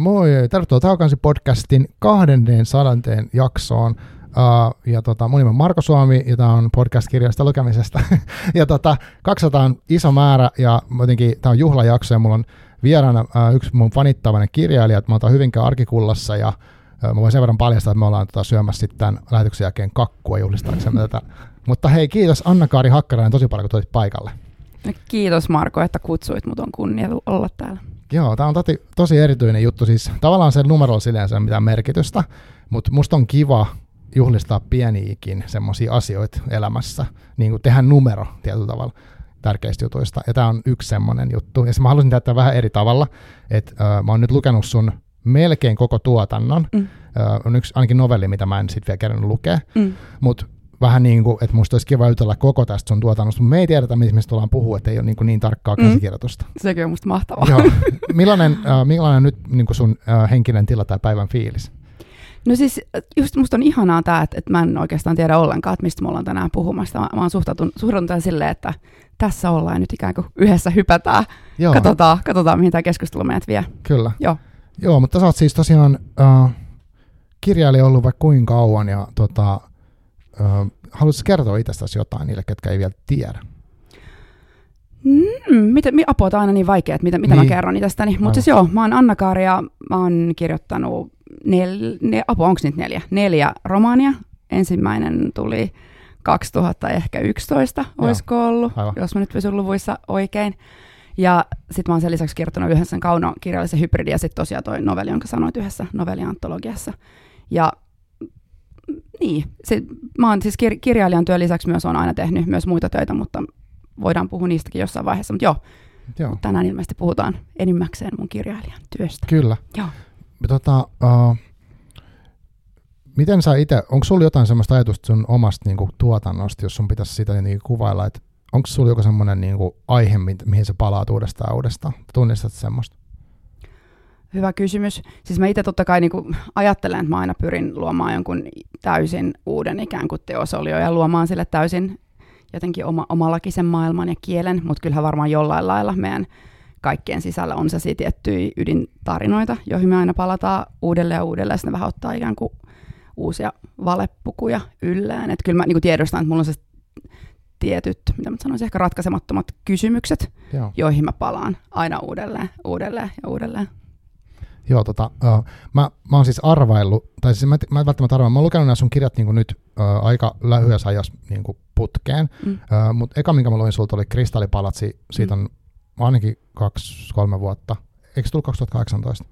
Moi, tervetuloa Taukansi podcastin 200 jaksoon. Uh, ja tota, mun nimi on Marko Suomi ja tämä on podcast kirjasta lukemisesta. ja tota, 200 on iso määrä ja jotenkin tämä on juhlajakso ja mulla on vieraana uh, yksi mun fanittavainen kirjailija, että mä otan Hyvinkään arkikullassa ja uh, mä voin sen verran paljastaa, että me ollaan tota, syömässä sitten lähetyksen jälkeen kakkua juhlistaaksemme tätä. Mutta hei, kiitos Anna-Kaari Hakkarainen tosi paljon, kun tulit paikalle. Kiitos Marko, että kutsuit mut, on kunnia olla täällä. Joo, tämä on toti, tosi erityinen juttu. Siis tavallaan se numerolla silleen ei mitään merkitystä, mutta musta on kiva juhlistaa pieniikin semmoisia asioita elämässä, niin kuin tehdä numero tietyllä tavalla tärkeistä jutuista. Ja tämä on yksi semmoinen juttu. Ja mä haluaisin tehdä vähän eri tavalla, että äh, mä oon nyt lukenut sun melkein koko tuotannon. Mm. Äh, on yksi ainakin novelli, mitä mä en sitten vielä kerännyt lukea. Mm. Mutta vähän niin kuin, että musta olisi kiva jutella koko tästä sun tuotannosta, mutta me ei tiedetä, mistä tullaan puhua, että ei ole niin, kuin niin tarkkaa mm. käsikirjoitusta. Sekin on musta mahtavaa. Joo. Millainen, äh, millainen nyt niin kuin sun äh, henkinen tila tai päivän fiilis? No siis just musta on ihanaa tämä, että, että mä en oikeastaan tiedä ollenkaan, että mistä me ollaan tänään puhumassa. Mä, mä oon suhtautun, suhtautun silleen, että tässä ollaan nyt ikään kuin yhdessä hypätään. Joo. Katsotaan, katsotaan, mihin tämä keskustelu meidät vie. Kyllä. Joo. Joo, mutta sä oot siis tosiaan äh, kirjailija ollut vaikka kuinka kauan ja tota, äh, haluaisitko kertoa itsestäsi jotain niille, ketkä ei vielä tiedä? Mm, mitä, apua, on aina niin vaikea, että mitä, mitä niin. mä kerron itsestäni. Mutta siis joo, mä oon Anna-Kaari ja mä oon kirjoittanut, nel, ne, apua, onko niitä neljä? Neljä romaania. Ensimmäinen tuli 2011, olisiko ollut, Aivan. jos mä nyt pysyn luvuissa oikein. Ja sitten mä oon sen lisäksi kirjoittanut yhdessä kauno kirjallisen hybridin ja sitten tosiaan toi novelli, jonka sanoit yhdessä novelliantologiassa. Ja niin, se, mä oon siis kir- kirjailijan työn lisäksi myös on aina tehnyt myös muita töitä, mutta voidaan puhua niistäkin jossain vaiheessa. Mutta joo, joo. tänään ilmeisesti puhutaan enimmäkseen mun kirjailijan työstä. Kyllä. Joo. Tota, uh, miten sä itse, onko sulla jotain sellaista ajatusta sun omasta niinku, tuotannosta, jos sun pitäisi sitä niinku, kuvailla, että onko sulla joku semmoinen niinku, aihe, mihin sä palaat uudestaan uudestaan? Tunnistat semmoista? Hyvä kysymys. Siis mä itse totta kai niin kuin ajattelen, että mä aina pyrin luomaan jonkun täysin uuden ikään kuin teosolio ja luomaan sille täysin jotenkin oma, omalakisen maailman ja kielen, mutta kyllähän varmaan jollain lailla meidän kaikkien sisällä on se tiettyjä ydintarinoita, joihin me aina palataan uudelleen ja uudelleen, ja vähän ottaa ikään kuin uusia valepukuja yllään. Että kyllä mä niin kuin tiedostan, että mulla on se tietyt, mitä mä sanoisin, ehkä ratkaisemattomat kysymykset, Joo. joihin mä palaan aina uudelleen, uudelleen ja uudelleen. Joo, tota, uh, mä, mä oon siis arvaillut, tai siis mä, mä en välttämättä arvaillut, mä oon lukenut nämä sun kirjat niin nyt uh, aika lyhyessä ajassa niin putkeen, mm. uh, mutta eka minkä mä luin sulta oli Kristallipalatsi, siitä mm. on ainakin kaksi-kolme vuotta, eikö se tullut 2018?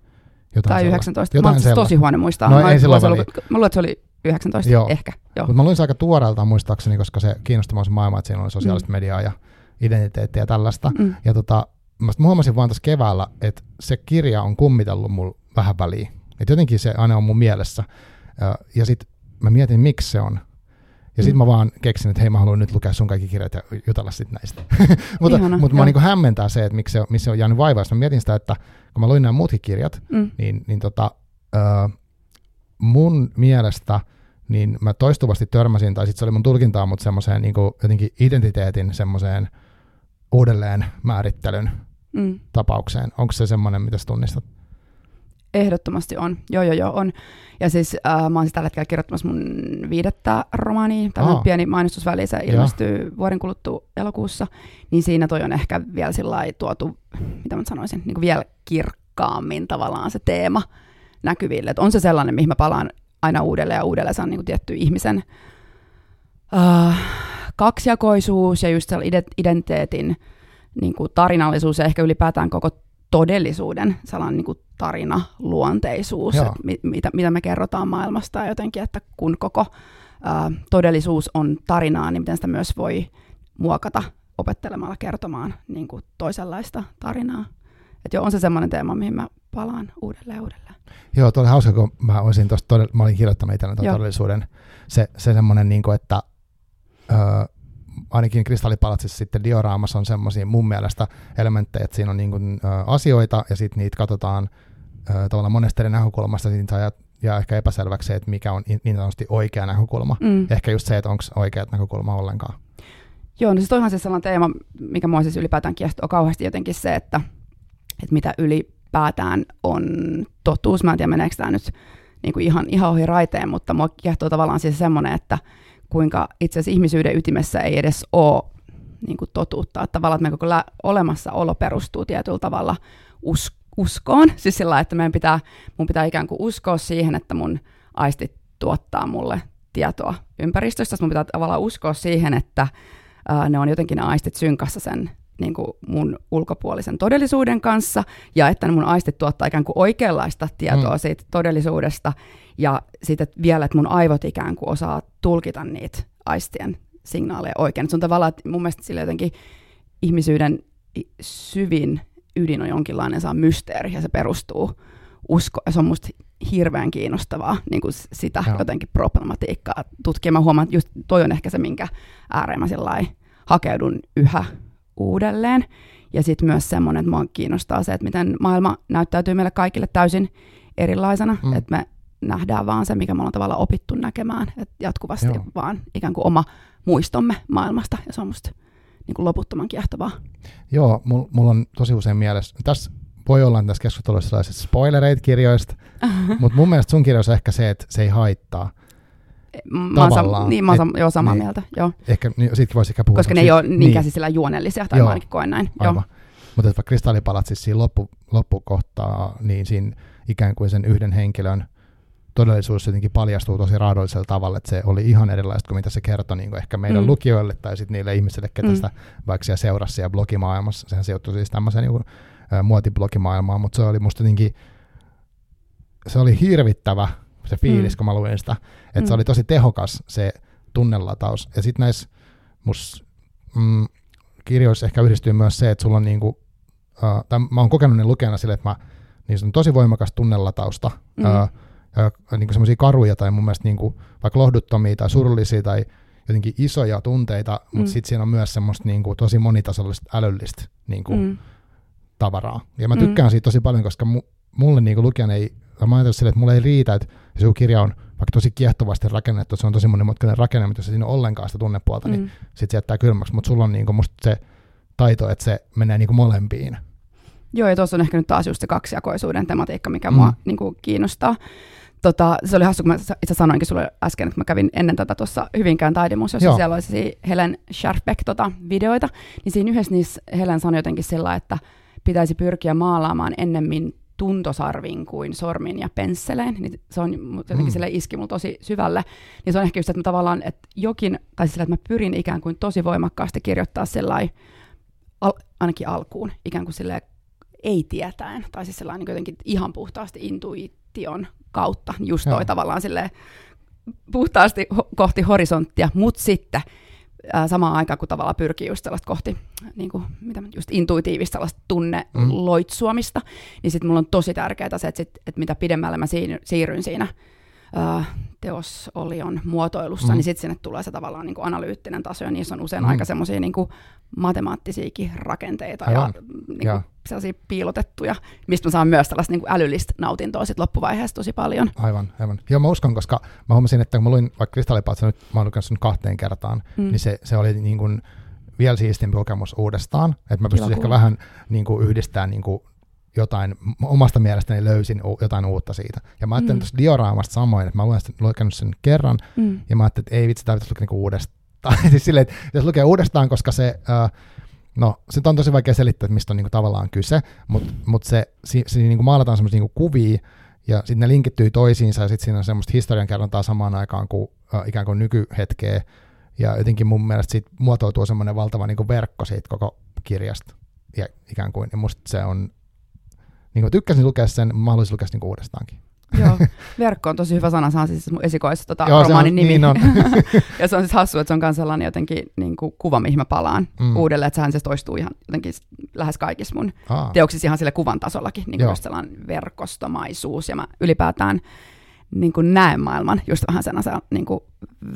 Jotain tai 19, jotain mä siis tosi huono muistaa. No, mä, ei silloin ollut, mä luulen, että se oli 19 Joo. ehkä. Joo. Mutta mä luin se aika tuoreelta muistaakseni, koska se kiinnosti se maailma, että siinä oli sosiaalista mm. mediaa ja identiteettiä ja tällaista. Mm. Ja tota, mä huomasin vaan tässä keväällä, että se kirja on kummitellut mulla vähän väliin. Että jotenkin se aina on mun mielessä. Ja sitten mä mietin, miksi se on. Ja sitten mm. mä vaan keksin, että hei, mä haluan nyt lukea sun kaikki kirjat ja jutella sitten näistä. mutta mutta mä niin hämmentää se, että miksi se, missä se on jäänyt vaivaa. Mä mietin sitä, että kun mä luin nämä muutkin kirjat, mm. niin, niin tota, uh, mun mielestä niin mä toistuvasti törmäsin, tai sitten se oli mun tulkintaa, mutta semmoiseen niin jotenkin identiteetin semmoiseen uudelleen määrittelyn mm. tapaukseen. Onko se semmoinen, mitä sä tunnistat? Ehdottomasti on. Joo, joo, joo, on. Ja siis äh, mä oon siis tällä hetkellä kirjoittamassa mun viidettä romaania. Tämä on pieni mainostusväli, se ilmestyy ja. vuoden kuluttua elokuussa. Niin siinä toi on ehkä vielä sillä tuotu, mitä mä sanoisin, niin kuin vielä kirkkaammin tavallaan se teema näkyville. Et on se sellainen, mihin mä palaan aina uudelleen ja uudelleen. Se on niin kuin tietty ihmisen äh, kaksijakoisuus ja just identiteetin niin kuin tarinallisuus ja ehkä ylipäätään koko todellisuuden sellainen niin kuin tarinaluonteisuus, mit, mitä, mitä me kerrotaan maailmasta ja jotenkin, että kun koko ä, todellisuus on tarinaa, niin miten sitä myös voi muokata opettelemalla kertomaan niin kuin toisenlaista tarinaa. Että jo on se semmoinen teema, mihin mä palaan uudelleen uudelleen. Joo, tuo oli hauska, kun mä, olisin tosta, mä olin kirjoittanut itselleni todellisuuden. Se, se semmoinen, niin kuin, että ö, ainakin kristallipalatsissa sitten dioraamassa on semmoisia mun mielestä elementtejä, että siinä on niin kuin, ä, asioita ja sitten niitä katsotaan ä, tavallaan monesta eri näkökulmasta, niin saa ja ehkä epäselväksi se, että mikä on niin sanotusti oikea näkökulma. Mm. Ehkä just se, että onko oikeat näkökulma ollenkaan. Joo, no siis se sellainen teema, mikä mua siis ylipäätään kiehtoo kauheasti jotenkin se, että, että mitä yli ylipäätään on totuus. Mä en tiedä, meneekö tämä nyt niin kuin ihan, ihan ohi raiteen, mutta mua kiehtoo tavallaan siis semmoinen, että kuinka itse asiassa ihmisyyden ytimessä ei edes ole niin kuin totuutta. Että tavallaan, että meidän koko lä- olemassaolo perustuu tietyllä tavalla us- uskoon. Siis sillä että meidän pitää, mun pitää ikään kuin uskoa siihen, että mun aistit tuottaa mulle tietoa ympäristöstä. Mun pitää tavallaan uskoa siihen, että ää, ne on jotenkin ne aistit synkassa sen niin kuin mun ulkopuolisen todellisuuden kanssa, ja että mun aistit tuottaa ikään kuin oikeanlaista tietoa mm. siitä todellisuudesta, ja sitten vielä, että mun aivot ikään kuin osaa tulkita niitä aistien signaaleja oikein. se on tavallaan, että mun mielestä sille jotenkin ihmisyyden syvin ydin on jonkinlainen saa mysteeri, ja se perustuu usko, ja se on musta hirveän kiinnostavaa niin kuin sitä Joo. jotenkin problematiikkaa tutkia. Mä huomaan, että just toi on ehkä se, minkä ääreen mä hakeudun yhä uudelleen. Ja sitten myös semmoinen, että mua kiinnostaa se, että miten maailma näyttäytyy meille kaikille täysin erilaisena, mm. että me nähdään vaan se, mikä me ollaan tavallaan opittu näkemään, että jatkuvasti Joo. vaan ikään kuin oma muistomme maailmasta, ja se on musta niin kuin loputtoman kiehtovaa. Joo, mulla on tosi usein mielessä, tässä voi olla tässä keskustelussa sellaiset spoilereita kirjoista, mutta mun mielestä sun kirjoissa ehkä se, että se ei haittaa. Mä oon sam- niin, mä oon niin, joo, samaa niin, mieltä. Joo. Ehkä, niin, siitä voisi ehkä puhua. Koska ne ei ole niin, niin. käsisellä juonellisia, tai joo, mä ainakin koen näin. Aivan. Joo. Mutta vaikka kristallipalat siis siinä loppu, loppukohtaa, niin siinä ikään kuin sen yhden henkilön todellisuus jotenkin paljastuu tosi raadollisella tavalla, että se oli ihan erilaista kuin mitä se kertoi niin kuin ehkä meidän mm. lukijoille tai sitten niille ihmisille, ketä mm. sitä vaikka siellä seurasi siellä blogimaailmassa. Sehän sijoittui siis tämmöiseen niin kuin, ä, muotiblogimaailmaan, mutta se oli musta jotenkin, se oli hirvittävä se fiilis, mm. kun mä luin sitä. Että mm. se oli tosi tehokas se tunnelataus. Ja sitten näissä mus, mm, kirjoissa ehkä yhdistyy myös se, että sulla on niinku, uh, tai mä oon kokenut ne lukijana sille, että mä, niin on tosi voimakas tunnelatausta, mm. uh, niinku semmoisia karuja tai mun mielestä niinku, vaikka lohduttomia tai surullisia tai jotenkin isoja tunteita, mm. mutta sitten siinä on myös semmoista niinku, tosi monitasollista älyllistä niinku, mm. tavaraa. Ja mä mm. tykkään mm. siitä tosi paljon, koska mu, mulle niinku, lukijan ei mä ajattelin sille, että mulle ei riitä, että se kirja on vaikka tosi kiehtovasti rakennettu, että se on tosi monimutkainen rakenne, mutta jos siinä on ollenkaan sitä tunnepuolta, niin mm. niin sitten se jättää kylmäksi. Mutta sulla on niinku musta se taito, että se menee niinku molempiin. Joo, ja tuossa on ehkä nyt taas just se kaksijakoisuuden tematiikka, mikä mm. mua niinku kiinnostaa. Tota, se oli hassu, kun mä itse sanoinkin sulle äsken, että mä kävin ennen tätä tuossa Hyvinkään taidemuseossa, siellä olisi Helen Sharpbeck tota, videoita, niin siinä yhdessä niissä Helen sanoi jotenkin sillä, että pitäisi pyrkiä maalaamaan ennemmin tuntosarvin kuin sormin ja pensseleen, niin se on jotenkin mm. sille iski mulla tosi syvälle, niin se on ehkä just, että mä tavallaan, että jokin, tai sillä, että mä pyrin ikään kuin tosi voimakkaasti kirjoittaa sellainen, al, ainakin alkuun, ikään kuin sille ei tietäen, tai siis sellainen niin jotenkin ihan puhtaasti intuition kautta, just toi Joo. tavallaan sille puhtaasti ho- kohti horisonttia, mutta sitten ää, samaan aikaan, kun tavallaan pyrkii just sellaista kohti niin kuin, mitä just intuitiivista sellaista tunneloitsuamista, mm. niin sitten mulla on tosi tärkeää se, että, sit, että mitä pidemmälle mä siirryn siinä ää, teosolion muotoilussa, mm. niin sitten sinne tulee se tavallaan niin kuin analyyttinen taso, ja niissä on usein mm. aika semmoisia niin matemaattisiakin rakenteita Aivan. ja niin kuin, sellaisia piilotettuja, mistä mä saan myös tällaista niin kuin älyllistä nautintoa sit loppuvaiheessa tosi paljon. Aivan, aivan. Joo, mä uskon, koska mä huomasin, että kun mä luin vaikka Kristallipaltsa nyt, mä oon sen kahteen kertaan, mm. niin se, se oli niin kuin vielä siistimpi kokemus uudestaan, että mä pystyisin ehkä vähän niin kuin yhdistämään niin kuin jotain, omasta mielestäni löysin jotain uutta siitä. Ja mä ajattelin mm. tuosta dioraamasta samoin, että mä olen lukenut sen kerran, mm. ja mä ajattelin, että ei vitsi, tämä pitäisi lukea niinku uudestaan. siis silleen, että jos lukee uudestaan, koska se, uh, no se on tosi vaikea selittää, että mistä on niinku tavallaan kyse, mutta mut se, si, si, niinku maalataan semmoisia niinku kuvia, ja sitten ne linkittyy toisiinsa, ja sitten siinä on semmoista historiankerrontaa samaan aikaan kuin uh, ikään kuin nykyhetkeä, ja jotenkin mun mielestä siitä muotoutuu semmoinen valtava niinku verkko siitä koko kirjasta, ja ikään kuin, ja musta se on niin kuin tykkäsin lukea sen, mä haluaisin lukea sen niin uudestaankin. Joo, verkko on tosi hyvä sana, se on siis mun esikois tota, Joo, romaanin on, nimi. Niin on. ja se on siis hassu, että se on myös sellainen jotenkin niin kuin kuva, mihin mä palaan mm. uudelleen, että sehän se toistuu ihan jotenkin lähes kaikissa mun Aa. teoksissa ihan sille kuvan tasollakin, niin kuin sellainen verkostomaisuus, ja mä ylipäätään niin kuin näen maailman just vähän sen niin kuin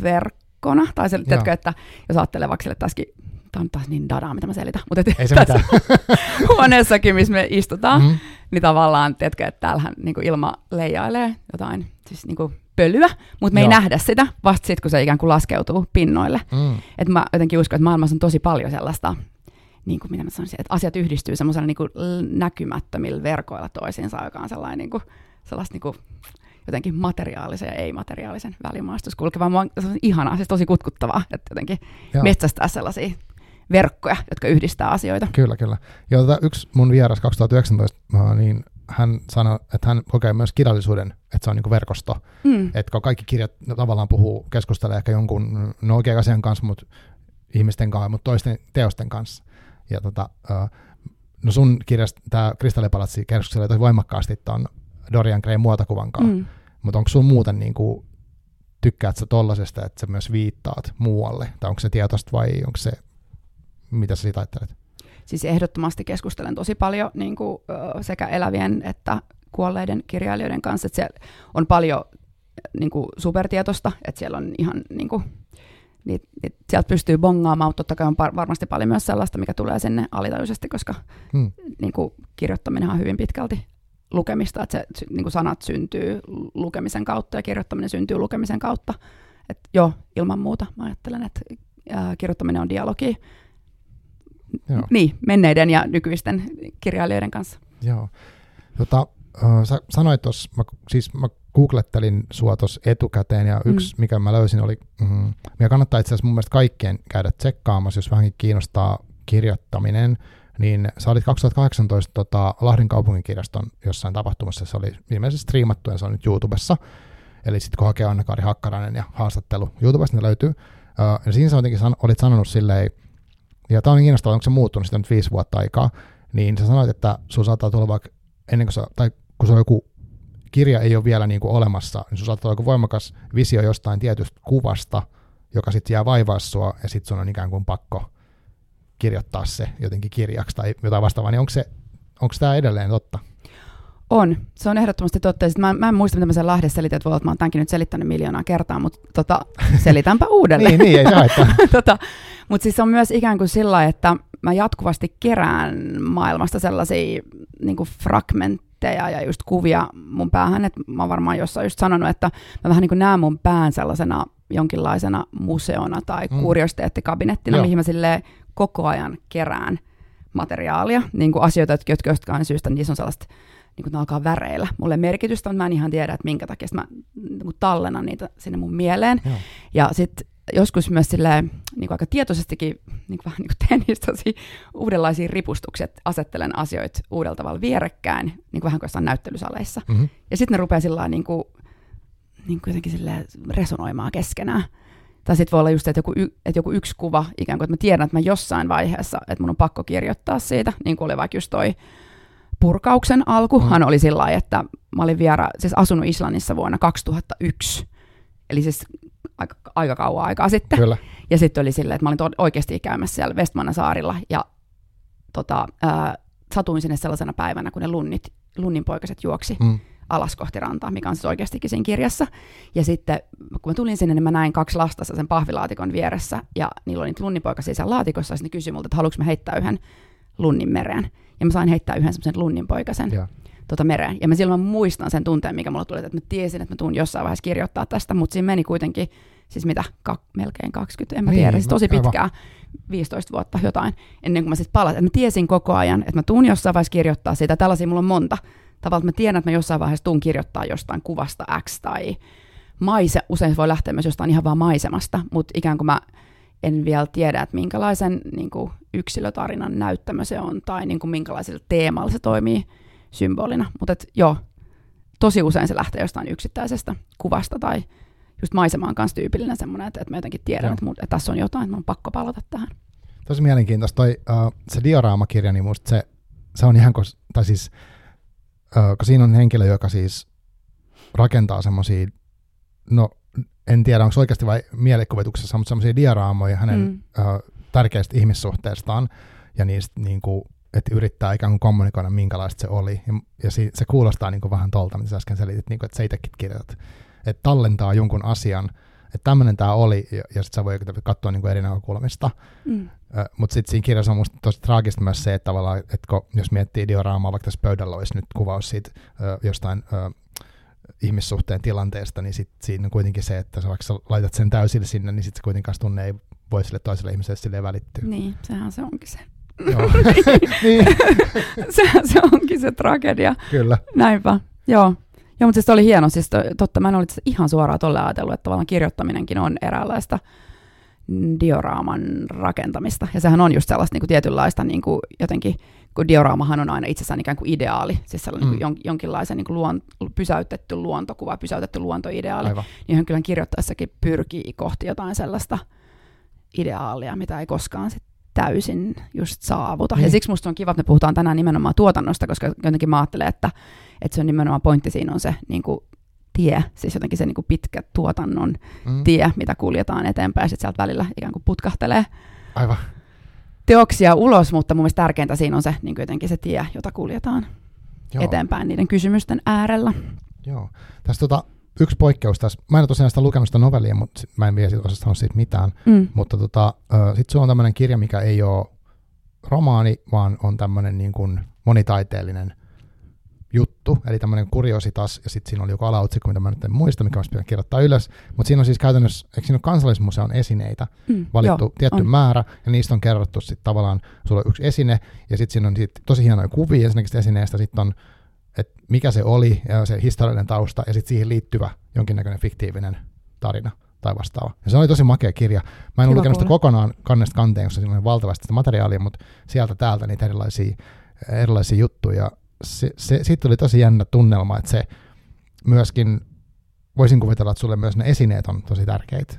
verkkona, tai se, tiedätkö, että jos ajattelee vaikka sille tässäkin tämä on taas niin dadaa, mitä mä selitän, mutta Ei se tässä huoneessakin, missä me istutaan, mm. Niin tavallaan, tiedätkö, että täällähän niin kuin ilma leijailee jotain, siis niin kuin pölyä, mutta me Joo. ei nähdä sitä vasta sitten, kun se ikään kuin laskeutuu pinnoille. Mm. Et mä jotenkin uskon, että maailmassa on tosi paljon sellaista niin kuin mitä mä sanoisin, että asiat yhdistyy semmoisella niin kuin näkymättömillä verkoilla toisiinsa, joka on sellainen niin kuin, sellaista niin kuin, jotenkin materiaalisen ja ei-materiaalisen välimaastus kulkeva. Mua se on ihanaa, siis tosi kutkuttavaa, että jotenkin Joo. metsästää sellaisia verkkoja, jotka yhdistää asioita. Kyllä, kyllä. Ja tota, yksi mun vieras 2019, niin hän sanoi, että hän kokee myös kirjallisuuden, että se on niin kuin verkosto. Mm. Että kun kaikki kirjat no, tavallaan puhuu, keskustelee ehkä jonkun, no oikean asian kanssa, mutta ihmisten kanssa, mutta toisten teosten kanssa. Ja tota, no sun kirjasta tämä Kristallipalatsi keskustelee tosi voimakkaasti tuon Dorian Gray muotokuvan kanssa, mm. mutta onko sun muuten niin kuin, tykkäät sä tollasesta, että sä myös viittaat muualle, tai onko se tietoista vai onko se, mitä sä siitä ajattelet? Siis ehdottomasti keskustelen tosi paljon niin kuin, sekä elävien että kuolleiden kirjailijoiden kanssa, että siellä on paljon niin kuin supertietosta, että siellä on ihan niin kuin, niin, niin sieltä pystyy bongaamaan, mutta totta kai on par- varmasti paljon myös sellaista, mikä tulee sinne alitajuisesti, koska hmm. niin kuin, kirjoittaminen on hyvin pitkälti lukemista, että se, niin kuin sanat syntyy lukemisen kautta ja kirjoittaminen syntyy lukemisen kautta. Et joo, ilman muuta mä ajattelen, että ää, kirjoittaminen on dialogi Joo. Niin, menneiden ja nykyisten kirjailijoiden kanssa. Joo. Tota, äh, sä sanoit tuossa, siis mä googlettelin sua tuossa etukäteen ja yksi, mm. mikä mä löysin, oli, mm, mikä kannattaa itse asiassa mun mielestä kaikkien käydä tsekkaamassa, jos vähänkin kiinnostaa kirjoittaminen, niin sä olit 2018 tota, Lahden kaupunginkirjaston jossain tapahtumassa, se oli ilmeisesti striimattu ja se on nyt YouTubessa, eli sitten kun hakee Anna-Kaari Hakkarainen ja haastattelu YouTubesta, niin löytyy. Ja siinä sä jotenkin san- olit sanonut silleen, ja tämä on kiinnostavaa, onko se muuttunut sitten nyt viisi vuotta aikaa, niin sä sanoit, että sun saattaa tulla vaikka ennen kuin sä, tai kun se on joku kirja ei ole vielä niin kuin olemassa, niin sun saattaa olla joku voimakas visio jostain tietystä kuvasta, joka sitten jää vaivaa sua, ja sitten sun on ikään kuin pakko kirjoittaa se jotenkin kirjaksi tai jotain vastaavaa, niin onko, se, onko tämä edelleen totta? On. Se on ehdottomasti totta. Sitten mä, mä en muista, mitä mä sen Lahdessa selitin, että voi olla, että mä oon tämänkin nyt selittänyt miljoonaa kertaa, mutta tota, selitänpä uudelleen. niin, niin, ei se tota, Mutta siis on myös ikään kuin sillä että mä jatkuvasti kerään maailmasta sellaisia niin kuin fragmentteja ja just kuvia mun päähän, että mä oon varmaan jossain just sanonut, että mä vähän niin kuin näen mun pään sellaisena jonkinlaisena museona tai mm. kuriositeettikabinettina, mihin mä silleen koko ajan kerään materiaalia, niin kuin asioita, jotka jostain syystä niissä on sellaista niin kuin ne alkaa väreillä. Mulle merkitystä, mutta mä en ihan tiedä, että minkä takia mä niin tallennan niitä sinne mun mieleen. Joo. Ja sitten joskus myös silleen, niin kuin aika tietoisestikin niin kuin vähän niin kuin teen niistä uudenlaisia ripustuksia, että asettelen asioita uudella tavalla vierekkäin, niin kuin vähän kuin jossain näyttelysaleissa. Mm-hmm. Ja sitten ne rupeaa sillä niin kuin, niin kuin jotenkin resonoimaan keskenään. Tai sitten voi olla just, että joku, että joku yksi kuva, ikään kuin, että mä tiedän, että mä jossain vaiheessa, että mun on pakko kirjoittaa siitä, niin kuin oli vaikka just toi purkauksen alkuhan mm. oli sillä että mä olin viera, siis asunut Islannissa vuonna 2001, eli siis aika, aika kauan aikaa sitten. Kyllä. Ja sitten oli silleen, että mä olin to- oikeasti käymässä siellä Westmanan saarilla ja tota, ää, satuin sinne sellaisena päivänä, kun ne lunnit, lunninpoikaset juoksi mm. alas kohti rantaa, mikä on siis oikeastikin siinä kirjassa. Ja sitten kun mä tulin sinne, niin mä näin kaksi lasta sen pahvilaatikon vieressä ja niillä oli niitä lunninpoikasia siellä laatikossa ja sitten ne kysyi multa, että haluanko mä heittää yhden lunnin mereen. Ja mä sain heittää yhden semmoisen lunninpoikasen ja. Tota mereen. Ja mä silloin mä muistan sen tunteen, mikä mulla tuli, että mä tiesin, että mä tuun jossain vaiheessa kirjoittaa tästä, mutta siinä meni kuitenkin, siis mitä, ka- melkein 20, en mä niin, tiedä, siis tosi pitkää, 15 vuotta jotain, ennen kuin mä sitten palasin. Että mä tiesin koko ajan, että mä tuun jossain vaiheessa kirjoittaa siitä, tällaisia mulla on monta. Tavallaan mä tiedän, että mä jossain vaiheessa tuun kirjoittaa jostain kuvasta X tai maise, usein se voi lähteä myös jostain ihan vaan maisemasta, mutta ikään kuin mä en vielä tiedä, että minkälaisen niin kuin, yksilötarinan näyttämö se on, tai niin kuin, minkälaisella teemalla se toimii symbolina. Mutta joo, tosi usein se lähtee jostain yksittäisestä kuvasta tai just maisemaan kanssa tyypillinen semmoinen, että, että mä jotenkin tiedän, että, mun, että tässä on jotain, että mun on pakko palata tähän. Tosi mielenkiintoista. Toi, uh, se dioraamakirja, niin musta se, se on ihan, kos, tai siis, uh, kun siinä on henkilö, joka siis rakentaa semmoisia, no en tiedä onko oikeasti vai mielikuvituksessa, mutta semmoisia diaraamoja hänen mm. uh, tärkeistä ihmissuhteistaan ja niistä niin kuin, että yrittää ikään kuin kommunikoida, minkälaista se oli. Ja, ja si, se kuulostaa niin kuin vähän tolta, mitä sä äsken selitit, niin kuin, että sä itsekin kirjoitat. Että tallentaa jonkun asian, että tämmöinen tämä oli, ja, ja sitten sä voi katsoa niin kuin eri näkökulmista. Mm. Mutta sitten siinä kirjassa on musta tosi traagista myös se, että tavallaan, että kun, jos miettii dioraamaa, vaikka tässä pöydällä olisi nyt kuvaus siitä uh, jostain uh, ihmissuhteen tilanteesta, niin sit siinä on kuitenkin se, että sä vaikka sä laitat sen täysille sinne, niin sitten se kuitenkaan tunne ei voi sille toiselle ihmiselle sille välittyä. Niin, sehän se onkin se Joo. niin. se, se onkin se tragedia. Kyllä. Näinpä, joo. Joo, mutta siis oli hieno. Siis totta, mä en ollut ihan suoraan tolle ajatellut, että tavallaan kirjoittaminenkin on eräänlaista dioraaman rakentamista. Ja sehän on just sellaista niin kuin tietynlaista niin kuin jotenkin, kun dioraamahan on aina itsessään ikään kuin ideaali, siis sellainen mm. niin kuin jonkinlaisen niin kuin luon, pysäytetty luontokuva, pysäytetty luontoideaali, Aivan. niin hän kyllä kirjoittaessakin pyrkii kohti jotain sellaista ideaalia, mitä ei koskaan sit täysin just saavuta. Niin. Ja siksi musta on kiva, että me puhutaan tänään nimenomaan tuotannosta, koska jotenkin mä ajattelen, että, että se on nimenomaan pointti siinä on se niin kuin tie, siis jotenkin se niin kuin pitkä tuotannon mm. tie, mitä kuljetaan eteenpäin, ja sitten sieltä välillä ikään kuin putkahtelee Aivan. Teoksia ulos, mutta mun mielestä tärkeintä siinä on se niin jotenkin se tie, jota kuljetaan Joo. eteenpäin niiden kysymysten äärellä. Joo. Tässä tota, yksi poikkeus tässä, mä en ole tosiaan sitä lukenut sitä novellia, mutta mä en vielä siitä osasta siitä mitään, mm. mutta tota, sitten se on tämmöinen kirja, mikä ei ole romaani, vaan on tämmöinen niin kuin monitaiteellinen juttu, eli tämmöinen kuriositas, ja sitten siinä oli joku alaotsikko, mitä mä nyt en muista, mikä olisi pitänyt kirjoittaa ylös, mutta siinä on siis käytännössä, eikö siinä ole kansallismuseon esineitä mm, valittu joo, tietty on. määrä, ja niistä on kerrottu sitten tavallaan, sulla on yksi esine, ja sitten siinä on sit tosi hienoja kuvia esimerkiksi esineestä, sitten on, että mikä se oli, ja se historiallinen tausta, ja sitten siihen liittyvä jonkinnäköinen fiktiivinen tarina tai vastaava. Ja se oli tosi makea kirja. Mä en ole lukenut sitä kokonaan kannesta kanteen, koska siinä on valtavasti sitä materiaalia, mutta sieltä täältä niitä erilaisia, erilaisia juttuja se, se, siitä tuli tosi jännä tunnelma, että se myöskin, voisin kuvitella, että sulle myös ne esineet on tosi tärkeitä.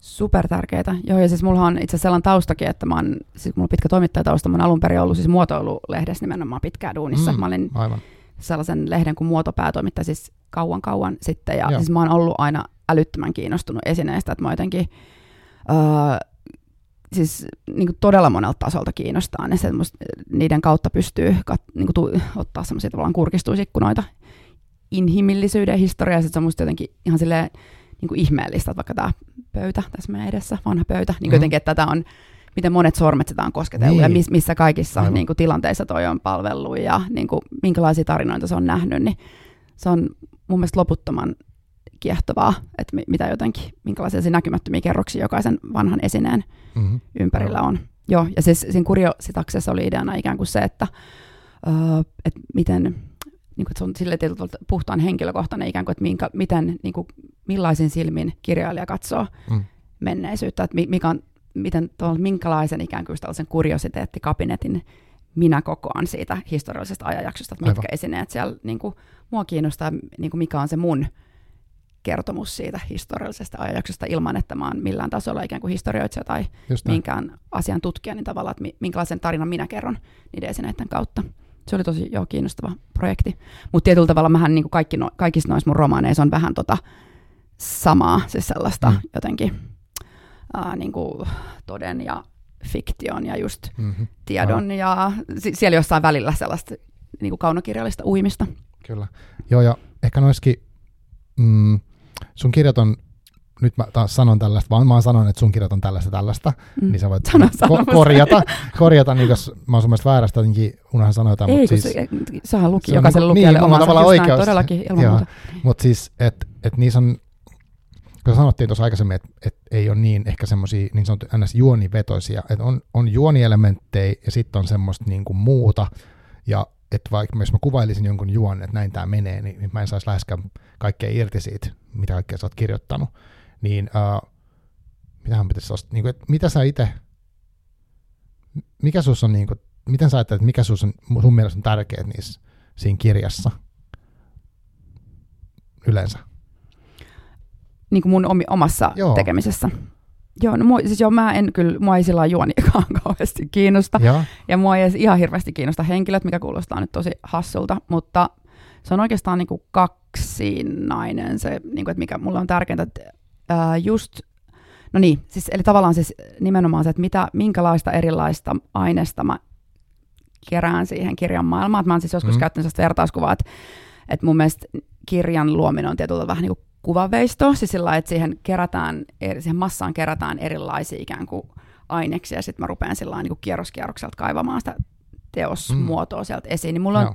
Super tärkeitä. Joo, ja siis mulla on itse asiassa sellainen taustakin, että mä oon, siis mulla on pitkä toimittajatausta, mä oon alun perin ollut siis muotoilulehdessä nimenomaan pitkään duunissa. Mm, mä olin aivan. sellaisen lehden kuin muotopäätoimittaja siis kauan kauan sitten, ja Joo. siis mä oon ollut aina älyttömän kiinnostunut esineistä, että mä jotenkin, öö, siis niin kuin todella monelta tasolta kiinnostaa, niin se, niiden kautta pystyy kat, niin kuin tu, ottaa semmoisia tavallaan kurkistuisikkunoita inhimillisyyden historiaa, se on musta jotenkin ihan silleen niin kuin ihmeellistä, että vaikka tämä pöytä tässä meidän edessä, vanha pöytä, niin mm-hmm. jotenkin, että tätä on, miten monet sormet sitä on kosketellut niin. ja miss, missä kaikissa niin kuin, tilanteissa toi on palvellut ja niin kuin, minkälaisia tarinoita se on nähnyt, niin se on mun mielestä loputtoman kiehtovaa, että mitä jotenkin, minkälaisia näkymättömiä kerroksia jokaisen vanhan esineen mm-hmm. ympärillä on. Joo, ja siis siinä kuriositaksessa oli ideana ikään kuin se, että, uh, että miten, niin kuin, että se on sille tietyllä puhtaan henkilökohtainen ikään kuin, että minkä, miten, niin kuin, millaisin silmin kirjailija katsoo mm. menneisyyttä, että mikä on, miten tuolla, minkälaisen ikään kuin tällaisen kuriositeettikabinetin minä kokoan siitä historiallisesta ajanjaksosta, että mitkä Aivan. esineet siellä niin kuin, mua kiinnostaa, niin kuin, mikä on se mun kertomus siitä historiallisesta ajanjaksosta ilman, että mä oon millään tasolla ikään kuin historioitsija tai minkään asian tutkija, niin tavallaan, että minkälaisen tarinan minä kerron niiden esineiden kautta. Se oli tosi joo, kiinnostava projekti. Mutta tietyllä tavalla mähän niin kuin kaikki no, kaikissa noissa mun romaaneissa on vähän tota samaa, siis sellaista mm. jotenkin ää, niin kuin toden ja fiktion ja just mm-hmm. tiedon ah. ja siellä jossain välillä sellaista niin kuin kaunokirjallista uimista. Kyllä. Joo, ja ehkä noiskin mm, sun kirjat on, nyt mä taas sanon tällaista, vaan mä sanon, että sun kirjat on tällaista tällaista, mm. niin sä voit sano, ko- korjata, korjata, niin jos mä oon sun mielestä väärästä, jotenkin unohan sanoa jotain. Ei, siis, se, sähän luki jokaiselle niin, lukijalle niin, omansa, tavallaan oikeus. todellakin ilman Joo, muuta. Mutta siis, että et niissä on, kun sanottiin tuossa aikaisemmin, että et ei ole niin ehkä semmoisia niin sanottu ns. juonivetoisia, että on, on juonielementtejä ja sitten on semmoista niin kuin muuta, ja että vaikka jos mä kuvailisin jonkun juon, että näin tämä menee, niin, niin mä en saisi läheskään kaikkea irti siitä, mitä kaikkea sä oot kirjoittanut. Niin uh, mitähän pitäisi olla, niin kuin, että mitä sä itse, mikä sus on, niin kuin, miten sä ajattelet, että mikä sus on, sun mielestä on tärkeää niissä, siinä kirjassa yleensä? Niin kuin mun omassa Joo. tekemisessä. Joo, no mua, siis joo, mä en kyllä, mua ei sillä juonikaan kauheasti kiinnosta. Ja, ja mua ei ihan hirveästi kiinnosta henkilöt, mikä kuulostaa nyt tosi hassulta, mutta se on oikeastaan niin kuin kaksinainen se, niin kuin, että mikä mulla on tärkeintä, että ää, just, no niin, siis, eli tavallaan siis nimenomaan se, että mitä, minkälaista erilaista aineesta mä kerään siihen kirjan maailmaan. Että mä oon siis joskus mm. käyttänyt sellaista vertauskuvaa, että, että mun mielestä kirjan luominen on tietyllä vähän niin kuin kuvaveisto, siis sillä että siihen, kerätään, siihen massaan kerätään erilaisia ikään kuin aineksia, ja sitten mä rupean sillä niin kierroskierrokselta kaivamaan sitä teosmuotoa mm. sieltä esiin, niin mulla on, Joo.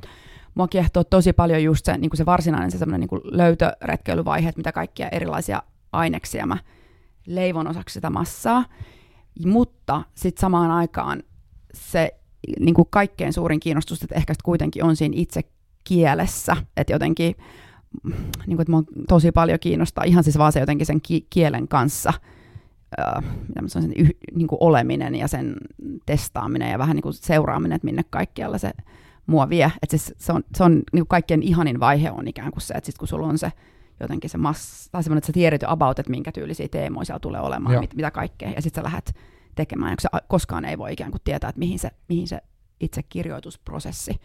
mua kiehtoo tosi paljon just se, niin kuin se varsinainen se semmoinen niin löytöretkeilyvaihe, että mitä kaikkia erilaisia aineksia mä leivon osaksi sitä massaa, mutta sitten samaan aikaan se niin kuin kaikkein suurin kiinnostus, että ehkä kuitenkin on siinä itse kielessä, että jotenkin niin kuin, että tosi paljon kiinnostaa ihan siis vaan se jotenkin sen ki- kielen kanssa öö, sen yh, niin kuin oleminen ja sen testaaminen ja vähän niin kuin seuraaminen, että minne kaikkialla se mua vie. Että siis se on, se on niin kuin kaikkein ihanin vaihe on ikään kuin se, että sit kun sulla on se jotenkin se massa, tai semmoinen, että sä tiedät jo about, että minkä tyylisiä teemoja siellä tulee olemaan, mit, mitä kaikkea, ja sitten sä lähdet tekemään, ja koskaan ei voi ikään kuin tietää, että mihin se, mihin se itse kirjoitusprosessi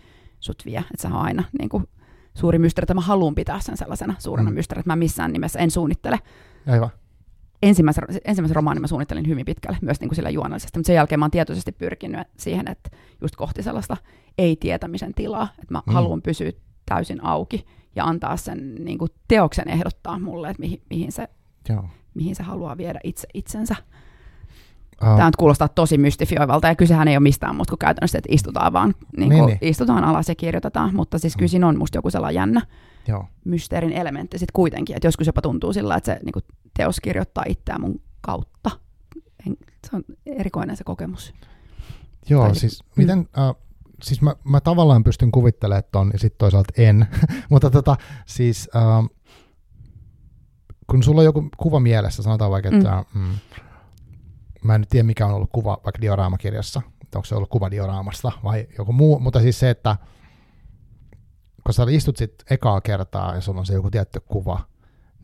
sut vie, että se on aina niin kuin, suuri mysteeri, että mä haluan pitää sen sellaisena suurena mm. mysteerinä, että mä missään nimessä en suunnittele. Aivan. Ensimmäisen, ensimmäisen romaanin mä suunnittelin hyvin pitkälle, myös niin kuin sillä juonallisesti, mutta sen jälkeen mä oon tietoisesti pyrkinyt siihen, että just kohti sellaista ei-tietämisen tilaa, että mä mm. haluan pysyä täysin auki ja antaa sen niin kuin teoksen ehdottaa mulle, että mihin, mihin, se, Joo. mihin se haluaa viedä itse itsensä. Uh. Tämä nyt kuulostaa tosi mystifioivalta, ja kysehän ei ole mistään muuta kuin käytännössä, että istutaan vaan, niin niin, niin. istutaan alas ja kirjoitetaan, mutta siis kyllä siinä on musta joku sellainen jännä Joo. mysteerin elementti sitten kuitenkin, että joskus jopa tuntuu sillä, että se niin kuin, teos kirjoittaa itseään mun kautta. Se on erikoinen se kokemus. Joo, tai, siis mm. miten, uh, siis mä, mä tavallaan pystyn kuvittelemaan ton, ja sitten toisaalta en, mutta tota, siis uh, kun sulla on joku kuva mielessä, sanotaan vaikka, että mm. Mm, mä en nyt tiedä mikä on ollut kuva vaikka dioraamakirjassa, onko se ollut kuva dioraamasta vai joku muu, mutta siis se, että kun sä istut sit ekaa kertaa ja sulla on se joku tietty kuva,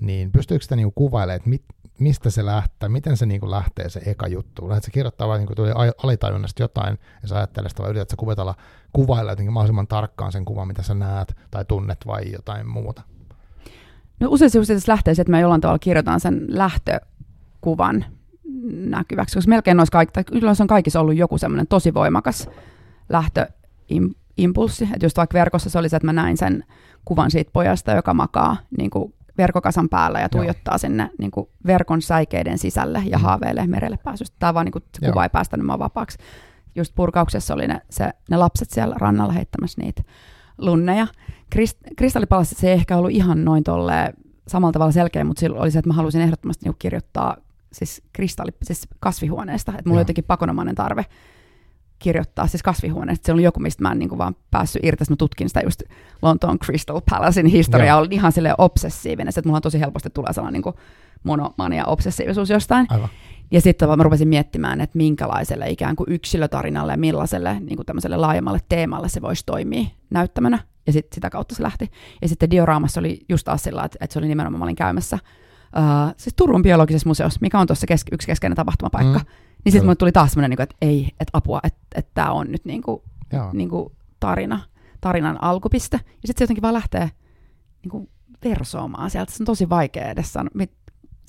niin pystyykö sitä niinku kuvailemaan, että mit, mistä se lähtee, miten se niinku lähtee se eka juttu? Lähdet sä kirjoittaa vai niinku tuli alitajunnasta jotain, ja sä ajattelet sitä, vai yrität sä kuvitella, kuvailla jotenkin mahdollisimman tarkkaan sen kuvan, mitä sä näet tai tunnet vai jotain muuta? No usein se lähtee että mä jollain tavalla kirjoitan sen lähtökuvan näkyväksi, koska melkein noissa kaikki, kyllä on kaikissa ollut joku semmoinen tosi voimakas lähtöimpulssi, että just vaikka verkossa se oli se, että mä näin sen kuvan siitä pojasta, joka makaa niin kuin verkokasan päällä ja tuijottaa Joo. sinne niin kuin verkon säikeiden sisälle ja mm. haaveilee merelle pääsystä. Tämä vaan niin kuin, se Joo. kuva ei päästänyt mua vapaaksi. Just purkauksessa oli ne, se, ne lapset siellä rannalla heittämässä niitä lunneja. Krist, kristallipalassi se ei ehkä ollut ihan noin tolle samalla tavalla selkeä, mutta sillä oli se, että mä halusin ehdottomasti niin kirjoittaa siis, kristalli, siis kasvihuoneesta. Että mulla Joo. oli jotenkin pakonomainen tarve kirjoittaa siis kasvihuoneesta. Se oli joku, mistä mä en niin kuin vaan päässyt irti. Mä tutkin sitä just Lontoon Crystal Palacein historiaa. Oli ihan sille obsessiivinen. että mulla on tosi helposti tulee sellainen niin kuin monomania obsessiivisuus jostain. Aivan. Ja sitten mä rupesin miettimään, että minkälaiselle ikään kuin yksilötarinalle ja millaiselle niin kuin tämmöiselle laajemmalle teemalle se voisi toimia näyttämänä. Ja sitten sitä kautta se lähti. Ja sitten dioraamassa oli just taas sillä, että, että se oli nimenomaan, mä olin käymässä uh, siis Turun biologisessa museossa, mikä on tuossa kes- yksi keskeinen tapahtumapaikka. Mm. Niin sitten mulle tuli taas semmoinen, niin että ei, että apua, että, että tämä on nyt niin kuin, niin kuin tarina, tarinan alkupiste. Ja sitten se jotenkin vaan lähtee niin kuin versoomaan sieltä. Se on tosi vaikea edes sanoa.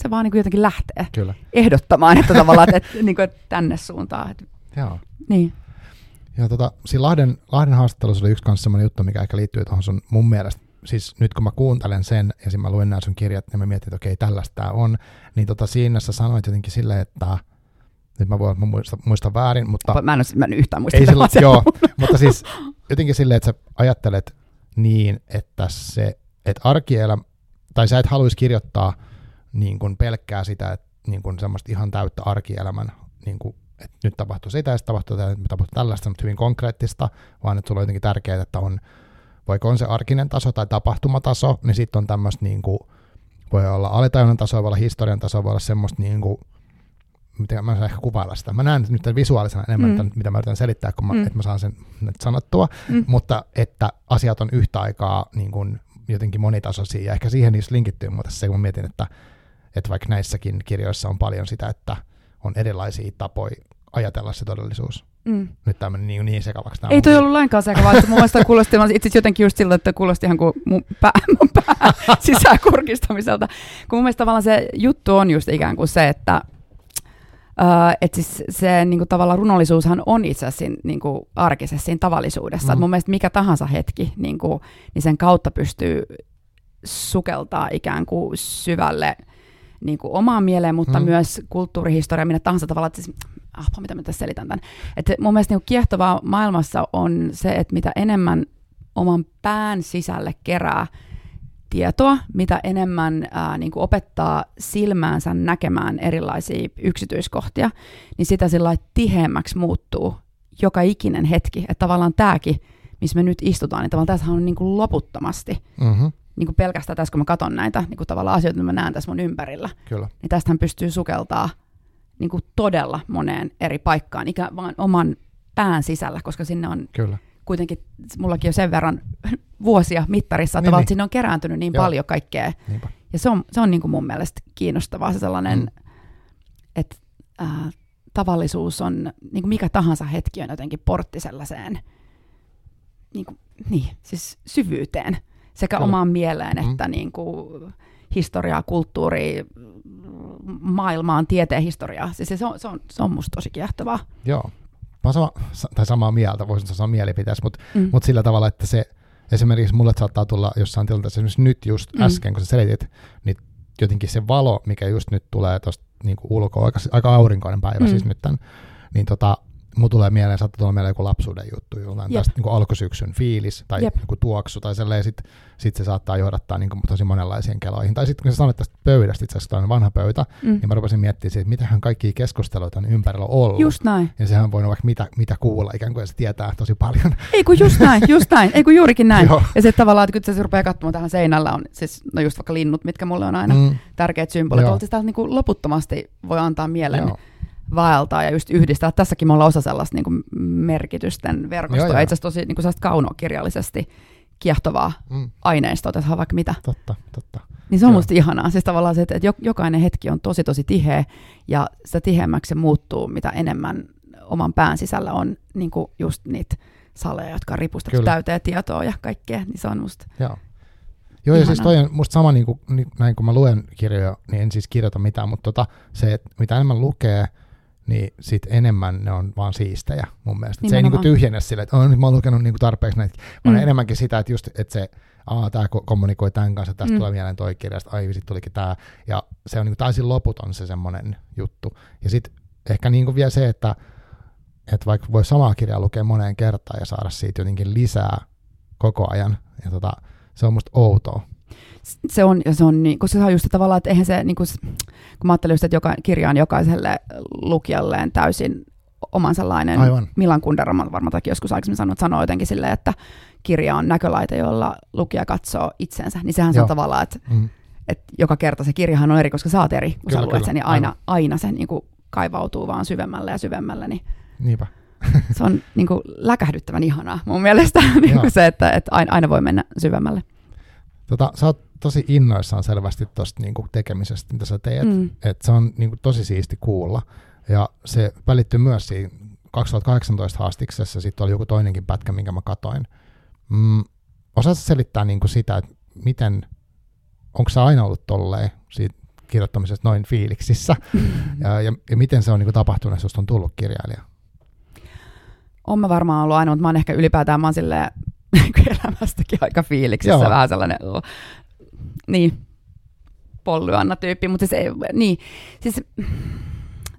Se vaan niin kuin jotenkin lähtee Kyllä. ehdottamaan, että tavallaan, että, että, niin kuin, että tänne suuntaan. Että, Joo. Niin. Ja tota, siinä Lahden, Lahden haastattelussa oli yksi kanssa sellainen juttu, mikä ehkä liittyy tuohon sun mun mielestä siis nyt kun mä kuuntelen sen ja sitten mä luen nämä sun kirjat ja mä mietin, että okei, tällaista tämä on, niin tota siinä sä sanoit jotenkin silleen, että nyt mä voin muistaa, muista väärin, mutta... Mä en, ole, mä en yhtään muista ei sillä, Joo, mutta siis jotenkin silleen, että sä ajattelet niin, että se, että arkielämä, tai sä et haluaisi kirjoittaa niin kuin pelkkää sitä, että niin kuin semmoista ihan täyttä arkielämän, niin kuin, että nyt tapahtuu sitä ja tapahtuu, tätä, nyt tapahtuu tällaista, mutta hyvin konkreettista, vaan että sulla on jotenkin tärkeää, että on vaikka on se arkinen taso tai tapahtumataso, niin sitten on tämmöistä niin kuin, voi olla alitajunnan taso, voi olla historian taso, voi olla semmoista niin kuin, miten mä saan ehkä kuvailla sitä. Mä näen nyt visuaalisena enemmän, mm. tämän, mitä mä yritän selittää, kun mä, mm. että mä saan sen nyt sanottua, mm. mutta että asiat on yhtä aikaa niin kuin, jotenkin monitasoisia, ja ehkä siihen niissä linkittyy mutta se, kun mä mietin, että, että vaikka näissäkin kirjoissa on paljon sitä, että on erilaisia tapoja ajatella se todellisuus. Mm. Nyt tämä meni niin, niin sekavaksi. Ei toi ollut lainkaan sekavaa, että mun mielestä kuulosti itse jotenkin just siltä, että kuulosti ihan kuin mun pää, mun pää sisäkurkistamiselta. Kun mun mielestä tavallaan se juttu on just ikään kuin se, että Uh, että siis se niin kuin, tavallaan runollisuushan on itse asiassa siinä, niin kuin, arkisessa siinä tavallisuudessa. Mm. mun mielestä mikä tahansa hetki, niin, kuin, niin sen kautta pystyy sukeltaa ikään kuin syvälle niin kuin omaan mieleen, mutta mm. myös kulttuurihistoria, minne tahansa tavalla. Että siis, ah, mitä mä tässä selitän tämän. Että mun mielestä niin kiehtovaa maailmassa on se, että mitä enemmän oman pään sisälle kerää tietoa, mitä enemmän ää, niin kuin opettaa silmäänsä näkemään erilaisia yksityiskohtia, niin sitä sillä tiheämmäksi muuttuu joka ikinen hetki. Että tavallaan tämäkin, missä me nyt istutaan, niin tavallaan tässä on niin kuin loputtomasti. Mm-hmm. Niin kuin pelkästään tässä, kun mä katson näitä niin kuin tavallaan asioita, mitä mä näen tässä mun ympärillä. Kyllä. Niin tästähän pystyy sukeltaa niin kuin todella moneen eri paikkaan, ikään vaan oman pään sisällä, koska sinne on Kyllä. Kuitenkin, mullakin jo sen verran vuosia mittarissa, että niin, niin. sinne on kerääntynyt niin Joo. paljon kaikkea. Niinpä. Ja se on, se on niin kuin mun mielestä kiinnostavaa, se sellainen, mm. että äh, tavallisuus on, niin kuin mikä tahansa hetki on jotenkin portti sellaiseen niin, kuin, niin siis syvyyteen, sekä Kyllä. omaan mieleen mm. että niin kuin, historiaa, kulttuuria, maailmaan, tieteen historiaa. Siis se, on, se, on, se on musta tosi kiehtovaa. Joo. Mä oon sama, tai samaa mieltä, voisin sanoa mielipiteessä, mutta mm. mut sillä tavalla, että se esimerkiksi mulle saattaa tulla jossain tilanteessa, esimerkiksi nyt just mm. äsken, kun sä selitit, niin jotenkin se valo, mikä just nyt tulee tuosta niin ulkoa, aika, aika aurinkoinen päivä mm. siis nyt tämän, niin tota, Mulla tulee mieleen, saattaa tulla mieleen joku lapsuuden juttu, jollain Jep. tästä niin kuin alkusyksyn fiilis tai Jep. joku tuoksu tai sellainen, sit, sit se saattaa johdattaa niin kuin tosi monenlaisiin keloihin. Tai sitten kun sä sanoit tästä pöydästä, itse asiassa vanha pöytä, mm. niin mä rupesin miettimään että mitähän kaikki keskusteluita on ympärillä ollut. Just näin. Ja sehän voi vaikka mitä, mitä kuulla, ikään kuin se tietää tosi paljon. Ei kun just näin, just näin, ei kun juurikin näin. ja sitten tavallaan, että kun se rupeaa katsomaan tähän seinällä, on siis, no just vaikka linnut, mitkä mulle on aina mm. tärkeät symbolit, siis niin kuin loputtomasti voi antaa mieleen. Joo vaeltaa ja just yhdistää. Tässäkin me ollaan osa sellaista niin kuin merkitysten verkostoa, itse asiassa tosi niin kuin kaunokirjallisesti kiehtovaa mm. aineistoa, otetaan vaikka mitä. Totta, totta. Niin se on Joo. musta ihanaa. Siis tavallaan se, että jokainen hetki on tosi tosi tiheä ja sitä tiheämmäksi se muuttuu, mitä enemmän oman pään sisällä on niin kuin just niitä saleja, jotka on ripustettu Kyllä. täyteen tietoa ja kaikkea, niin se on musta Joo. Joo, ja siis toi on musta sama, niin kuin, näin kun mä luen kirjoja, niin en siis kirjoita mitään, mutta tota, se, että mitä enemmän lukee, niin sit enemmän ne on vaan siistejä mun mielestä. Se ei niinku tyhjennä sille, että nyt mä oon lukenut niinku tarpeeksi näitä, vaan mm. enemmänkin sitä, että just, että se, aa, tää kommunikoi tämän kanssa, tästä mm. tulee mieleen toi kirja, ai sit tulikin tää, ja se on niinku täysin loputon se semmoinen juttu. Ja sitten ehkä niinku vielä se, että, että vaikka voi samaa kirjaa lukea moneen kertaan ja saada siitä jotenkin lisää koko ajan, ja tota, se on musta outoa se on, ja se on, niin, kun se on just tavallaan, että eihän se, niin kuin, kun mä ajattelin just, että joka, kirja on jokaiselle lukijalleen täysin oman sellainen, Aivan. Milan Kundera varmaan joskus aikaisemmin sanonut, sanoo jotenkin silleen, että kirja on näkölaite, jolla lukija katsoo itsensä, niin sehän se on tavallaan, että, mm. että joka kerta se kirjahan on eri, koska sä oot eri, kun kyllä, sä luet sen, ja aina, aina se niin kuin kaivautuu vaan syvemmälle ja syvemmälle, niin Niinpä. se on niin kuin läkähdyttävän ihanaa mun mielestä, niin kuin se, että, että aina voi mennä syvemmälle. Tota, sä oot tosi innoissaan selvästi tuosta niinku tekemisestä, mitä sä teet. Mm. Et se on niinku tosi siisti kuulla. Ja se välittyy myös siinä 2018 haastiksessa, sitten oli joku toinenkin pätkä, minkä mä katoin. Mm, osaatko selittää niinku sitä, että miten, onko se aina ollut tolleen siitä kirjoittamisesta noin fiiliksissä, ja, ja, ja miten se on niinku tapahtunut, jos on tullut kirjailija? On mä varmaan ollut aina, mutta mä oon ehkä ylipäätään, mä oon silleen, elämästäkin aika fiiliksissä, Joo. vähän sellainen niin, Pollyanna-tyyppi, mutta siis, niin, siis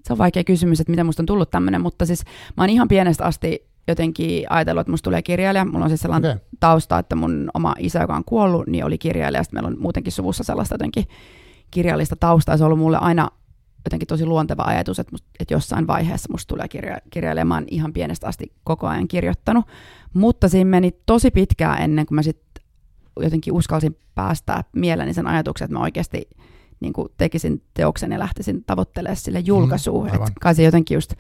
se on vaikea kysymys, että miten musta on tullut tämmöinen, mutta siis mä oon ihan pienestä asti jotenkin ajatellut, että musta tulee kirjailija. Mulla on siis sellainen okay. tausta, että mun oma isä, joka on kuollut, niin oli kirjailija. Sitten meillä on muutenkin suvussa sellaista jotenkin kirjallista taustaa. Se on ollut mulle aina jotenkin tosi luonteva ajatus, että, että jossain vaiheessa musta tulee kirja, kirjailija. Mä oon ihan pienestä asti koko ajan kirjoittanut. Mutta siinä meni tosi pitkään ennen kuin mä sitten jotenkin uskalsin päästää mieleeni sen ajatuksen, että mä oikeasti niin kuin tekisin teoksen ja lähtisin tavoittelemaan sille mm, julkaisuun. Mm, kai se jotenkin just,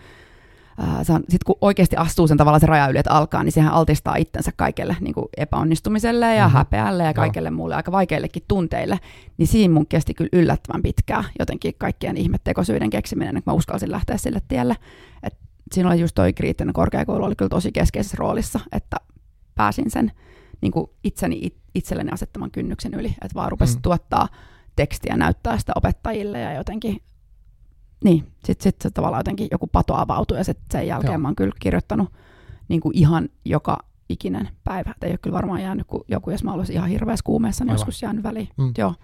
äh, sitten kun oikeasti astuu sen tavalla se raja yli, että alkaa, niin sehän altistaa itsensä kaikelle niin kuin epäonnistumiselle ja mm-hmm. häpeälle ja kaikelle Joo. muulle, aika vaikeillekin tunteille. Niin siinä mun kesti kyllä yllättävän pitkään jotenkin kaikkien ihmettekosyiden keksiminen, että mä uskalsin lähteä sille tielle. Et siinä oli just toi kriittinen korkeakoulu oli kyllä tosi keskeisessä roolissa, että pääsin sen niin kuin itseni it, itselleni asettaman kynnyksen yli, että vaan rupesi mm. tuottaa tekstiä, näyttää sitä opettajille ja jotenkin, niin, sitten sit se tavallaan jotenkin joku pato avautui ja sit sen jälkeen Joo. mä oon kyllä kirjoittanut niin kuin ihan joka ikinen päivä. Et ei ole kyllä varmaan jäänyt, kun joku, jos mä olisin ihan hirveässä kuumeessa, niin Aivan. joskus jäänyt väliin. Mm. Joo.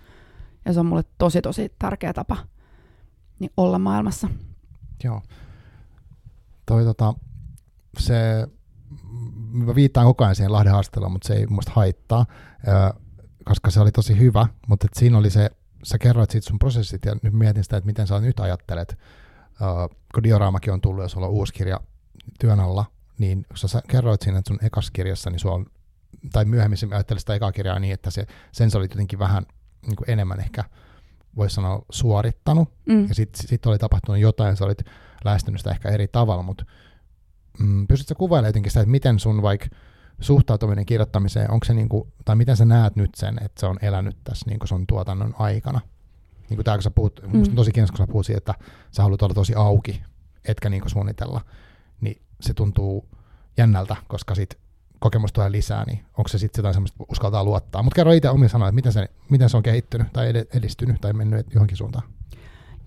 Ja se on mulle tosi, tosi tärkeä tapa niin olla maailmassa. Joo. Toi tota, se mä viittaan koko ajan siihen Lahden haastatteluun, mutta se ei muista haittaa, koska se oli tosi hyvä, mutta et siinä oli se, sä kerroit siitä sun prosessit ja nyt mietin sitä, että miten sä nyt ajattelet, kun dioraamakin on tullut ja sulla on uusi kirja työn alla, niin kun sä kerroit siinä, että sun ekas kirjassa, niin sulla on, tai myöhemmin sä ajattelit sitä ekaa kirjaa niin, että se, sen sä olit jotenkin vähän niin enemmän ehkä, voisi sanoa, suorittanut, mm. ja sitten sit oli tapahtunut jotain, sä olit lähestynyt sitä ehkä eri tavalla, mutta mm, pystytkö kuvailemaan jotenkin sitä, että miten sun vaikka suhtautuminen kirjoittamiseen, onko se niinku, tai miten sä näet nyt sen, että se on elänyt tässä niinku sun tuotannon aikana? Niin kuin tää, kun sä puhut, mm. musta on tosi kiinnostaa, kun sä puhut siitä, että sä haluat olla tosi auki, etkä niinku suunnitella, niin se tuntuu jännältä, koska sit kokemus tulee lisää, niin onko se sitten jotain semmoista, uskaltaa luottaa. Mutta kerro itse omia sanoja, että miten se, miten se on kehittynyt tai edistynyt tai mennyt johonkin suuntaan.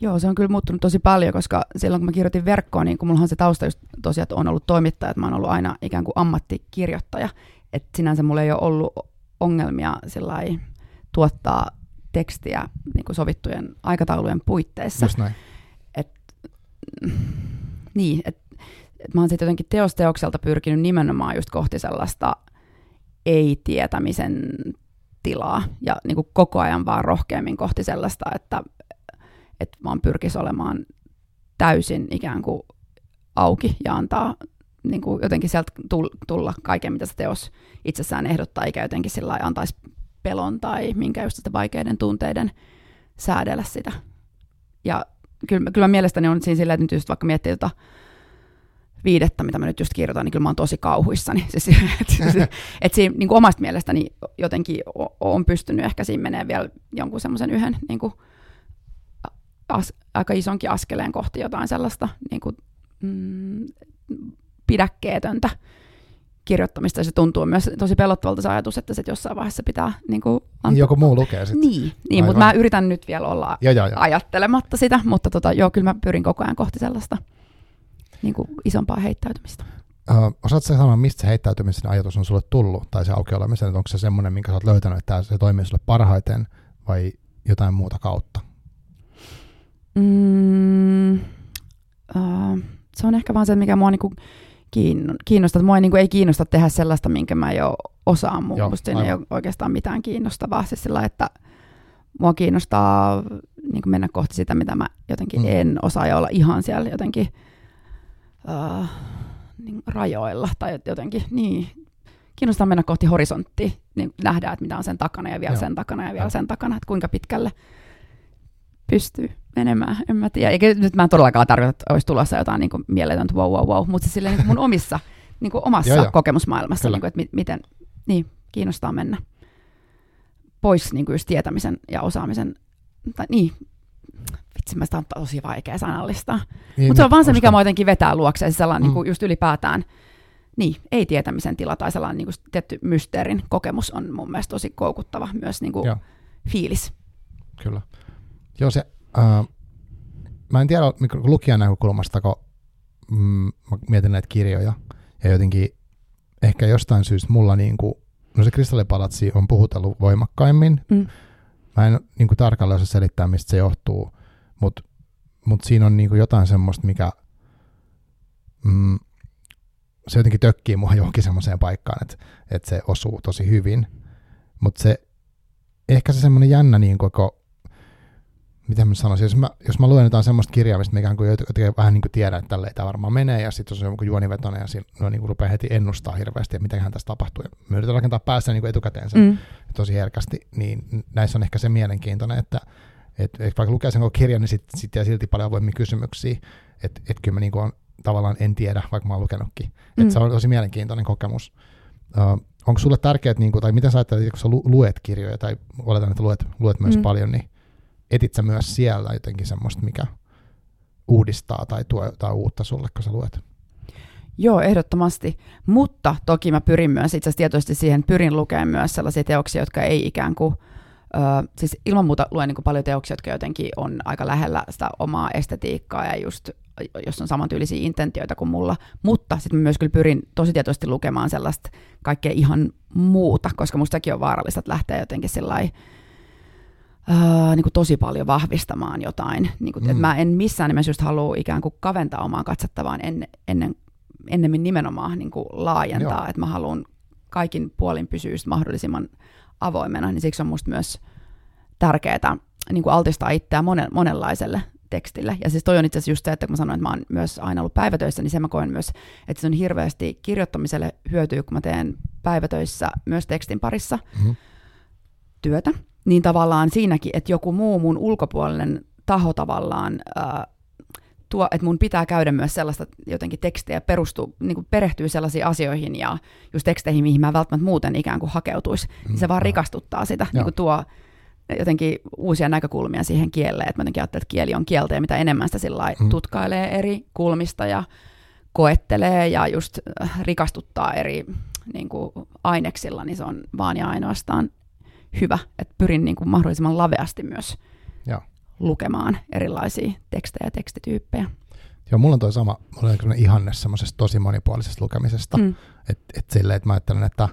Joo, se on kyllä muuttunut tosi paljon, koska silloin kun mä kirjoitin verkkoon, niin kun mullahan se tausta just tosiaan, että on ollut toimittaja, että mä oon ollut aina ikään kuin ammattikirjoittaja, että sinänsä mulla ei ole ollut ongelmia tuottaa tekstiä niin kuin sovittujen aikataulujen puitteissa. Just näin. Et, niin, että et mä oon sitten jotenkin teosteokselta pyrkinyt nimenomaan just kohti sellaista ei-tietämisen tilaa ja niin kuin koko ajan vaan rohkeammin kohti sellaista, että, että vaan pyrkisi olemaan täysin ikään kuin auki ja antaa niin kuin jotenkin sieltä tulla kaiken, mitä se teos itsessään ehdottaa, eikä jotenkin sillä antaisi pelon tai minkä just sitä vaikeiden tunteiden säädellä sitä. Ja kyllä, kyllä mielestäni on siinä silleen, että nyt just vaikka miettii tota viidettä, mitä mä nyt just kirjoitan, niin kyllä mä oon tosi kauhuissani. Siis, että et siinä niin kuin omasta mielestäni jotenkin on pystynyt ehkä siinä menee vielä jonkun semmoisen yhden niin kuin, as, aika isonkin askeleen kohti jotain sellaista niin kuin, mm, pidäkkeetöntä kirjoittamista. Se tuntuu myös tosi pelottavalta se ajatus, että se jossain vaiheessa pitää niin kuin, antaa. Joku muu lukee sitten. Niin, niin mutta mä yritän nyt vielä olla ja, ja, ja. ajattelematta sitä, mutta tota, joo, kyllä mä pyrin koko ajan kohti sellaista niin kuin isompaa heittäytymistä. Uh, osaatko sanoa, mistä se heittäytymisen ajatus on sulle tullut, tai se aukeolemisen, että onko se semmoinen, minkä sä oot löytänyt, että se toimii sulle parhaiten, vai jotain muuta kautta? Mm, uh, se on ehkä vaan se, mikä mua niinku kiinnostaa. Mua ei, niinku, ei kiinnosta tehdä sellaista, minkä mä jo osaan. Mun siinä ei ole oikeastaan mitään kiinnostavaa. Siis sillä, että mua kiinnostaa niin mennä kohti sitä, mitä mä jotenkin mm. en osaa ja olla ihan siellä jotenkin uh, niin rajoilla tai jotenkin, niin, kiinnostaa mennä kohti horisonttia, niin nähdään, että mitä on sen takana ja vielä Joo. sen takana ja vielä Joo. sen takana, että kuinka pitkälle pystyy menemään, en mä tiedä. Eikä nyt mä en todellakaan tarvitse, että olisi tulossa jotain niin kuin mieletöntä wow, wow, wow, mutta silleen niin mun omissa, niin kuin omassa Joo, kokemusmaailmassa, niin kuin, että miten, niin, kiinnostaa mennä pois niin kuin just tietämisen ja osaamisen, tai niin, vitsi, mä sitä on tosi vaikea sanallistaa. Niin, Mutta se on vaan se, mikä mua jotenkin vetää luokseen, se sellainen mm. niin kuin just ylipäätään, niin, ei tietämisen tila tai sellainen niin kuin tietty mysteerin kokemus on mun mielestä tosi koukuttava myös niin kuin fiilis. Kyllä. Joo, se, äh, mä en tiedä lukijan näkökulmasta, kun mm, mä mietin näitä kirjoja, ja jotenkin ehkä jostain syystä mulla niin kuin, no se kristallipalatsi on puhutellut voimakkaimmin. Mm. Mä en niin kuin tarkalleen osaa selittää, mistä se johtuu, mutta mut siinä on niinku jotain semmoista, mikä mm, se jotenkin tökkii mua johonkin semmoiseen paikkaan, että, että se osuu tosi hyvin. Mutta se, ehkä se semmoinen jännä niin koko, miten mä sanoisin, jos mä, jos mä luen jotain semmoista kirjaa, mistä mä kuin jotenkin vähän niin kuin tiedän, että tälle tämä varmaan menee, ja sitten se on joku juonivetonen, ja siinä no, niin kuin rupeaa heti ennustaa hirveästi, että mitähän tässä tapahtuu, ja mä yritän rakentaa päässä niin kuin etukäteen sen mm. tosi herkästi, niin näissä on ehkä se mielenkiintoinen, että, että et vaikka lukee sen kirjan, niin sitten sit jää silti paljon avoimia kysymyksiä, että et kyllä mä niinku on, tavallaan en tiedä, vaikka mä oon lukenutkin. Mm. Et se on tosi mielenkiintoinen kokemus. Uh, onko sulle tärkeää, niinku, tai mitä sä ajattelet, kun sä lu- luet kirjoja, tai oletan, että luet, luet myös mm. paljon, niin etit sä myös siellä jotenkin semmoista, mikä uudistaa tai tuo jotain uutta sulle, kun sä luet? Joo, ehdottomasti. Mutta toki mä pyrin myös itse asiassa tietoisesti siihen, pyrin lukemaan myös sellaisia teoksia, jotka ei ikään kuin Öö, siis ilman muuta luen niin paljon teoksia, jotka jotenkin on aika lähellä sitä omaa estetiikkaa ja just jos on samantyylisiä intentioita kuin mulla, mutta sitten myös kyllä pyrin tosi tietoisesti lukemaan sellaista kaikkea ihan muuta, koska musta sekin on vaarallista, että lähtee jotenkin sellainen Uh, niin kuin tosi paljon vahvistamaan jotain. Niin kuin, mm. että mä en missään nimessä just halua ikään kuin kaventaa omaa katsetta, vaan en, ennen, ennemmin nimenomaan niin kuin laajentaa, Joo. että mä haluan kaikin puolin pysyä mahdollisimman avoimena, niin siksi on musta myös tärkeää niin kuin altistaa itseä monen, monenlaiselle tekstille. Ja siis toi on itse asiassa just se, että kun mä sanoin, että mä oon myös aina ollut päivätöissä, niin se mä koen myös, että se on hirveästi kirjoittamiselle hyötyy, kun mä teen päivätöissä myös tekstin parissa mm-hmm. työtä. Niin tavallaan siinäkin, että joku muu mun ulkopuolinen taho tavallaan äh, tuo, että mun pitää käydä myös sellaista jotenkin tekstejä, perustuu, niin kuin perehtyy sellaisiin asioihin ja just teksteihin, mihin mä välttämättä muuten ikään kuin hakeutuisi, mm, niin se vaan rikastuttaa sitä, niin kuin tuo jotenkin uusia näkökulmia siihen kieleen, että mä jotenkin ajattelen, että kieli on kieltä ja mitä enemmän sitä sillä mm. tutkailee eri kulmista ja koettelee ja just äh, rikastuttaa eri niin kuin aineksilla, niin se on vaan ja ainoastaan hyvä, että pyrin niin kuin mahdollisimman laveasti myös Joo. lukemaan erilaisia tekstejä ja tekstityyppejä. Joo, mulla on toi sama, mulla on ihanne semmoisesta tosi monipuolisesta lukemisesta, mm. että et silleen, että mä ajattelen, että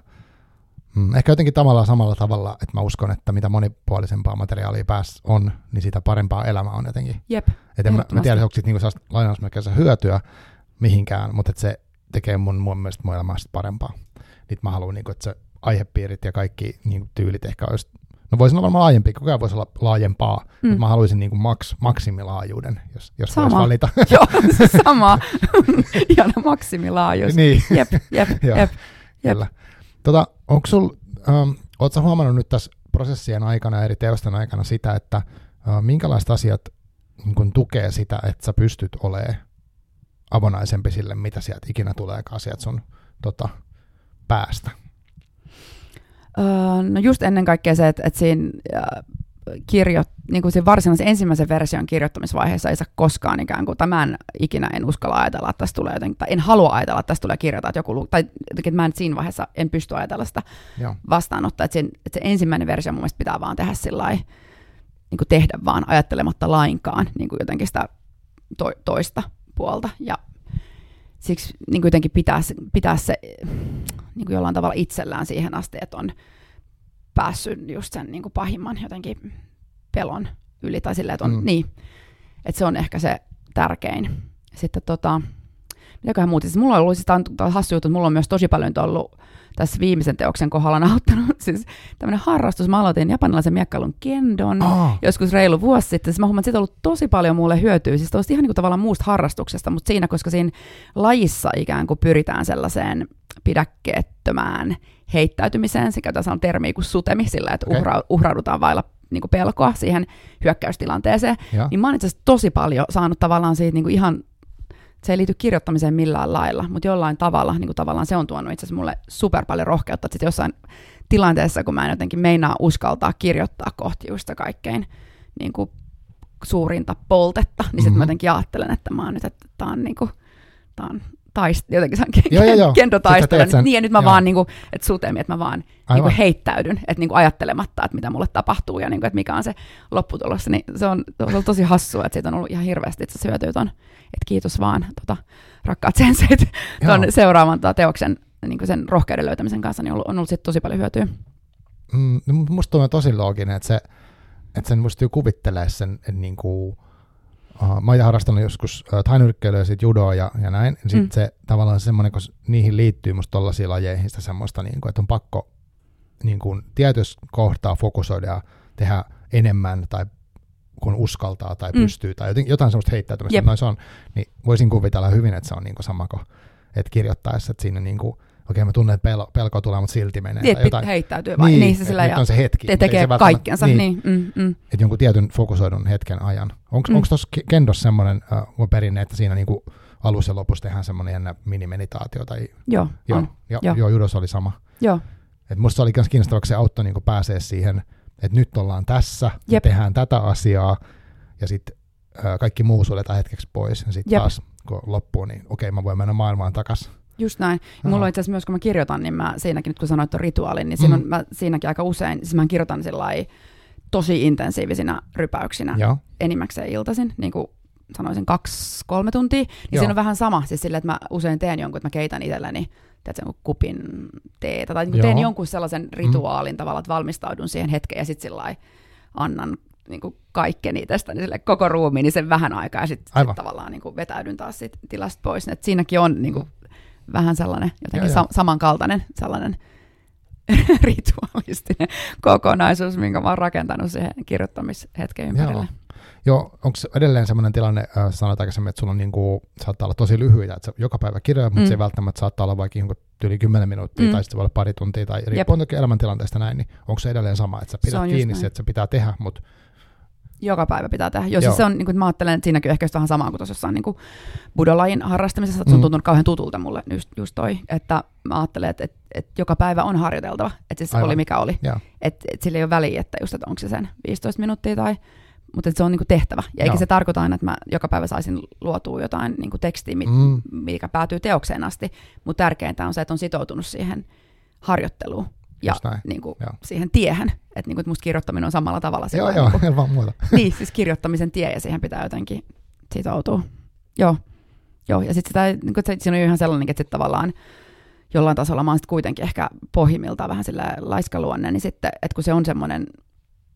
Mm, ehkä jotenkin tavallaan samalla tavalla, että mä uskon, että mitä monipuolisempaa materiaalia päässä on, niin sitä parempaa elämä on jotenkin. Jep, Et en mä, mä tiedä, onko siitä niinku lainausmerkeissä hyötyä mihinkään, mutta että se tekee mun, mun mielestä mun elämästä parempaa. Nyt mä haluan, niinku, että se aihepiirit ja kaikki niinku, tyylit ehkä olisi, no voisi olla varmaan laajempi, koko ajan voisi olla laajempaa, mm. mutta mä haluaisin niinku maks, maksimilaajuuden, jos, jos voisi valita. Joo, sama. Ihana maksimilaajuus. Niin. Jep, jep, jep. jep. Kyllä. Tota, onko sul, ähm, ootko huomannut nyt tässä prosessien aikana ja eri teosten aikana sitä, että äh, minkälaiset asiat niin kun tukee sitä, että sä pystyt olemaan avonaisempi sille, mitä sieltä ikinä tuleekaan sieltä sun tota, päästä? Öö, no just ennen kaikkea se, että, että siinä äh, kirjo, niin kuin varsinaisen ensimmäisen version kirjoittamisvaiheessa ei saa koskaan ikään kuin, tai mä en ikinä en uskalla ajatella, että tästä tulee jotenkin, tai en halua ajatella, että tästä tulee kirjoittaa, että joku, tai jotenkin, että mä en siinä vaiheessa en pysty ajatella sitä Joo. vastaanottaa, että, sen, että se ensimmäinen versio mun mielestä pitää vaan tehdä sillä niin kuin tehdä vaan ajattelematta lainkaan niin kuin jotenkin sitä to, toista puolta, ja siksi niin kuin jotenkin pitää, pitää se niin kuin jollain tavalla itsellään siihen asti, että on päässyt just sen niin kuin pahimman jotenkin pelon yli, tai silleen, että on, mm. niin, että se on ehkä se tärkein. Sitten tota, mitäköhän muuta, siis mulla on ollut, siis tämä on hassu juttu, että mulla on myös tosi paljon ollut tässä viimeisen teoksen kohdalla nauttanut siis tämmöinen harrastus. Mä aloitin japanilaisen miekkailun kendon oh. joskus reilu vuosi sitten. Siis mä huomaan, että siitä on ollut tosi paljon mulle hyötyä. Siis tosta ihan niin kuin tavallaan muusta harrastuksesta, mutta siinä, koska siinä lajissa ikään kuin pyritään sellaiseen pidäkkeettömään heittäytymiseen. Se käytetään sanon termiä kuin sutemi, sillä että okay. uhra, uhraudutaan vailla niin kuin pelkoa siihen hyökkäystilanteeseen. Ja. Niin mä oon itse asiassa tosi paljon saanut tavallaan siitä niin kuin ihan se ei liity kirjoittamiseen millään lailla, mutta jollain tavalla, niin kuin tavallaan se on tuonut itse asiassa mulle super paljon rohkeutta, että jossain tilanteessa, kun mä en jotenkin meinaa uskaltaa kirjoittaa kohti just sitä kaikkein niin kuin suurinta poltetta, niin sitten mm-hmm. mä jotenkin ajattelen, että mä oon nyt, että tää on, niin kuin, tää on taist, jotenkin se on kendotaistelu. Niin, ja nyt mä joo. vaan, niin kuin, että sutemi, että mä vaan niin kuin heittäydyn, että niin kuin ajattelematta, että mitä mulle tapahtuu ja niin kuin, että mikä on se lopputulos. Niin se on, se on tosi hassua, että siitä on ollut ihan hirveästi itse syötyy ton, että kiitos vaan tota, rakkaat senseit ton seuraavan tota, teoksen niin kuin sen rohkeuden löytämisen kanssa, niin on ollut, on ollut siitä tosi paljon hyötyä. Mm, no, musta on tosi looginen, että se, että sen pystyy kuvittelemaan sen niin kuin, Uh, mä oon harrastanut joskus uh, tainyrkkeilyä ja sit judoa ja, ja näin. Sitten mm. se tavallaan semmoinen, kun niihin liittyy musta tollaisiin lajeihin sitä semmoista, niin kuin, että on pakko niin kuin, tietyssä kohtaa fokusoida ja tehdä enemmän tai kun uskaltaa tai mm. pystyy tai jotain, jotain semmoista heittäytymistä. Yep. Noin se on, niin voisin kuvitella hyvin, että se on niin kuin sama kuin että kirjoittaessa, että siinä niin kuin, okei mä tunnen, että pelko, pelko tulee, mutta silti menee. Niin, jotain. heittäytyy vaan. Niin, niin se sillä ja on se hetki. Te tekee se kaikkensa. Niin, niin mm, mm. Että jonkun tietyn fokusoidun hetken ajan. Onko mm. tuossa kendossa semmoinen uh, perinne, että siinä niinku alussa ja lopussa tehdään semmoinen jännä minimeditaatio? Tai, joo, joo, on. Jo, joo. joo, judos oli sama. Joo. Et musta se oli myös kiinnostavaa, se auttoi niinku pääsee siihen, että nyt ollaan tässä, Jep. tehdään tätä asiaa, ja sitten uh, kaikki muu suljetaan hetkeksi pois, ja sitten taas kun loppuu, niin okei, mä voin mennä maailmaan takaisin. Just näin. Ja mulla on itse asiassa myös, kun mä kirjoitan, niin mä siinäkin, nyt kun sanoit tuon rituaalin, niin siinä on, mm. mä siinäkin aika usein, siis mä kirjoitan tosi intensiivisinä rypäyksinä Joo. enimmäkseen iltaisin, niin kuin sanoisin kaksi-kolme tuntia, niin Joo. siinä on vähän sama, siis sille, että mä usein teen jonkun, että mä keitän itselleni tiedätkö, kupin teetä, tai niin teen jonkun sellaisen mm. rituaalin mm. tavalla, että valmistaudun siihen hetkeen, ja sitten sillä annan niin kuin kaikkeni tästä niin sille koko ruumiin, niin sen vähän aikaa, ja sitten sit tavallaan niin kuin vetäydyn taas sit tilasta pois. Et siinäkin on niin kuin, mm vähän sellainen jotenkin sa- samankaltainen sellainen rituaalistinen kokonaisuus, minkä mä oon rakentanut siihen kirjoittamishetken ympärille. Joo. Joo, onko edelleen sellainen tilanne, äh, sanoit aikaisemmin, että sulla on niin kuin, saattaa olla tosi lyhyitä, että joka päivä kirjoja, mutta mm. se ei välttämättä saattaa olla vaikka jonkun yli 10 minuuttia, mm. tai sitten voi olla pari tuntia, tai riippuen toki elämäntilanteesta näin, niin onko se edelleen sama, että sä pidät kiinni se, että se pitää tehdä, mutta joka päivä pitää tehdä. Jos siis se on, niin kuin, mä ajattelen, että siinäkin ehkä vähän samaa kuin tuossa jossain niin budolajin harrastamisessa, se on mm. tuntunut kauhean tutulta mulle just, just toi, että mä ajattelen, että, että, että joka päivä on harjoiteltava, että siis Aivan. oli mikä oli. Että että sillä ei ole väliä, että just, että onko se sen 15 minuuttia tai mutta se on niinku tehtävä. Ja eikä se tarkoita aina, että mä joka päivä saisin luotua jotain niinku tekstiä, mm. mikä päätyy teokseen asti, mutta tärkeintä on se, että on sitoutunut siihen harjoitteluun ja niin kuin, siihen tiehen. Että niin kuin, musta kirjoittaminen on samalla tavalla. Joo, joo, niin kuin, vaan muuta. niin, siis kirjoittamisen tie ja siihen pitää jotenkin sitoutua. Joo, joo. ja sitten niin kuin, se, siinä on ihan sellainen, että sitten tavallaan jollain tasolla mä oon kuitenkin ehkä pohjimmiltaan vähän sillä laiskaluonne, niin sitten, että kun se on semmoinen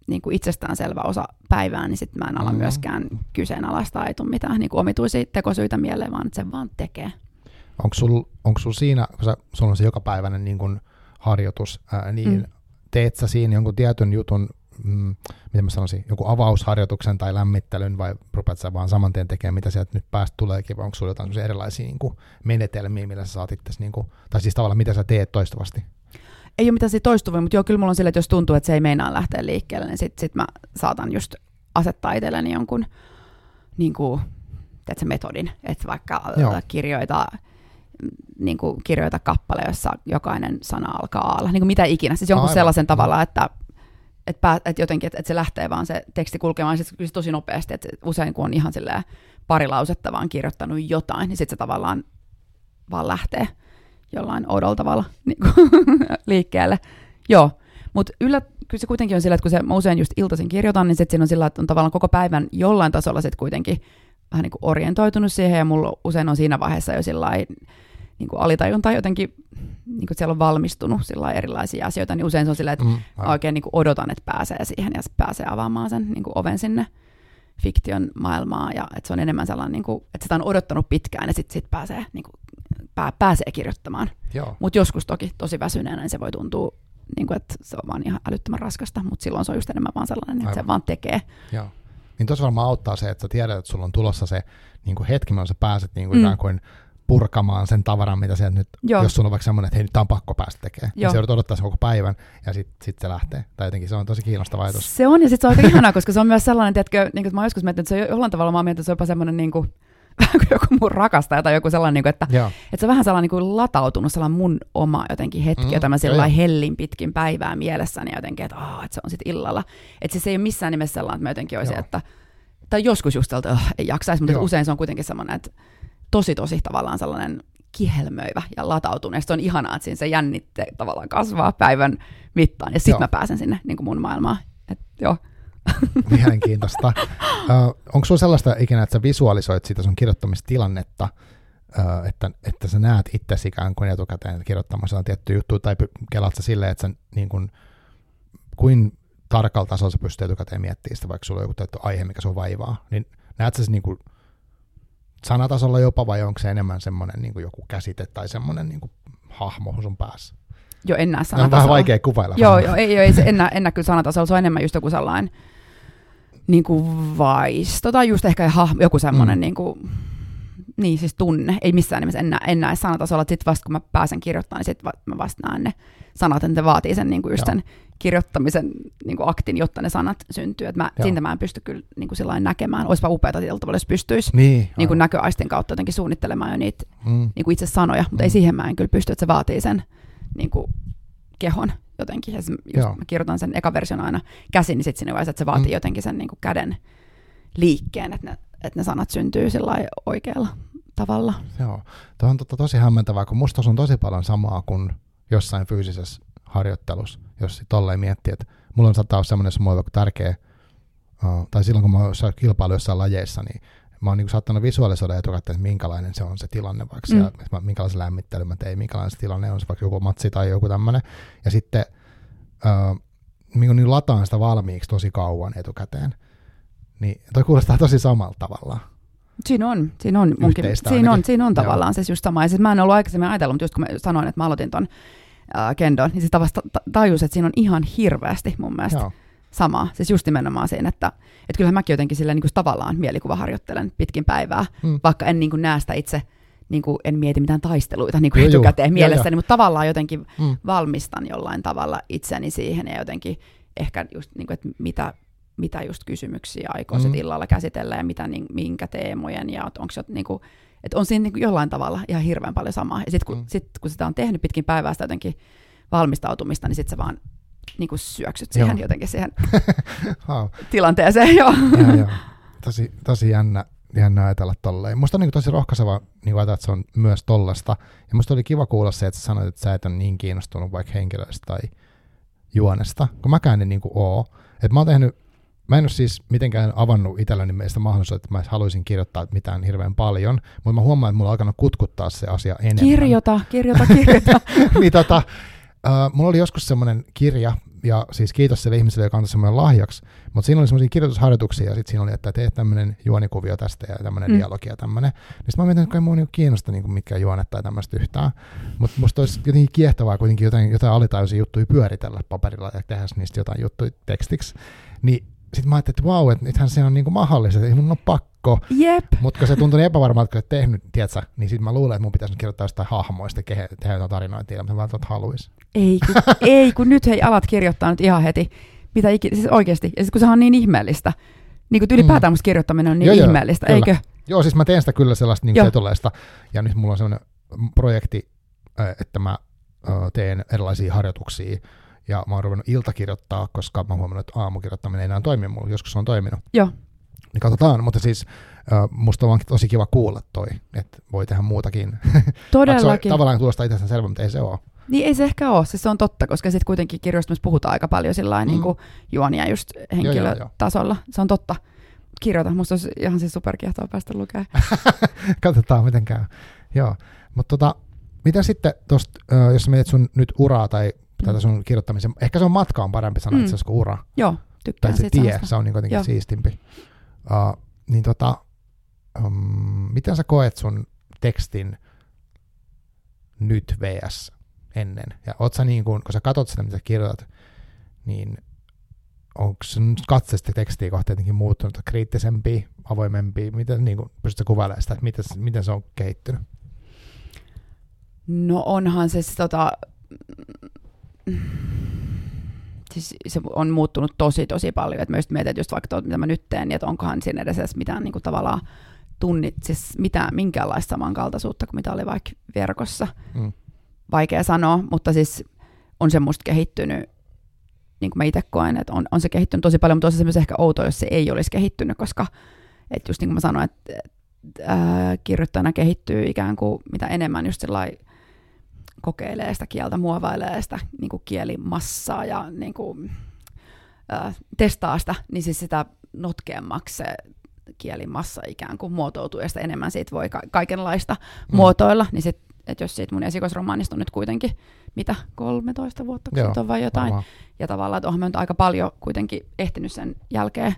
niin kuin itsestäänselvä osa päivää, niin sitten mä en ala mm. myöskään kyseenalaista, ei tule mitään niin kuin omituisia tekosyitä mieleen, vaan että se vaan tekee. Onko sul, onko sul siinä, kun sä, sulla on se jokapäiväinen niin kuin harjoitus, ää, niin mm. teet sä siinä jonkun tietyn jutun, mm, miten mä sanoisin, joku avausharjoituksen tai lämmittelyn, vai rupeat sä vaan saman tien tekemään, mitä sieltä nyt päästä tuleekin, vai onko sulla jotain erilaisia niin kuin, menetelmiä, millä sä saat itse, niin kuin, tai siis tavallaan mitä sä teet toistuvasti? Ei ole mitään siitä toistuvia, mutta joo, kyllä mulla on sille, että jos tuntuu, että se ei meinaa lähteä liikkeelle, niin sitten sit mä saatan just asettaa itselleni jonkun niin kuin, se metodin, että vaikka joo. kirjoita niin kuin kirjoita kappale, jossa jokainen sana alkaa aalla, niin kuin mitä ikinä. Siis jonkun Aivan. sellaisen tavalla, että, että, pää, että jotenkin, että, että se lähtee vaan se teksti kulkemaan siis, siis tosi nopeasti, että usein kun on ihan pari lausetta vaan kirjoittanut jotain, niin sitten se tavallaan vaan lähtee jollain oudolla tavalla niin kuin, liikkeelle. Joo, mutta yllä, kyllä se kuitenkin on sillä, että kun se, mä usein just iltaisin kirjoitan, niin sitten siinä on sillä, että on tavallaan koko päivän jollain tasolla sitten kuitenkin vähän niin kuin orientoitunut siihen, ja mulla usein on siinä vaiheessa jo sillä niin kuin alitajunta jotenkin, niin kuin siellä on valmistunut sillä erilaisia asioita, niin usein se on silleen, että mm, oikein niin kuin odotan, että pääsee siihen ja pääsee avaamaan sen niin kuin oven sinne fiktion maailmaan, ja että se on enemmän sellainen, niin kuin, että sitä on odottanut pitkään, ja sitten sit pääsee, niin kuin, pää, pääsee kirjoittamaan. Mutta joskus toki tosi väsyneenä, niin se voi tuntua, niin kuin, että se on vaan ihan älyttömän raskasta, mutta silloin se on just enemmän vaan sellainen, että Aivan. se vaan tekee. Joo. Niin tosi varmaan auttaa se, että sä tiedät, että sulla on tulossa se niin kuin hetki, milloin sä pääset niin kuin mm. ikään kuin purkamaan sen tavaran, mitä sieltä nyt, Joo. jos sulla on vaikka semmoinen, että hei, nyt tämä on pakko päästä tekemään. Joo. Niin se odottaa sen koko päivän ja sitten sit se lähtee. Tai jotenkin se on tosi kiinnostava ajatus. Se on ja sitten se on aika ihanaa, koska se on myös sellainen, tiedätkö, niin kuin mä joskus mietin, että se on jollain tavalla mä mietin, että se on jopa semmoinen niin kuin, kuin joku mun rakastaja tai joku sellainen, niin että, että se on vähän sellainen niin kuin latautunut sellainen mun oma jotenkin hetki, mm, jota mä sellainen hellin pitkin päivää mielessäni jotenkin, että, oh, että se on sitten illalla. Että siis se ei ole missään nimessä sellainen, että mä jotenkin olisin, että, tai joskus just että oh, ei jaksaisi, mutta Joo. usein se on kuitenkin semmoinen, että tosi tosi tavallaan sellainen kihelmöivä ja latautunut. Ja se on ihanaa, että siinä se jännitte tavallaan kasvaa päivän mittaan. Ja sitten mä pääsen sinne niin kuin mun maailmaan. Et, joo. Mielenkiintoista. uh, onko sulla sellaista ikinä, että sä visualisoit sitä sun kirjoittamistilannetta, uh, että, että sä näet itse ikään kuin etukäteen kirjoittamassa on tietty juttu, tai kelaat sä silleen, että sä niin kuin, kuin tarkalla tasolla sä pystyt etukäteen miettimään sitä, vaikka sulla on joku tietty aihe, mikä sun vaivaa, niin näet sä niin kuin sanatasolla jopa, vai onko se enemmän semmoinen niin joku käsite tai semmoinen niin hahmo sun päässä? Joo, en näe sanatasolla. On vähän vaikea kuvailla. Joo, joo ei, ei, en, näe, en näe kyllä sanatasolla, se on enemmän just joku sellainen niin kuin vaisto tai just ehkä hahmo, joku semmoinen mm. niin kuin, niin siis tunne, ei missään nimessä en en näe sanatasolla, että sitten vasta kun mä pääsen kirjoittamaan, niin sitten mä vasta näen ne sanat, että ne vaatii sen, niin kuin just sen kirjoittamisen niin kuin aktin, jotta ne sanat syntyy. Et mä, siitä mä en pysty kyllä niin kuin näkemään. Olisipa upeata tietyllä tavalla, jos pystyisi niin, niin kuin näköaisten kautta jotenkin suunnittelemaan jo niitä mm. niin kuin itse sanoja, mutta mm. ei siihen mä en kyllä pysty, että se vaatii sen niin kuin kehon jotenkin. Ja jos mä kirjoitan sen eka version aina käsin, niin sitten siinä vaiheessa, että se vaatii mm. jotenkin sen niin kuin käden liikkeen, että ne, että ne sanat syntyy sillä oikealla tavalla. Joo, tuo on totta tosi hämmentävää, kun musta on tosi paljon samaa kuin jossain fyysisessä harjoittelussa, jos tolleen miettii, että mulla on saattaa olla semmoinen, mulla on tärkeä, uh, tai silloin kun mä oon kilpailu jossain lajeissa, niin mä oon niin saattanut visualisoida etukäteen, että minkälainen se on se tilanne, vaikka mm. siellä, minkälaisen lämmittelyn mä tein, minkälainen se tilanne on, se vaikka joku matsi tai joku tämmöinen. Ja sitten uh, niin lataan sitä valmiiksi tosi kauan etukäteen. Niin toi kuulostaa tosi samalta tavalla. Siinä on, siinä on, munkin, siinä on, siinä on tavallaan Joo. se just sama. Ja sit mä en ollut aikaisemmin ajatellut, mutta just kun mä sanoin, että mä aloitin ton uh, kendon, niin sitten vasta tajus, että siinä on ihan hirveästi mun mielestä Joo. sama. Siis just nimenomaan siinä, että, että kyllähän mäkin jotenkin sillä niin kuin tavallaan mielikuva harjoittelen pitkin päivää, mm. vaikka en niin kuin näe sitä itse, niin kuin en mieti mitään taisteluita niin kuin etukäteen joo, mielessäni, joo. mutta tavallaan jotenkin mm. valmistan jollain tavalla itseni siihen ja jotenkin ehkä just, niin kuin, että mitä, mitä just kysymyksiä aikoo mm. illalla käsitellä ja mitä, niin, minkä teemojen ja onko se niin kuin, että on siinä niin jollain tavalla ihan hirveän paljon samaa. Ja sitten kun, mm. sit, kun sitä on tehnyt pitkin päivää sitä jotenkin valmistautumista, niin sitten se vaan niin kuin syöksyt siihen joo. jotenkin siihen tilanteeseen. Joo. ja, joo. Tosi, tosi jännä, jännä ajatella tolleen. Musta on niin tosi rohkaiseva niin ajatella, että se on myös tollasta. Ja musta oli kiva kuulla se, että sä sanoit, että sä et ole niin kiinnostunut vaikka henkilöistä tai juonesta, kun mäkään en niin kuin oo. Et mä oon tehnyt Mä en ole siis mitenkään avannut itselleni meistä mahdollisuutta, että mä haluaisin kirjoittaa mitään hirveän paljon, mutta mä huomaan, että mulla on alkanut kutkuttaa se asia enemmän. Kirjoita, kirjoita, kirjoita. niin tota, Uh, mulla oli joskus semmoinen kirja, ja siis kiitos sille ihmiselle, joka antoi semmoinen lahjaksi, mutta siinä oli semmoisia kirjoitusharjoituksia, ja sitten siinä oli, että teet tämmöinen juonikuvio tästä ja tämmöinen mm. dialogi ja tämmöinen. Niin sitten mä mietin, että ei mua niinku kiinnosta niinku mitkä juonet tai tämmöistä yhtään. Mutta musta olisi jotenkin kiehtovaa kuitenkin jotain, jotain alitajuisia juttuja pyöritellä paperilla ja tehdä niistä jotain juttuja tekstiksi. Niin sitten mä ajattelin, että vau, että nythän se on niinku mahdollista, että ei mun ole pakko. Jep. Mutta kun se tuntui niin epävarmalta, että tehnyt, tiedätkö, niin sitten mä luulen, että mun pitäisi kirjoittaa jostain hahmoista ja tehdä jotain tarinointia, mutta mä välttämättä haluaisin. Ei kun, ei, kun nyt hei alat kirjoittaa nyt ihan heti. Mitä ikinä, siis oikeasti. Ja sitten kun se on niin ihmeellistä. Niin kuin ylipäätään mm. kirjoittaminen on niin joo, ihmeellistä, joo, eikö? Joo, siis mä teen sitä kyllä sellaista niin etuleista. Ja nyt mulla on sellainen projekti, että mä teen erilaisia harjoituksia ja mä oon ruvennut iltakirjoittaa, koska mä oon huomannut, että aamukirjoittaminen ei enää toimi mulla. Joskus se on toiminut. Joo. Niin katsotaan, mutta siis uh, musta on tosi kiva kuulla toi, että voi tehdä muutakin. Todellakin. se on tavallaan tuosta itsestään selvä, mutta ei se ole. Niin ei se ehkä ole, siis se on totta, koska sitten kuitenkin kirjoistamassa puhutaan aika paljon sillä mm. niin kuin juonia just henkilötasolla. Se on totta. Kirjoita, musta olisi ihan siis superkiehtoa päästä lukemaan. Katsotaan, miten käy. Joo, mutta tota, mitä sitten tuosta, jos mietit sun nyt uraa tai. Tätä sun kirjoittamisen, ehkä se on matka on parempi sanoa mm. itse asiassa kuin ura. Joo, tykkään Tai se tie, sanasta. se on niin kuitenkin Joo. siistimpi. Uh, niin tota, um, miten sä koet sun tekstin nyt vs ennen? Ja oot sä niin kuin, kun sä katsot sitä, mitä sä kirjoitat, niin onko sun katse sitä tekstiä kohti jotenkin muuttunut kriittisempi, avoimempi? Miten niin kuin, pystytkö kuvailemaan sitä, että miten, miten se on kehittynyt? No onhan se tota, siis se on muuttunut tosi tosi paljon, että myös mietin just vaikka tuot, mitä mä nyt teen, niin että onkohan siinä edes mitään niin kuin tavallaan tunnit, siis mitään, minkäänlaista samankaltaisuutta kuin mitä oli vaikka verkossa. Mm. Vaikea sanoa, mutta siis on se musta kehittynyt, niin kuin mä itse koen, että on, on se kehittynyt tosi paljon, mutta olisi se ehkä outo, jos se ei olisi kehittynyt, koska että just niin kuin mä sanoin, että ää, kirjoittajana kehittyy ikään kuin mitä enemmän just sellainen kokeilee sitä kieltä, muovailee sitä niin kuin kielimassaa ja niin kuin, ää, testaa sitä, niin siis sitä notkeammaksi se kielimassa ikään kuin muotoutuu ja sitä enemmän siitä voi ka- kaikenlaista mm. muotoilla, niin sit, että jos siitä mun esikoisromaanista on nyt kuitenkin, mitä, 13 vuotta, kun Joo, on vai jotain, varmaan. ja tavallaan, että olen aika paljon kuitenkin ehtinyt sen jälkeen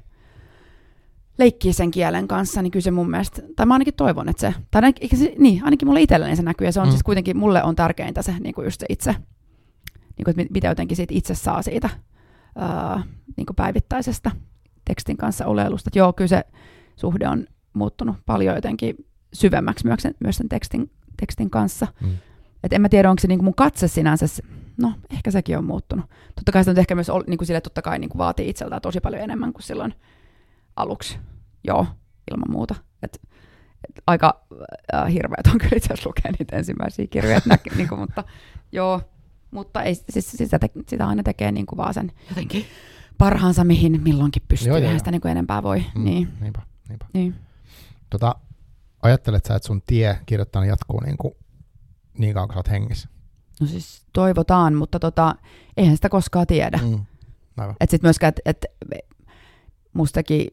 leikkii sen kielen kanssa, niin kyllä se mun mielestä, tai mä ainakin toivon, että se, tai ainakin, niin, ainakin mulle itselleni se näkyy, ja se on mm. siis kuitenkin, mulle on tärkeintä se, niin kuin just se itse, niin kuin, että mitä jotenkin siitä itse saa siitä ää, niin kuin päivittäisestä tekstin kanssa oleilusta. Että joo, kyllä se suhde on muuttunut paljon jotenkin syvemmäksi myös sen, myös sen tekstin, tekstin kanssa. Mm. Et en mä tiedä, onko se niin kuin mun katse sinänsä, no ehkä sekin on muuttunut. Totta kai se on ehkä myös niin kuin sille, totta kai niin kuin vaatii itseltään tosi paljon enemmän kuin silloin aluksi. Joo, ilman muuta. Et, et aika äh, hirveät on kyllä itse asiassa lukea niitä ensimmäisiä kirjoja, nä, niin kuin, mutta joo, mutta ei, siis sitä, te, sitä aina tekee niin kuin vaan sen jotenkin parhaansa, mihin milloinkin pystyy, joo, joo, sitä niin kuin enempää voi. Mm, niin. Niinpä, niinpä. Niin. Tota, ajattelet sä, että sun tie kirjoittaa jatkuu niin, kuin, niin kauan kuin sä oot hengissä? No siis toivotaan, mutta tota, eihän sitä koskaan tiedä. Mm, että sitten myöskään, että et, mustakin,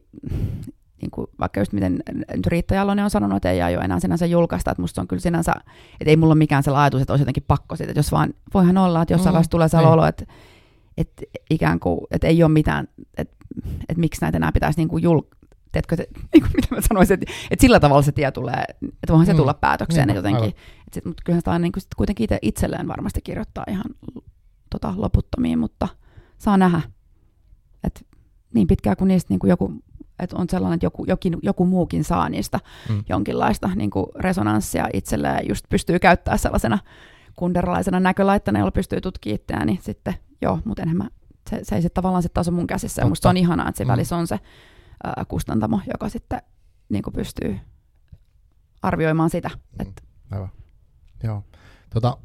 niin kuin vaikka just miten nyt Riitta Jalonen on sanonut, että ei aio enää sinänsä julkaista, että musta on kyllä sinänsä, että ei mulla ole mikään sellainen ajatus, että olisi jotenkin pakko siitä, että jos vaan, voihan olla, että jossain mm, vaiheessa tulee sellainen niin. olo, että, että ikään kuin, että ei ole mitään, että, että miksi näitä enää pitäisi niin kuin jul, teetkö, se, niin kuin mitä mä sanoisin, että, että sillä tavalla se tie tulee, että voihan se mm, tulla päätökseen niin, jotenkin, että sit, mutta kyllähän sitä niin kuin sit kuitenkin itse, itselleen varmasti kirjoittaa ihan tota, loputtomiin, mutta saa nähdä, niin pitkään kuin niistä niin kuin joku, että on sellainen, että joku, jokin, joku muukin saa niistä mm. jonkinlaista niin kuin resonanssia itselleen ja just pystyy käyttämään sellaisena kunderalaisena näkölaitteena, jolla pystyy tutkimaan itseään, niin sitten joo, mutta enhän mä, se, se ei sitten tavallaan sitten taas mun käsissä. Ja musta on ihanaa, että se mm. välissä on se ää, kustantamo, joka sitten niin kuin pystyy arvioimaan sitä. Mm. Että. Aivan. Joo. Tota,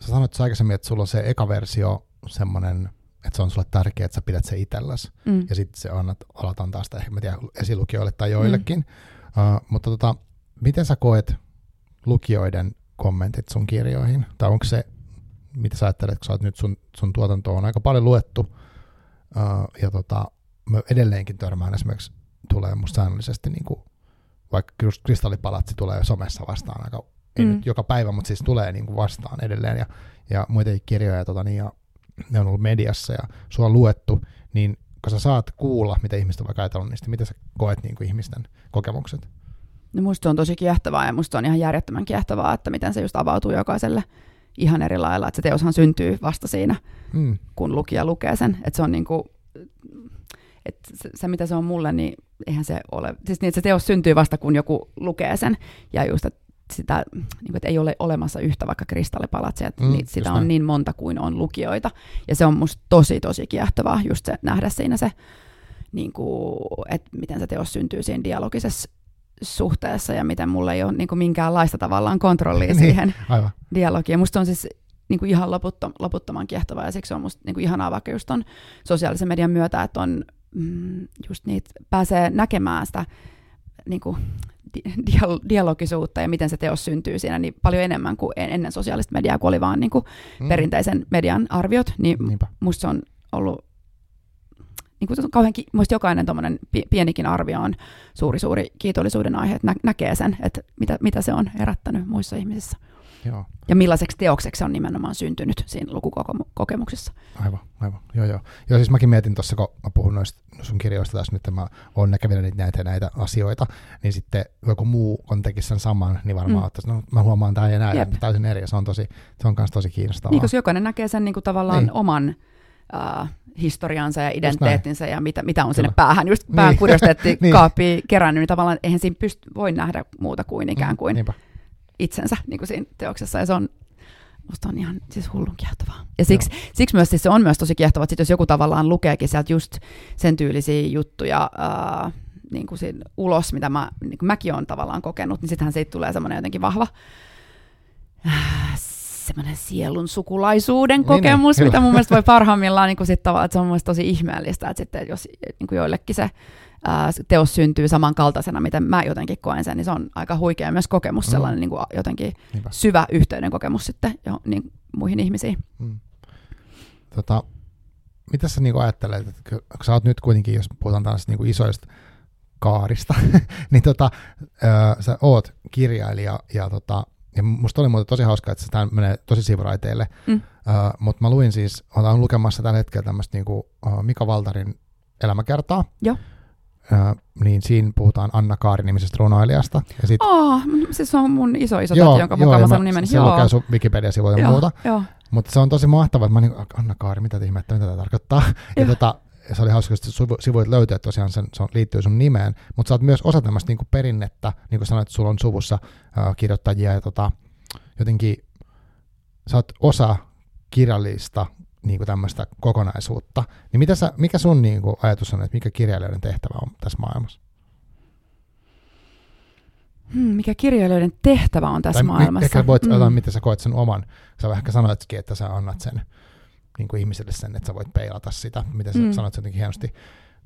sä sanoit aikaisemmin, että sulla on se eka versio semmoinen, että se on sulle tärkeää, että sä pidät se itselläsi. Mm. Ja sitten se annat, alat antaa sitä ehkä, mä tiedän, esilukijoille tai joillekin. Mm. Uh, mutta tota, miten sä koet lukijoiden kommentit sun kirjoihin? Tai onko se, mitä sä ajattelet, kun sä oot nyt sun, sun tuotanto on aika paljon luettu, uh, ja tota, mä edelleenkin törmään esimerkiksi, tulee musta säännöllisesti, niin kuin, vaikka kristallipalatsi tulee somessa vastaan aika, ei mm. nyt joka päivä, mutta siis tulee niin kuin vastaan edelleen, ja, ja muitakin kirjoja, tota, niin, ja ne on ollut mediassa, ja sua on luettu, niin kun sä saat kuulla, mitä ihmiset on vaikka ajatellut niistä, miten sä koet niin kuin ihmisten kokemukset? No musta on tosi kiehtovaa ja musta on ihan järjettömän kiehtovaa, että miten se just avautuu jokaiselle ihan eri lailla, että se teoshan syntyy vasta siinä, mm. kun lukija lukee sen, että se on niinku, että se, se, mitä se on mulle, niin eihän se ole, siis niin, että se teos syntyy vasta, kun joku lukee sen, ja just, että sitä, niin kuin, että ei ole olemassa yhtä vaikka kristallipalatsia, että mm, sitä on niin monta kuin on lukijoita, ja se on musta tosi, tosi kiehtovaa just se, nähdä siinä se, niin kuin, että miten se teos syntyy siinä dialogisessa suhteessa ja miten mulla ei ole niin kuin minkäänlaista tavallaan kontrollia niin, siihen aivan. dialogiin. Musta on siis niin kuin ihan loputtom, loputtoman kiehtovaa ja siksi on musta niin kuin ihanaa vaikka just on sosiaalisen median myötä, että on mm, just niitä, pääsee näkemään sitä niin kuin dialogisuutta ja miten se teos syntyy siinä niin paljon enemmän kuin ennen sosiaalista mediaa, kun oli vaan niin kuin mm. perinteisen median arviot, niin Niinpä. musta se on ollut niin kuin kauhean, muista jokainen pienikin arvio on suuri, suuri kiitollisuuden aihe, että nä- näkee sen, että mitä, mitä se on herättänyt muissa ihmisissä. Joo. Ja millaiseksi teokseksi se on nimenomaan syntynyt siinä lukukokemuksessa. Aivan, aivan. Joo, joo. Joo, siis mäkin mietin tuossa, kun mä puhun noista sun kirjoista tässä nyt, että mä oon näkevinä näitä näitä asioita, niin sitten joku muu on tekisi sen saman, niin varmaan mm. ottaisi, no mä huomaan tämän ja näin, Jep. täysin eri, ja se on, tosi, se on myös tosi kiinnostavaa. Niin, koska jokainen näkee sen niin kuin tavallaan niin. oman uh, historiansa ja identiteettinsä ja mitä, mitä on Kyllä. sinne päähän, just pään niin. niin. kaappiin kerännyt, niin tavallaan eihän siinä pysty, voi nähdä muuta kuin ikään mm, kuin mm, itsensä niin kuin siinä teoksessa, ja se on Musta on ihan siis hullun kiehtovaa. Ja siksi, siksi myös siis se on myös tosi kiehtovaa, että jos joku tavallaan lukeekin sieltä just sen tyylisiä juttuja ää, niin kuin ulos, mitä mä, niin kuin mäkin olen tavallaan kokenut, niin sittenhän siitä tulee semmoinen jotenkin vahva äh, semmoinen sielun sukulaisuuden niin, niin, kokemus, niin, mitä mun mielestä voi parhaimmillaan, niin kuin sit tavallaan, että se on mun tosi ihmeellistä, että sitten jos niin kuin joillekin se ää, teos syntyy samankaltaisena, miten mä jotenkin koen sen, niin se on aika huikea myös kokemus, mm. sellainen niin kuin jotenkin Niinpä. syvä yhteyden kokemus sitten jo, niin, muihin ihmisiin. Mm. Tota, mitä sä niin ajattelet, että kun sä oot nyt kuitenkin, jos puhutaan tällaisista niin isoista kaarista, niin tota, ää, sä oot kirjailija ja tota, ja musta oli muuten tosi hauskaa, että tämä menee tosi sivuraiteille. Mm. Uh, mutta mä luin siis, olen lukemassa tällä hetkellä tämmöistä niinku, Mika Valtarin elämäkertaa. Joo. Niin siinä puhutaan Anna Kaari-nimisestä runoilijasta. Ja sit, oh, siis on mun iso iso täti, jonka mukaan mä sanon nimeni. Se joo. lukee sun Wikipedia-sivuja ja muuta. Joo. Mutta se on tosi mahtavaa, että mä niin, Anna Kaari, mitä ihmettä, mitä tämä tarkoittaa. Ja tota, se oli hauska, että sivuit löytyy, että tosiaan sen, se on, liittyy sun nimeen, mutta sä oot myös osa tämmöistä niin perinnettä, niin kuin sanoit, että sulla on suvussa äh, kirjoittajia ja tota, jotenkin sä oot osa kirjallista niin kuin tämmöistä kokonaisuutta. Niin mitä sä, mikä sun niin kuin, ajatus on, että mikä kirjailijoiden tehtävä on tässä maailmassa? Hmm, mikä kirjailijoiden tehtävä on tässä tai maailmassa? Ehkä voit mm. miten sä koet sen oman. Sä ehkä sanoitkin, että sä annat sen niin kuin ihmisille sen, että sä voit peilata sitä, mitä sä mm. sanot jotenkin hienosti.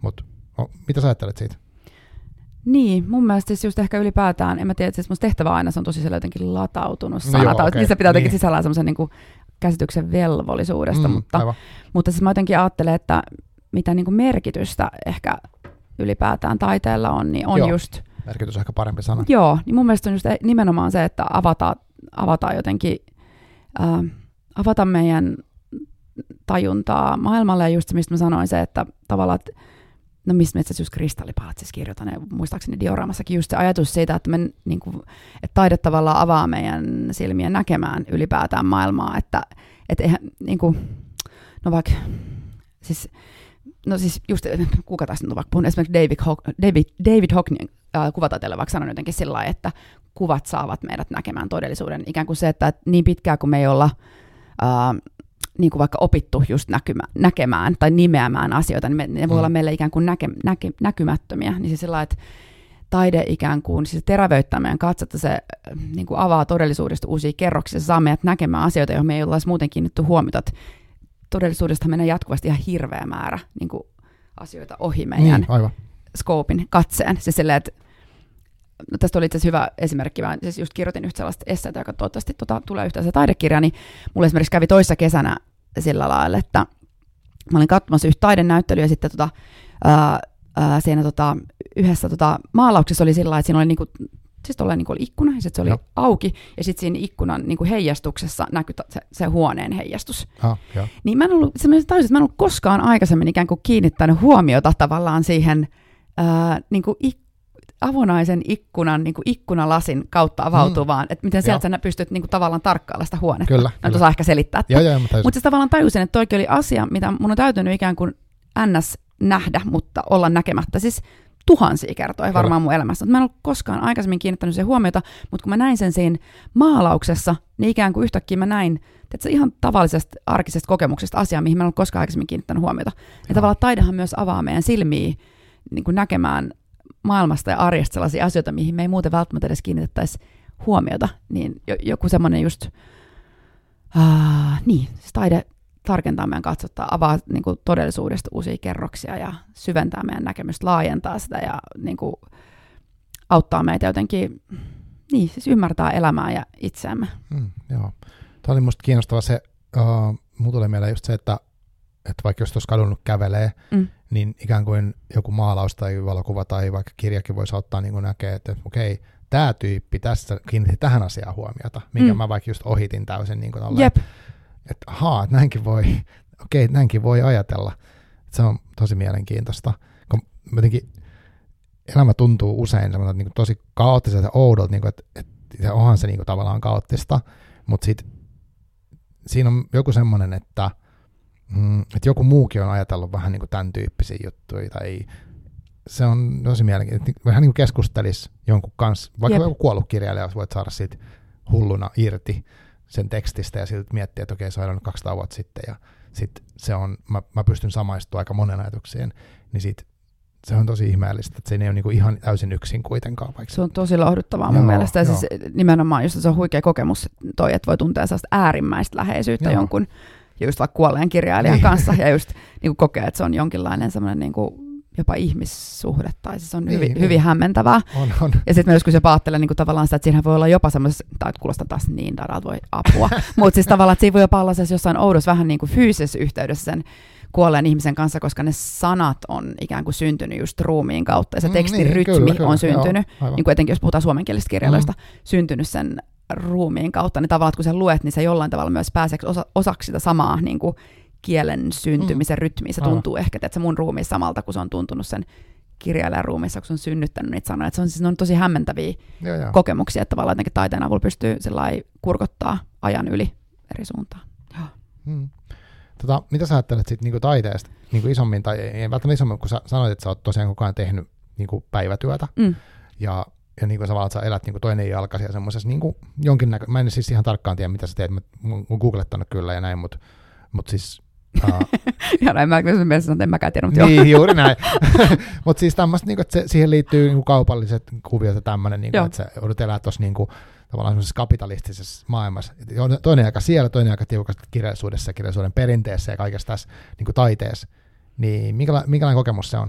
Mutta no, mitä sä ajattelet siitä? Niin, mun mielestä siis just ehkä ylipäätään, en mä tiedä, siis mun tehtävä aina se on tosi jotenkin latautunut no sanata, okay. niin se pitää jotenkin niin. sisällään semmoisen niin käsityksen velvollisuudesta, mm, mutta, mutta siis mä jotenkin ajattelen, että mitä niin kuin merkitystä ehkä ylipäätään taiteella on, niin on Joo. just... Merkitys on ehkä parempi sana. Joo, niin mun mielestä on just nimenomaan se, että avataan, avataan jotenkin, äh, avata meidän tajuntaa maailmalle ja just se, mistä mä sanoin se, että tavallaan, että no missä metsässä just kristallipalatsissa kirjoitan, muistaakseni dioraamassakin just se ajatus siitä, että, me, niin kuin, että taide tavallaan avaa meidän silmiä näkemään ylipäätään maailmaa, että et eihän, niin kuin, no vaikka, siis no siis just, kuka tässä nyt on vaikka puhunut, esimerkiksi David, Ho- David, David Hockney äh, kuvataiteelle vaikka sanoi jotenkin sillä lailla, että kuvat saavat meidät näkemään todellisuuden. Ikään kuin se, että niin pitkään kuin me ei olla äh, niin kuin vaikka opittu just näkymä, näkemään tai nimeämään asioita, niin me, ne voi mm. olla meille ikään kuin näke, näke, näkymättömiä. Niin se sillä että taide ikään kuin siis terävöittää meidän katsetta, se niin kuin avaa todellisuudesta uusia kerroksia, se saa meidät näkemään asioita, joihin me ei olla muuten kiinnitty huomiota. Todellisuudesta menee jatkuvasti ihan hirveä määrä niin kuin asioita ohi meidän niin, aivan. skoopin katseen. Siis silleen, että no tästä oli itse asiassa hyvä esimerkki, mä siis just kirjoitin yhtä sellaista esseitä, joka toivottavasti tota, tulee yhtä se taidekirja, niin mulle esimerkiksi kävi toissa kesänä sillä lailla, että mä olin katsomassa yhtä taidenäyttelyä ja sitten tota, ää, ää, siinä tota, yhdessä tota, maalauksessa oli sillä lailla, että siinä oli niinku, siis niinku oli ikkuna ja sitten se oli Joo. auki ja sitten siinä ikkunan niinku heijastuksessa näkyi se, se huoneen heijastus. Ah, niin mä en ollut, se täysin, että mä en ollut koskaan aikaisemmin ikään kuin kiinnittänyt huomiota tavallaan siihen ää, niinku ik, avonaisen ikkunan, niin kuin ikkunalasin kautta avautuvaan, mm. että miten sieltä sä pystyt niin kuin, tavallaan tarkkailla sitä huonetta. Kyllä. Mä kyllä. ehkä selittää. Joo, joo, mutta siis tavallaan tajusin, että toikin oli asia, mitä mun on täytynyt ikään kuin ns. nähdä, mutta olla näkemättä. Siis tuhansia kertoja varmaan mun elämässä. Mä en ole koskaan aikaisemmin kiinnittänyt sen huomiota, mutta kun mä näin sen siinä maalauksessa, niin ikään kuin yhtäkkiä mä näin että se ihan tavallisesta arkisesta kokemuksesta asiaa, mihin mä en ole koskaan aikaisemmin kiinnittänyt huomiota. Ja tavallaan taidehan myös avaa meidän silmiä niin kuin näkemään maailmasta ja arjesta sellaisia asioita, mihin me ei muuten välttämättä edes kiinnitettäisi huomiota, niin joku semmoinen just, uh, niin, siis taide tarkentaa meidän katsottaa, avaa niin kuin todellisuudesta uusia kerroksia ja syventää meidän näkemystä, laajentaa sitä ja niin kuin, auttaa meitä jotenkin, niin, siis ymmärtää elämää ja itseämme. Mm, joo. Tämä oli musta kiinnostava se, uh, mulla tulee mieleen just se, että, että vaikka jos tuossa kadunnut kävelee, mm niin ikään kuin joku maalaus tai valokuva tai vaikka kirjakin voisi ottaa niin näkee, että okei, tämä tyyppi tässä kiinnitti tähän asiaan huomiota, minkä mm. mä vaikka just ohitin täysin niin kuin Jep. että ahaa, näinkin voi, okei, näinkin voi ajatella. Se on tosi mielenkiintoista, kun jotenkin elämä tuntuu usein niin kuin tosi kaoottiselta ja oudolta, niin kuin, että, että onhan se niin kuin tavallaan kaoottista, mutta sitten siinä on joku semmoinen, että – mm, että joku muukin on ajatellut vähän niin kuin tämän tyyppisiä juttuja, tai se on tosi mielenkiintoista. Vähän niin kuin keskustelisi jonkun kanssa, vaikka Jep. joku kuollut kirjailija, voit saada siitä hulluna irti sen tekstistä ja siltä miettiä, että okei, se on elänyt 200 vuotta sitten ja sitten se on, mä, mä pystyn samaistumaan aika monen ajatukseen, niin sit se on tosi ihmeellistä, että se ei ole niinku ihan täysin yksin kuitenkaan. Vaikka se on tosi lohduttavaa mun joo, mielestä. Ja siis nimenomaan just se on huikea kokemus toi, että voi tuntea sellaista äärimmäistä läheisyyttä joo. jonkun ja just vaikka kuolleen kirjailijan niin. kanssa ja just niin kuin kokee, että se on jonkinlainen semmoinen niin kuin jopa ihmissuhde, tai siis on niin, hyvin, niin. hyvin hämmentävää. On, on. Ja sitten myös kun se paattelee niin kuin tavallaan sitä, että siinä voi olla jopa semmoisessa, tai kuulostaa taas niin daralta, voi apua, mutta siis tavallaan, että siinä voi jopa olla jossain oudossa vähän niin kuin fyysisessä yhteydessä sen kuolleen ihmisen kanssa, koska ne sanat on ikään kuin syntynyt just ruumiin kautta, ja se mm, tekstin niin, rytmi kyllä, kyllä, on syntynyt, joo, niin kuin etenkin jos puhutaan suomenkielisistä kirjailijoista, mm. syntynyt sen ruumiin kautta, niin tavallaan, kun sä luet, niin sä jollain tavalla myös pääseekö osa, osaksi sitä samaa niin kuin kielen syntymisen mm. rytmiä. Se tuntuu ah. ehkä, että se mun ruumi samalta, kun se on tuntunut sen kirjailijan ruumissa, kun se on synnyttänyt niitä sanoja. Että se on, siis, on tosi hämmentäviä ja, ja. kokemuksia, että tavallaan jotenkin taiteen avulla pystyy kurkottaa ajan yli eri suuntaan. Joo. Mm. Tota, mitä sä ajattelet sit, niin taiteesta niin isommin, tai ei välttämättä isommin, kun sä sanoit, että sä oot tosiaan koko ajan tehnyt niin päivätyötä, mm. ja ja niin kuin tavallaan, että sä elät niin kuin toinen jalkasi ja semmoisessa niin jonkin näkö... Mä en siis ihan tarkkaan tiedä, mitä sä teet, mä oon googlettanut kyllä ja näin, mutta mut siis... Uh, ja näin mä mielessä en mäkään tiedä, mutta Niin, juuri näin. mutta siis tämmöistä, niin kuin, että se, siihen liittyy niin kuin kaupalliset kuviot ja tämmöinen, niin kuin, että sä joudut elää tuossa niin kuin, tavallaan semmoisessa kapitalistisessa maailmassa. Toinen aika siellä, toinen aika tiukasti kirjallisuudessa, kirjallisuuden perinteessä ja kaikessa tässä niin kuin taiteessa. Niin minkälainen, minkälainen kokemus se on?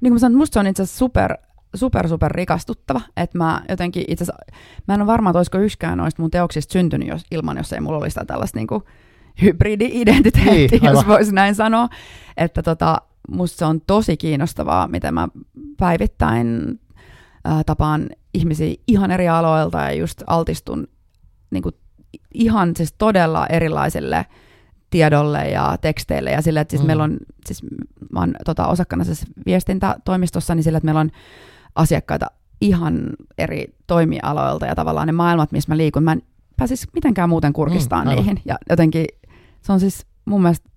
Niin kuin mä sanoin, musta se on itse asiassa super super, super rikastuttava, että mä jotenkin itse mä en ole varma, että olisiko yksikään noista mun teoksista syntynyt jos, ilman, jos ei mulla olisi tällaista niin hybridi-identiteettiä, niin, jos voisi näin sanoa, että tota, musta se on tosi kiinnostavaa, miten mä päivittäin ää, tapaan ihmisiä ihan eri aloilta ja just altistun niin kuin, ihan siis todella erilaisille tiedolle ja teksteille. Ja sille, että siis mm. meillä on, siis mä oon tota, osakkana siis viestintätoimistossa, niin sillä, että meillä on asiakkaita ihan eri toimialoilta ja tavallaan ne maailmat, missä mä liikun, mä en pääsisi mitenkään muuten kurkistaan mm, niihin. Ja jotenkin se on siis mun mielestä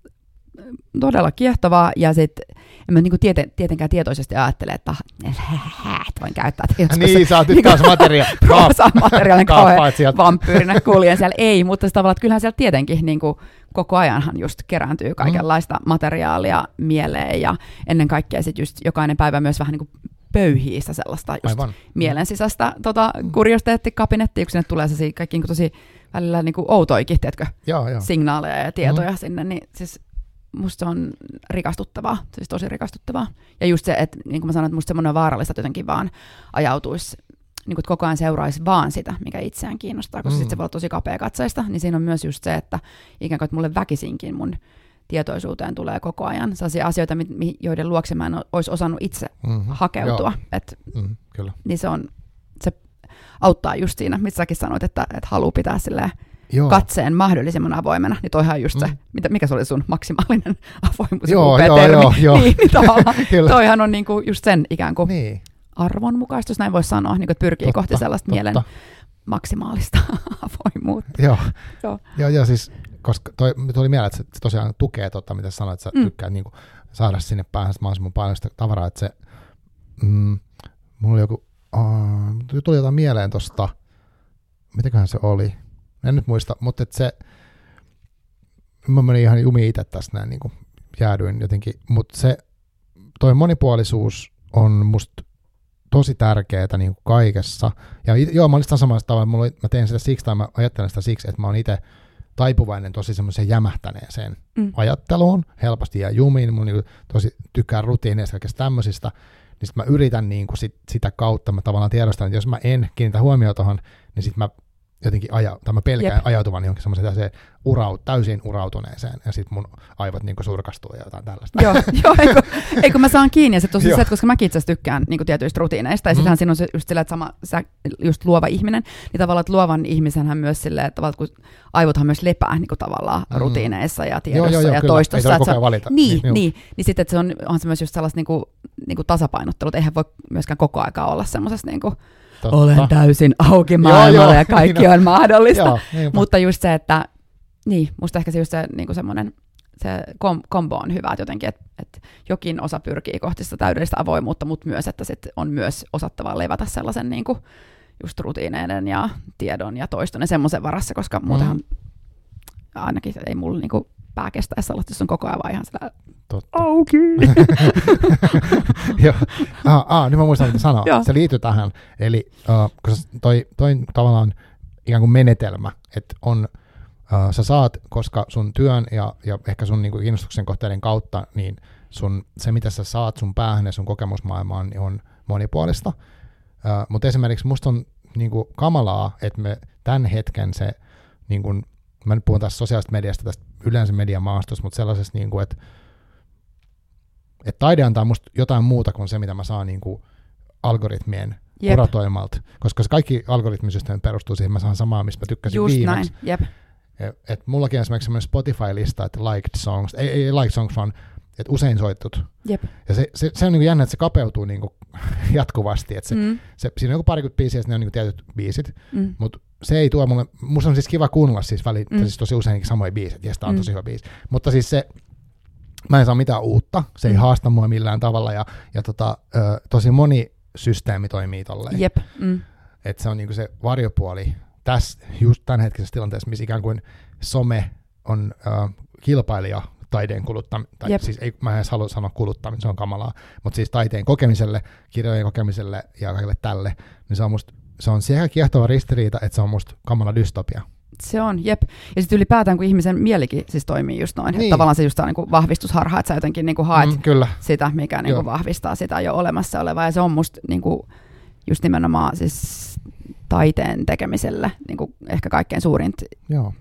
todella kiehtovaa, ja sitten en mä niinku tieten, tietenkään tietoisesti ajattele, että et voin käyttää. Että niin, sä oot nyt taas materia. materiaalin kauhean vampyyrinä kuljen siellä. Ei, mutta se tavallaan, että kyllähän siellä tietenkin niin kuin, koko ajanhan just kerääntyy kaikenlaista mm. materiaalia mieleen ja ennen kaikkea sitten just jokainen päivä myös vähän niin kuin pöyhii sitä sellaista just Aivan. mielen sisäistä tota, kuriositeettikabinettia, kun sinne tulee se kaikki niin tosi välillä niin kuin outoikin, tiedätkö, joo, joo. signaaleja ja tietoja mm. sinne, niin siis musta se on rikastuttavaa, siis tosi rikastuttavaa. Ja just se, että niin kuin mä sanoin, että musta semmoinen on vaarallista, että jotenkin vaan ajautuisi, niin kuin koko ajan seuraisi vaan sitä, mikä itseään kiinnostaa, koska mm. sitten se voi olla tosi kapea katseista, niin siinä on myös just se, että ikään kuin, että mulle väkisinkin mun tietoisuuteen tulee koko ajan sellaisia asioita, joiden luokse mä en olisi osannut itse mm-hmm. hakeutua. Et, mm, kyllä. Niin se on, se auttaa just siinä, mitä säkin sanoit, että, että haluaa pitää silleen Joo. katseen mahdollisimman avoimena, niin toihan just mm. se, mitä, mikä se oli sun maksimaalinen avoimuus, joo, joo, termi. Joo, joo. niin, niin toihan on niinku just sen ikään kuin niin. arvonmukaistus, näin voisi sanoa, niin kuin, että pyrkii totta, kohti sellaista totta. mielen maksimaalista avoimuutta. Joo, joo. joo, joo siis koska toi, tuli mieleen, että se, tosiaan tukee tota, mitä sanoit, että sä mm. tykkäät niin kuin, saada sinne päähän mahdollisimman paljon sitä tavaraa, että se, mm, mulla oli joku, uh, tuli jotain mieleen tosta, mitäköhän se oli, en nyt muista, mutta että se, mä menin ihan jumiin itse tässä näin, niin kuin jäädyin jotenkin, mutta se, toi monipuolisuus on musta tosi tärkeää niin kuin kaikessa. Ja joo, mä olin sitä samalla tavalla, mulla oli, mä teen sitä siksi, tai mä ajattelen sitä siksi, että mä oon itse taipuvainen tosi semmoiseen jämähtäneeseen mm. ajatteluun, helposti jää jumiin, mun niin tosi tykkää rutiineista kaikista tämmöisistä, niin sit mä yritän niin kuin sit, sitä kautta, mä tavallaan tiedostan, että jos mä en kiinnitä huomioon tuohon, niin sitten mä jotenkin aja, tai mä pelkään Jep. ajautuvan johonkin semmoiseen uraut, täysin urautuneeseen, ja sitten mun aivot niinku surkastuu ja jotain tällaista. Joo, joo eikö, eikö mä saan kiinni, ja se tosi se, että koska mäkin itse asiassa tykkään niinku tietyistä rutiineista, ja mm. sittenhän siinä on se, just sillä, että sama, sä, just luova ihminen, niin tavallaan, että luovan ihmisenhän myös silleen, että tavallaan, kun aivothan myös lepää niinku tavallaan mm. rutiineissa ja tiedossa joo, joo, joo, ja kyllä. toistossa. Ei että se, valita. Niin, niin, niin, niin sitten, että se on, on se myös just sellaista niinku, niinku tasapainottelut, eihän voi myöskään koko aikaa olla semmoisessa niinku, Totta. olen täysin auki maailmalle ja kaikki on mahdollista. Joo, Mutta just se, että niin, musta ehkä se just se niin semmoinen se kom- kombo on hyvä, että jotenkin, että, että jokin osa pyrkii kohti sitä täydellistä avoimuutta, mutta myös, että sit on myös osattava levätä sellaisen niin kuin just rutiineiden ja tiedon ja toiston ja semmoisen varassa, koska muutenhan mm. ainakin ei mulla niin kuin pää kestäessä olla, jos on koko ajan vaan ihan sitä Totta. auki. Joo. Ah, ah, nyt mä muistan, mitä sanoa. Se liittyy tähän. Eli uh, koska toi, toi tavallaan ikään kuin menetelmä, että on, uh, sä saat, koska sun työn ja, ja ehkä sun niin kuin kiinnostuksen kohteiden kautta, niin sun, se mitä sä saat sun päähän ja sun kokemusmaailmaan niin on monipuolista. Uh, Mutta esimerkiksi musta on niin kuin kamalaa, että me tämän hetken se, niin kuin, mä nyt puhun tästä sosiaalisesta mediasta, tästä yleensä mediamaastossa, mutta sellaisessa, niin kuin, että että taide antaa musta jotain muuta kuin se, mitä mä saan niin kuin algoritmien Jep. kuratoimalta, koska se kaikki algoritmisysteemit perustuu siihen, mä saan samaa, mistä mä tykkäsin Just viimeksi. Näin. Jep. Et, et mullakin on esimerkiksi semmoinen Spotify-lista, että liked songs, ei, ei liked songs, vaan että usein soittut. Jep. Ja se, se, se on niin jännä, että se kapeutuu niin kuin jatkuvasti. Että se, mm. se, siinä on joku parikymmentä biisiä, ja ne on niin tietyt biisit, mm. mutta se ei tuo mulle, musta on siis kiva kuunnella siis, väli, mm. siis tosi usein samoja biisejä, ja sitä on mm. tosi hyvä biisi. Mutta siis se, mä en saa mitään uutta, se ei mm. haasta mua millään tavalla, ja, ja tota, ö, tosi moni systeemi toimii tolleen. Jep. Mm. Että se on niinku se varjopuoli tässä, just tämänhetkisessä tilanteessa, missä ikään kuin some on ö, kilpailija taiteen kuluttaminen, tai Jep. siis ei, mä en edes halua sanoa kuluttaminen, se on kamalaa, mutta siis taiteen kokemiselle, kirjojen kokemiselle ja kaikille tälle, niin se on musta, se on sekä kiehtova ristiriita, että se on musta kamala dystopia. Se on, jep. Ja sitten ylipäätään, kun ihmisen mielikin siis toimii just noin. Niin. Tavallaan se just on niin vahvistusharha, että sä jotenkin niin kuin haet mm, kyllä. sitä, mikä niin kuin vahvistaa sitä jo olemassa olevaa. Ja se on musta niin kuin, just nimenomaan siis taiteen tekemiselle niin kuin ehkä kaikkein suurin Joo.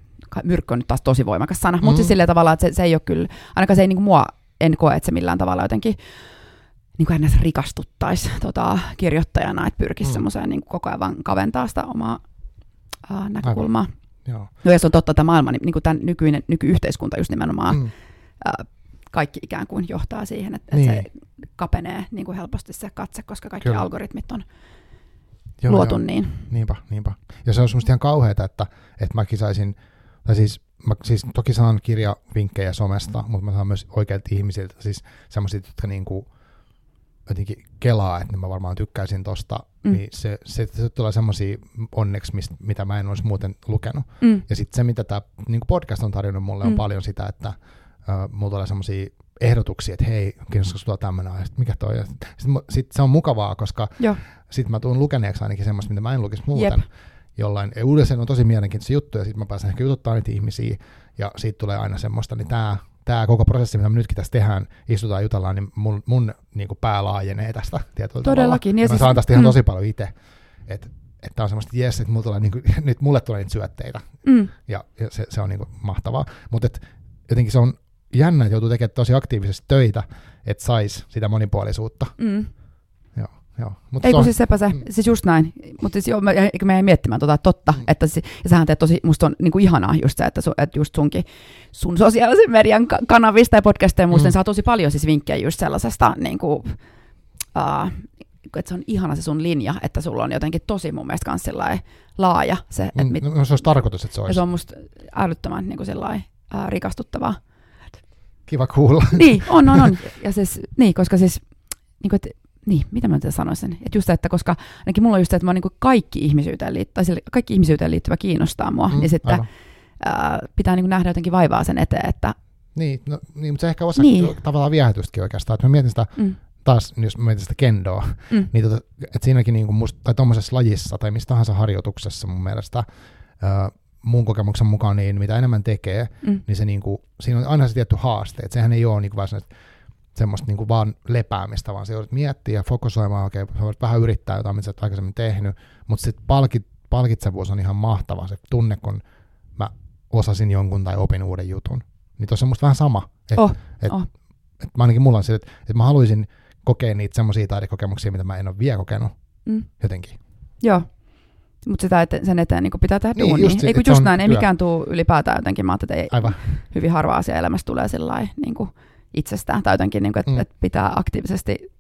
Myrkky on nyt taas tosi voimakas sana, mm. mutta siis sillä tavalla, että se, se ei ole kyllä, ainakaan se ei niin kuin mua, en koe, että se millään tavalla jotenkin niin kuin ennäs rikastuttaisi tota, kirjoittajana, että pyrkisi mm. semmoiseen niin koko ajan kaventaa sitä omaa uh, näkökulmaa. Aivan. Joo. No ja se on totta, että maailma, niin kuin tämän nykyinen, nykyyhteiskunta just nimenomaan, mm. uh, kaikki ikään kuin johtaa siihen, että, niin. että se kapenee niin kuin helposti se katse, koska kaikki Kyllä. algoritmit on joo, luotu joo. niin. Niinpä, niinpä. Ja se on semmoista ihan kauheata, että, että mäkin saisin, tai siis mä siis toki saan kirjavinkkejä somesta, mutta mä saan myös oikeilta ihmisiltä, siis semmoiset, jotka niinku jotenkin kelaa, että mä varmaan tykkäisin tosta, mm. niin se, se, se tulee semmoisia onneksi, mistä, mitä mä en olisi muuten lukenut. Mm. Ja sitten se, mitä tämä niin podcast on tarjonnut mulle, on mm. paljon sitä, että uh, mulla tulee semmoisia ehdotuksia, että hei, kiinnostaako sulla tämmöinen aihe, mikä toi Sitten sit se on mukavaa, koska sitten mä tuun lukeneeksi ainakin semmoista, mitä mä en lukisi muuten. Jep. Jollain, yleensä on tosi mielenkiintoisia juttuja, sitten mä pääsen ehkä jututtaa niitä ihmisiä, ja siitä tulee aina semmoista, niin tämä tämä koko prosessi, mitä me nytkin tässä tehdään, istutaan jutellaan, niin mun, mun niin kuin pää laajenee tästä tietyllä Todellakin. Tavalla. Ja, ja siis, mä saan tästä ihan mm. tosi paljon itse. Että että on semmoista, jes, että tulee, niin kuin, nyt mulle tulee niitä syötteitä. Mm. Ja, ja se, se on niin kuin mahtavaa. Mutta jotenkin se on jännä, että joutuu tekemään tosi aktiivisesti töitä, että sais sitä monipuolisuutta. Mm. Joo, joo. Mut Ei kun on... siis sepä se, mm. siis just näin. Mutta siis joo, mä, mä jäin miettimään tota totta, mm. että si, ja sähän teet tosi, musta on niinku ihanaa just se, että, su, että just sunkin, sun sosiaalisen median kanavista ja podcasteja muista, mm. saa tosi paljon siis vinkkejä just sellaisesta niinku, uh, että se on ihana se sun linja, että sulla on jotenkin tosi mun mielestä kans laaja. Se, että mit, no, se olisi tarkoitus, että se olisi. Ja se on musta älyttömän niin kuin sellainen, uh, rikastuttavaa. Kiva kuulla. Niin, on, on, on. Ja siis, niin, koska siis, niin kuin, että, niin, mitä mä nyt sanoisin? Että just että, koska ainakin mulla on just se, että mä niin kuin kaikki, ihmisyyteen liittyvä, kaikki ihmisyyteen liittyvä kiinnostaa mua, mm, niin sitten ää, pitää niin kuin nähdä jotenkin vaivaa sen eteen, että... Niin, no, niin mutta se ehkä osa niin. tavallaan viehätystäkin oikeastaan, että mä mietin sitä, mm. taas jos mä mietin sitä kendoa, mm. niin tota, että siinäkin niin kuin musta, tai tuommoisessa lajissa tai missä tahansa harjoituksessa mun mielestä, ää, mun kokemuksen mukaan, niin mitä enemmän tekee, mm. niin se niinku, siinä on aina se tietty haaste. että sehän ei ole niinku vaan semmoista niinku vaan lepäämistä, vaan se joudut miettiä ja fokusoimaan, okei, okay, voit vähän yrittää jotain, mitä sä oot aikaisemmin tehnyt, mutta sitten palkit, palkitsevuus on ihan mahtava, se tunne, kun mä osasin jonkun tai opin uuden jutun. Niin tuossa on musta vähän sama. Että oh, et, oh. et, mä ainakin mulla on se, että et mä haluaisin kokea niitä semmoisia taidekokemuksia, mitä mä en ole vielä kokenut mm. jotenkin. Joo, mutta sitä että sen eteen niin pitää tehdä niin, duunia. Just, ei kun just näin, ei mikään tule ylipäätään jotenkin. Mä että ei, Aivan. hyvin harva asia elämässä tulee niin kuin itsestään. Tai jotenkin, niin kuin, että, mm. että pitää aktiivisesti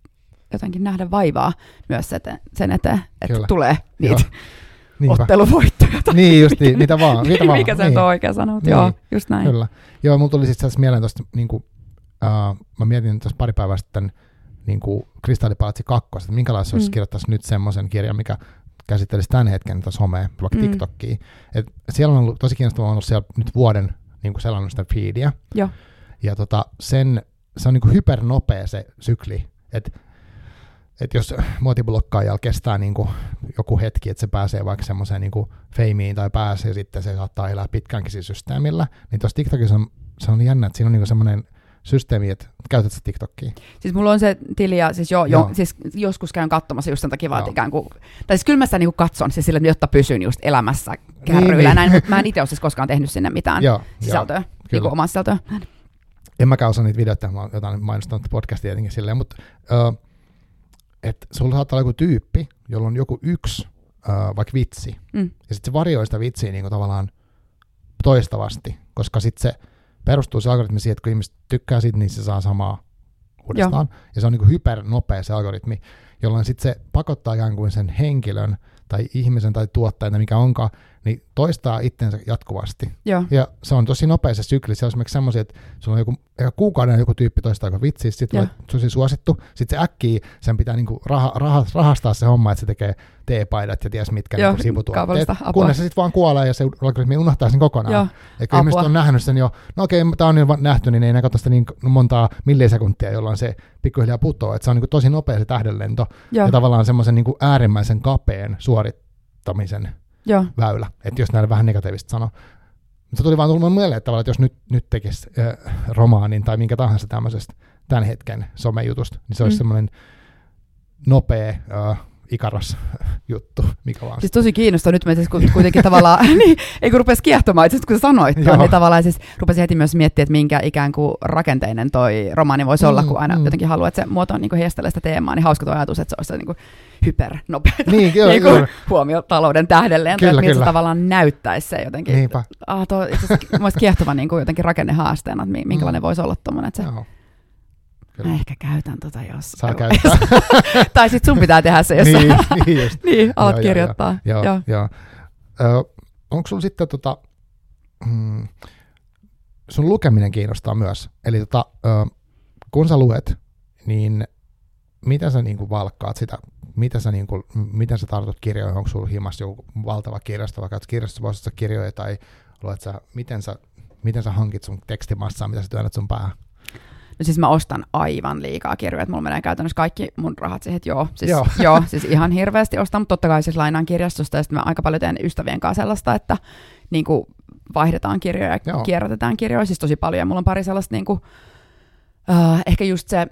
jotenkin nähdä vaivaa myös sen eteen, että Kyllä. tulee niitä Niinpä. otteluvoittoja. Tai niin, just niin, mitä vaan. Mitä vaan. Mikä se niin. on oikein sanottu, niin. joo, just näin. Kyllä. Joo, mulla tuli sitten mieleen tuosta, niin kuin, uh, mä mietin tuossa pari päivää sitten, niin kuin Kristallipalatsi 2, että minkälaista mm. olisi kirjoittaisi nyt semmoisen kirjan, mikä käsittelisi tämän hetken tätä somea, vaikka mm. TikTokia. Et siellä on ollut tosi kiinnostavaa ollut siellä nyt vuoden niin kuin selannut sitä feedia. Joo. Ja tota, sen, se on niin kuin hypernopea se sykli. Että et jos muotiblokkaaja kestää niin kuin joku hetki, että se pääsee vaikka semmoiseen niin feimiin tai pääsee, sitten se saattaa elää pitkäänkin systeemillä, niin tuossa TikTokissa on, se on jännä, että siinä on niin semmoinen systeemi, että käytät sä TikTokia? Siis mulla on se tili ja siis, jo, jo, siis joskus käyn katsomassa just sen takia vaan, ikään kuin, tai siis kyllä mä sitä niin katson, siis sille, jotta pysyn just elämässä kärryillä niin, niin. näin, mutta mä en itse ole siis koskaan tehnyt sinne mitään joo, sisältöä, joo, niin kuin omaa sisältöä. En mäkään osaa niitä videoita, mä oon jotain mainostanut podcastia jotenkin silleen, mutta uh, että sulla saattaa olla joku tyyppi, jolla on joku yksi uh, vaikka vitsi, mm. ja sitten se varjoi sitä vitsiä niin kuin tavallaan toistavasti, koska sitten se perustuu se algoritmi siihen, että kun ihmiset tykkää siitä, niin se saa samaa uudestaan. Joo. Ja se on niin kuin hypernopea se algoritmi, jolloin sitten se pakottaa ikään kuin sen henkilön tai ihmisen tai tuottajan, mikä onkaan, niin toistaa itsensä jatkuvasti. Joo. Ja se on tosi nopea se sykli. Se on esimerkiksi semmoisia, että sulla on joku, kuukauden joku tyyppi toistaa aika vitsi, sitten tulee tosi suosittu, sitten se äkkiä, sen pitää niinku rah, rah, rahastaa se homma, että se tekee teepaidat ja ties mitkä Joo, niin sivutuotteet. Kunnes se sitten vaan kuolee ja se algoritmi unohtaa sen kokonaan. Joo, ja kun ihmiset on nähnyt sen jo, no okei, okay, tämä on jo nähty, niin ei enää katso sitä niin montaa millisekuntia, jolloin se pikkuhiljaa putoaa. Että se on niin tosi nopea se tähdenlento Joo. ja tavallaan semmoisen niin äärimmäisen kapeen suorittamisen Joo. väylä, että jos näillä vähän negatiivista sanoo. Se tuli vaan tullut mieleen, että, että jos nyt, nyt tekisi äh, romaanin tai minkä tahansa tämmöisestä tämän hetken somejutusta, niin se olisi mm. semmoinen nopea äh, ikaras juttu, mikä vaan. Siis tosi kiinnostaa nyt, mä siis kuitenkin tavallaan, niin, ei kun rupesi kiehtomaan itse kun sä sanoit, niin tavallaan siis rupesin heti myös miettiä, että minkä ikään kuin rakenteinen toi romaani voisi mm, olla, kun aina mm. jotenkin haluaa, että se muoto on niin heijastelee sitä teemaa, niin hauska tuo ajatus, että se olisi niin kuin hypernopea niin, kyllä, niin kuin huomiotalouden tähdelleen, kyllä, että se tavallaan näyttäisi se jotenkin. Niinpä. Ah, tuo itse asiassa kiehtova niin kuin jotenkin rakennehaasteena, että minkälainen mm. voisi olla tuommoinen, että se Joo Kyllä. Mä ehkä käytän tota jossain Saa käyttää. tai sitten sun pitää tehdä se jossain. niin, niin, just. niin, alat joo, kirjoittaa. Joo, joo. joo. joo. Ö, onko sulla sitten tota, mm, sun lukeminen kiinnostaa myös. Eli tota, ö, kun sä luet, niin miten sä niinku valkkaat sitä, miten sä, niinku, miten sä tartut kirjoihin, onko sulla himassa joku valtava kirjasto, vaikka kirjastossa kirjoja, tai luet sä, miten sä, miten sä hankit sun tekstimassaa, mitä sä työnnät sun päähän? No siis mä ostan aivan liikaa kirjoja, että mulla menee käytännössä kaikki mun rahat siihen, että joo, siis, joo. joo, siis ihan hirveästi ostan, mutta totta kai siis lainaan kirjastosta, ja sitten mä aika paljon teen ystävien kanssa sellaista, että niin kuin vaihdetaan kirjoja ja joo. kierrätetään kirjoja, siis tosi paljon, ja mulla on pari sellaista niin kuin, Uh, ehkä just se,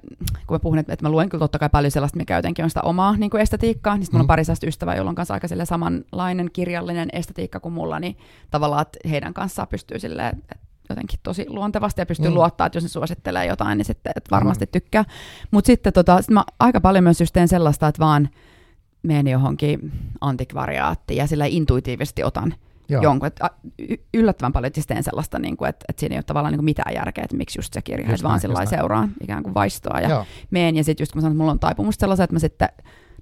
kun mä puhun, että, että mä luen kyllä totta kai paljon sellaista, mikä jotenkin on sitä omaa niin kuin estetiikkaa, niin mm. mulla on mm. pari sellaista ystävää, jolla on kanssa aika samanlainen kirjallinen estetiikka kuin mulla, niin tavallaan, että heidän kanssaan pystyy että jotenkin tosi luontevasti ja pystyy mm. luottaa, että jos ne suosittelee jotain, niin sitten että varmasti mm. tykkää. Mutta sitten tota, sit mä aika paljon myös just teen sellaista, että vaan menen johonkin antikvariaattiin ja sillä intuitiivisesti otan Joo. jonkun. Et, yllättävän paljon siis teen sellaista, niin kuin, että, että siinä ei ole tavallaan niin kuin mitään järkeä, että miksi just se kirja, just vaan sillä seuraan ikään kuin vaistoa ja Joo. meen. Ja sitten just kun mä sanon, että mulla on taipumus sellaisen, että mä sitten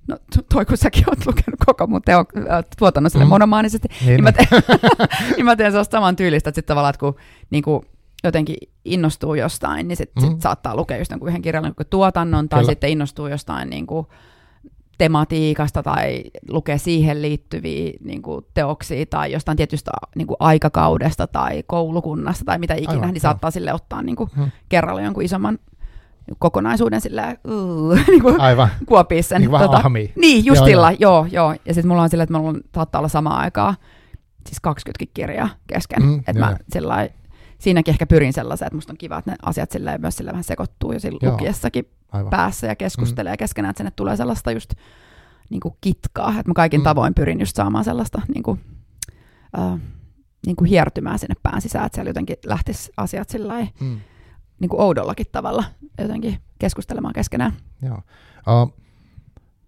no toi kun säkin oot lukenut koko mun teo, tuotannon sille mm. monomaanisesti, niin, niin, mä teen, niin mä teen sellaista saman tyylistä, että sitten tavallaan, että kun niin kuin, jotenkin innostuu jostain, niin sitten mm. sit saattaa lukea just yhden kirjan tuotannon, tai Kyllä. sitten innostuu jostain niin kuin, tematiikasta tai lukee siihen liittyviä niin kuin, teoksia tai jostain tietystä niin kuin, aikakaudesta tai koulukunnasta tai mitä ikinä, Aivan, niin saattaa sille ottaa niin kuin, hmm. kerralla jonkun isomman kokonaisuuden sillä uh, niin kuin Aivan. kuopii sen. Niin, tota, niin justilla, joo, joo. joo. Ja sitten mulla on sillä, että mulla on, saattaa olla samaan aikaa siis 20 kirjaa kesken. Mm, että mä sillä siinäkin ehkä pyrin sellaiseen, että musta on kiva, että ne asiat silleen myös sillä vähän sekoittuu jo sillä lukiessakin Aivan. päässä ja keskustelee mm. keskenään, että sinne tulee sellaista just niin kuin kitkaa, että mä kaikin mm. tavoin pyrin just saamaan sellaista niin kuin, uh, niin kuin hiertymään sinne pään sisään, että siellä jotenkin lähtisi asiat sillä mm. niin kuin oudollakin tavalla jotenkin keskustelemaan keskenään. Joo. Uh,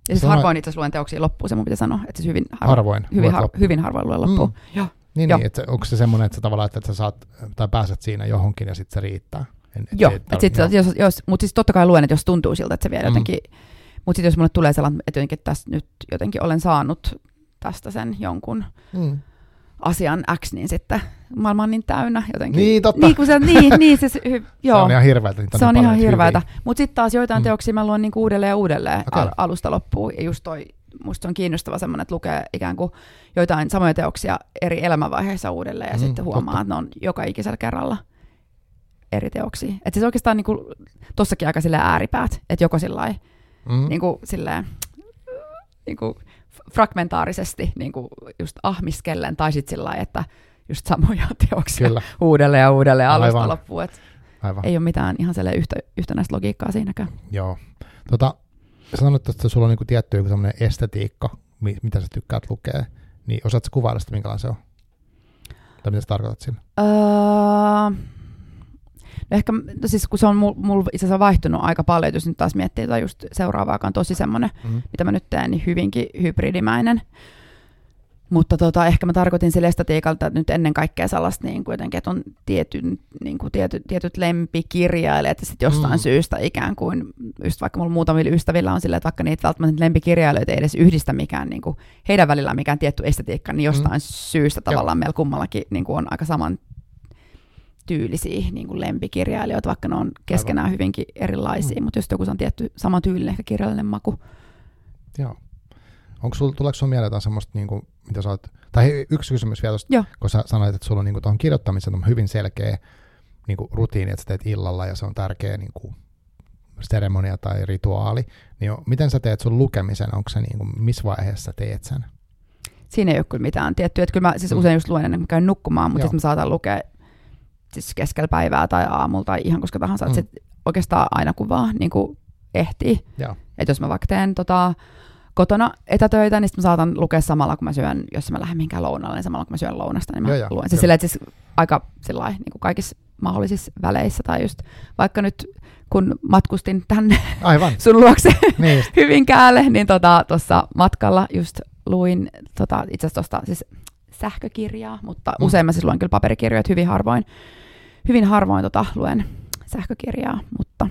ja siis harvoin itse asiassa luen teoksia loppuun, se mun pitää sanoa, että siis hyvin, har- harvoin, hyvin, har- hyvin harvoin luen loppuun. Mm. Joo. Niin, niin että onko se semmoinen, että sä tavallaan, että sä saat, tai pääset siinä johonkin ja sitten se riittää? En, et joo, et sit, jos, jos, mutta siis totta kai luen, että jos tuntuu siltä, että se vielä mm. jotenkin, mutta sitten jos mulle tulee sellainen, että jotenkin tässä nyt jotenkin olen saanut tästä sen jonkun mm. asian X, niin sitten maailma on niin täynnä jotenkin. Niin, totta. Niin, kun se, niin, niin se, hy, joo. se on ihan hirveätä. Se on ihan hirveätä. Mutta sitten taas joitain mm. teoksia mä luen niin uudelleen ja uudelleen okay. al- alusta loppuun. Ja just toi musta on kiinnostava semmoinen, että lukee ikään kuin joitain samoja teoksia eri elämänvaiheissa uudelleen ja mm, sitten huomaa, totta. että ne on joka ikisellä kerralla eri teoksia. Että siis oikeastaan niin kuin, tossakin aika sille ääripäät, että joko sillä mm. niin kuin, silleen, niin kuin fragmentaarisesti niin kuin just ahmiskellen tai sitten sillä että just samoja teoksia Kyllä. uudelleen ja uudelleen alusta Aivan. loppuun. Että Aivan. Ei ole mitään ihan yhtä, yhtenäistä logiikkaa siinäkään. Joo. Tota, sanot, että sulla on niinku tietty joku sellainen estetiikka, mitä sä tykkäät lukea, niin osaatko kuvailla sitä, minkälainen se on? Tai mitä sä tarkoitat sillä? Uh, no ehkä, no siis kun se on mulla mul itse asiassa vaihtunut aika paljon, jos nyt taas miettii tai just seuraavaa, joka on tosi semmoinen, mm-hmm. mitä mä nyt teen, niin hyvinkin hybridimäinen. Mutta tota, ehkä mä tarkoitin sille estetiikalta nyt ennen kaikkea sellaista, niin kuin jotenkin, että on tietyn, niin kuin tiety, tietyt lempikirjailijat, että sitten jostain mm. syystä ikään kuin, just vaikka mulla muutamilla ystävillä on silleen, että vaikka niitä välttämättä lempikirjailijoita ei edes yhdistä mikään, niin kuin, heidän välillä mikään tietty estetiikka, niin jostain mm. syystä tavallaan meillä kummallakin niin kuin on aika saman tyylisiä niin kuin lempikirjailijoita, vaikka ne on keskenään Aivan. hyvinkin erilaisia, mm. mutta just joku on tietty sama tyylinen ehkä kirjallinen maku. Joo. Onko sul, tuleeko sun mieleen jotain semmoista, niin kuin, mitä sä oot, tai yksi kysymys vielä tosta, kun sä sanoit, että sulla on niin tuohon kirjoittamiseen on hyvin selkeä niin kuin rutiini, että sä teet illalla ja se on tärkeä niin kuin, seremonia tai rituaali, niin jo, miten sä teet sun lukemisen, onko se niin kuin, missä vaiheessa teet sen? Siinä ei ole kyllä mitään tiettyä, että kyllä mä siis mm. usein just luen ennen kuin käyn nukkumaan, mutta sitten mä saatan lukea siis keskellä päivää tai aamulla tai ihan koska tahansa, mm. että oikeastaan aina kun vaan niin kuin ehtii. Että jos mä vaikka teen tota, kotona etätöitä, niin sitten mä saatan lukea samalla, kun mä syön, jos mä lähden mihinkään lounalle, niin samalla kun mä syön lounasta, niin mä joo, luen. Siis silleen, että siis aika sillai, niin kuin kaikissa mahdollisissa väleissä, tai just vaikka nyt kun matkustin tänne Aivan. sun luokse niin Hyvinkäälle, niin tuossa tota, matkalla just luin tota, itse asiassa siis sähkökirjaa, mutta mm. usein mä siis luen kyllä paperikirjoja, hyvin harvoin, hyvin harvoin tota, luen sähkökirjaa, mutta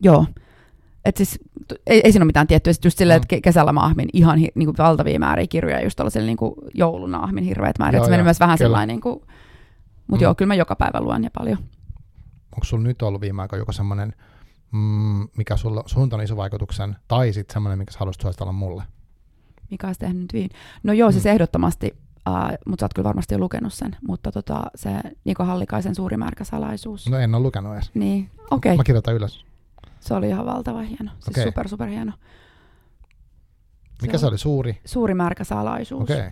joo, et siis, ei, ei siinä ole mitään tiettyä. Sitten just silleen, että kesällä mä ahmin ihan hi, niin kuin valtavia määriä kirjoja, just tällaisella niin kuin jouluna ahmin hirveät määrät. se meni myös vähän sellainen, niin kuin, Mutta mm. joo, kyllä mä joka päivä luen ja paljon. Onko sulla nyt ollut viime aikoina joku semmoinen, mm, mikä sulla, sun on iso vaikutuksen, tai sitten semmoinen, mikä sä haluaisit suositella mulle? Mikä olisi tehnyt nyt viin? No joo, siis mm. ehdottomasti, uh, mutta sä oot kyllä varmasti jo lukenut sen, mutta tota, se Niko Hallikaisen suuri märkä salaisuus. No en ole lukenut edes. Niin, okei. Okay. Mä kirjoitan ylös. Se oli ihan valtava hieno, siis okay. super super hieno. Mikä se, se oli? Suuri? Suuri märkä salaisuus. Okay.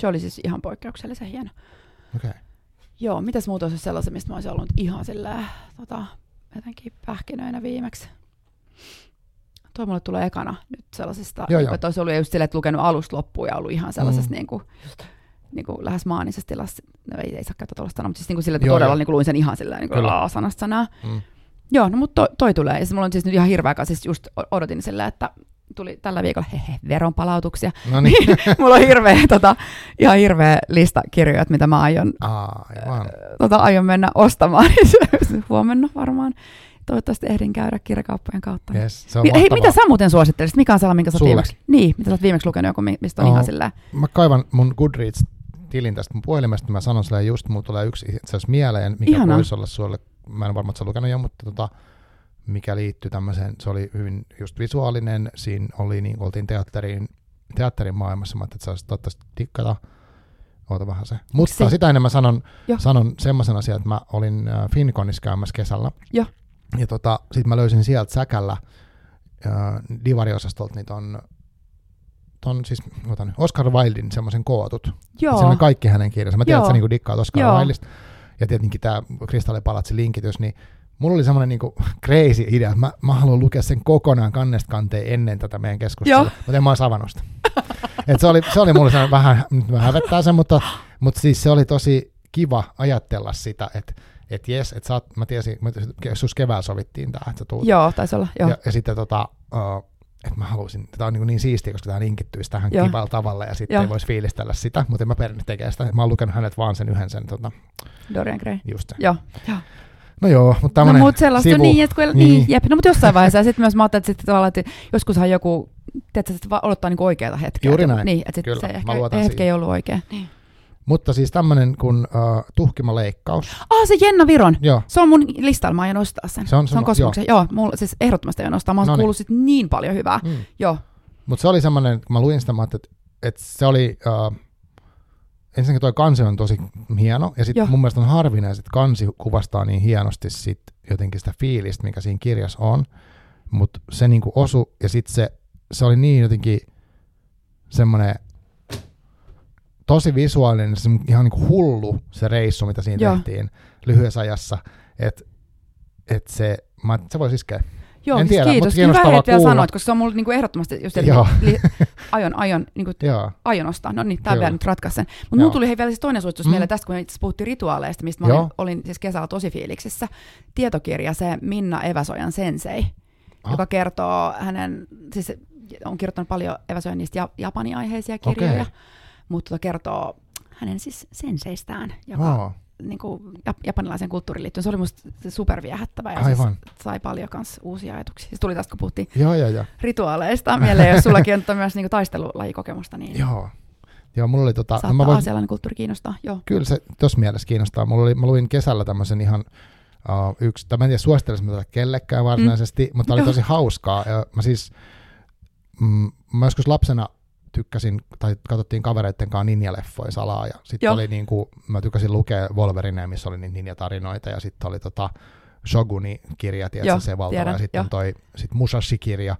Se oli siis ihan poikkeuksellisen hieno. Okay. Joo, mitäs muuta olisi sellaisen, mistä mä olisin ollut ihan sillä tota, jotenkin pähkinöinä viimeksi? Tuo mulle tulee ekana nyt sellaisista, joo, että olisi ollut just silleen, että lukenut alusta loppuun ja ollut ihan sellaisessa mm. niin kuin, just, niin kuin lähes maanisessa tilassa. No ei, ei saa käyttää tuollaista mutta siis niin kuin sille, että joo, todella niin kuin luin sen ihan sillä niin kuin sanasta sanaa. Mm. Joo, no mutta toi, toi tulee. Ja siis mulla on siis nyt ihan hirveä, siis just odotin sillä, että tuli tällä viikolla hehe, veronpalautuksia. No niin. mulla on hirveä, tota, ihan hirveä lista kirjoja, mitä mä aion, Aivan. tota, aion mennä ostamaan huomenna varmaan. Toivottavasti ehdin käydä kirjakauppojen kautta. Yes, se on Hei, mitä sä muuten suosittelisit? Mikä on sellainen, minkä sä oot viimeksi, niin, mitä sä oot viimeksi lukenut, joku, mistä on oh, ihan sillä... Mä kaivan mun Goodreads-tilin tästä mun puhelimesta, mä sanon sille just, mulla tulee yksi itse asiassa mieleen, mikä Ihanaa. voisi olla sulle, mä en varma, että sä lukenut jo, mutta tota, mikä liittyi tämmöiseen, se oli hyvin just visuaalinen, siinä oli, niin oltiin teatterin, teatterin maailmassa, mä että saisit toivottavasti tikkata, oota vähän se. Mutta se? sitä ennen mä sanon, sanon semmoisen asian, että mä olin äh, Finconissa käymässä kesällä. Jo. Ja tota, sit mä löysin sieltä säkällä äh, divariosastolta niitä on ton siis, otan, Oscar Wildin semmoisen kootut. Joo. Siinä on kaikki hänen kirjansa. Mä tiedän, että sä niinku dikkaat Oscar Joo. Wildista. Ja tietenkin tämä Kristallipalatsi linkitys, niin mulla oli semmoinen niinku crazy idea, että mä, mä haluan lukea sen kokonaan kannesta kanteen ennen tätä meidän keskustelua, mutta en mä olisi avannut sitä. Et se, oli, se oli mulle semmoinen vähän, nyt mä hävettää sen, mutta, mutta siis se oli tosi kiva ajatella sitä, että et jes, että oot, mä tiesin, että sus keväällä sovittiin tämä, että sä tuut. Joo, taisi olla, joo. Ja, ja sitten tota, uh, että mä halusin, tämä on niin, niin siistiä, koska tämä linkittyisi tähän Joo. kivalla tavalla ja sitten ei voisi fiilistellä sitä, mutta en mä perinnyt tekemään sitä. Mä oon lukenut hänet vaan sen yhden sen. Tota, Dorian Gray. Just se. Joo. Joo. No joo, mutta tämmöinen No mutta sellaista sivu. niin, että kun, niin. niin, jep. No mutta jossain vaiheessa, ja sitten myös mä ajattelin, että, sitten tavallaan, että joskushan joku, tiedätkö, että odottaa niinku oikeaa hetkeä. Juuri näin. Niin, että sitten se ehkä, hetki ei ollut oikea. Niin. Mutta siis tämmöinen kuin uh, tuhkimaleikkaus. Ah, se Jenna Viron. Joo. Se on mun listalla, mä aion ostaa sen. Se on, se on kosmoksen. Joo, joo mulla, siis ehdottomasti aion ostaa. Mä oon kuullut niin paljon hyvää. Mm. Joo. Mutta se oli semmoinen, kun mä luin sitä, mä että, että se oli, uh, ensinnäkin toi kansi on tosi hieno, ja sitten mun mielestä on harvinaista, että kansi kuvastaa niin hienosti sit jotenkin sitä fiilistä, mikä siinä kirjassa on, mutta se niinku osu, ja sitten se, se oli niin jotenkin semmoinen tosi visuaalinen, se ihan niinku hullu se reissu, mitä siinä Joo. tehtiin lyhyessä ajassa, että et se, mä, se voisi iskeä. Joo, en siis tiedä, kiitos. Hyvä, että vielä sanoit, koska se on mulle niinku ehdottomasti, just eli, li, aion, aion, niinku, aion ostaa. No niin, tämä vielä nyt ratkaisi sen. Mutta mulla tuli hei vielä siis toinen suositus mm. mieleen tästä, kun me itse puhuttiin rituaaleista, mistä mä olin, olin, siis kesällä tosi fiiliksissä. Tietokirja, se Minna Eväsojan sensei, ah. joka kertoo hänen, siis on kirjoittanut paljon Eväsojan niistä japani-aiheisia kirjoja, okay. Mutta tota kertoo hänen siis senseistään, joka oh niin kuin japanilaisen kulttuuriin liittyen. Se oli musta superviehättävä ja Aivan. Siis sai paljon kans uusia ajatuksia. Siis tuli tästä, kun puhuttiin joo, joo, joo. rituaaleista mieleen, jos sullakin on myös niin taistelulajikokemusta. Niin joo. Joo, mulla oli tota... Saattaa no voin, aasialainen kulttuuri kiinnostaa, joo. Kyllä se tuossa mielessä kiinnostaa. Mulla oli, mä luin kesällä tämmöisen ihan uh, yksi, tai mä en tiedä suosittelisin tätä kellekään varsinaisesti, mm. mutta oli tosi hauskaa. Ja mä siis, mm, mä joskus lapsena tykkäsin, tai katsottiin kavereiden kanssa ninjaleffoja salaa, ja sitten oli niin kuin, mä tykkäsin lukea Wolverineen, missä oli niitä ninjatarinoita, ja sitten oli tota Shoguni-kirja, tiedätkö, se valtava, tiedän, ja sitten toi sit Musashi-kirja,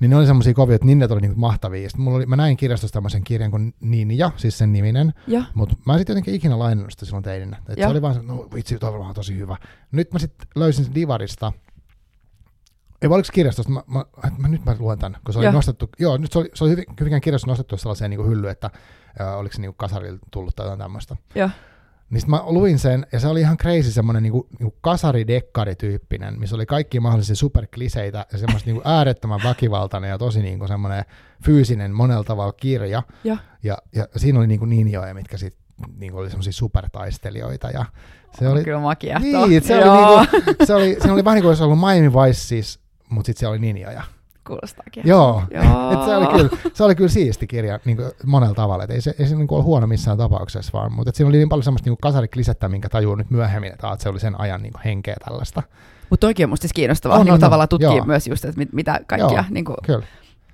niin ne oli semmoisia kovia, että ninjat oli niinku mahtavia. Sitten mulla oli, mä näin kirjastossa tämmöisen kirjan kuin Ninja, siis sen niminen, mutta mä en sitten jotenkin ikinä lainannut sitä silloin teininä. Et se oli vaan, no vitsi, on tosi hyvä. Nyt mä sitten löysin Divarista, ei vaan oliko kirjastosta, mä, mä, mä, nyt mä luen tämän, kun se oli joo. nostettu, joo, nyt se oli, se oli hyvin, hyvinkään kirjastossa nostettu sellaiseen niin hyllyyn, että äh, oliko se niin kasarilla tullut tai jotain tämmöistä. Joo. Niin mä luin sen, ja se oli ihan crazy semmoinen niinku, niinku kasaridekkari-tyyppinen, missä oli kaikki mahdollisia superkliseitä ja semmoista niinku äärettömän väkivaltainen ja tosi niinku semmoinen fyysinen monella tavalla kirja. Ja, ja, ja siinä oli niinku ninjoja, mitkä sitten niinku oli semmoisia supertaistelijoita. Ja se oli, kyllä makia. Niin, se oli, niinku, se oli, se oli vähän niin kuin olisi ollut Miami Vice siis mutta sitten siellä oli ninjoja. Kuulostaakin. Joo, Joo. Et se, oli kyllä, se oli kyllä siisti kirja niin kuin monella tavalla. Et ei se, ei se niin kuin ole huono missään tapauksessa, vaan mutta siinä oli niin paljon semmoista niin kasariklisettä, minkä tajuu nyt myöhemmin, että, että se oli sen ajan niin kuin henkeä tällaista. Mutta toikin on musta siis kiinnostavaa On, niin on, tavallaan on. tutkia Joo. myös just, että mit, mitä kaikkia Joo, niin kuin, Kyllä.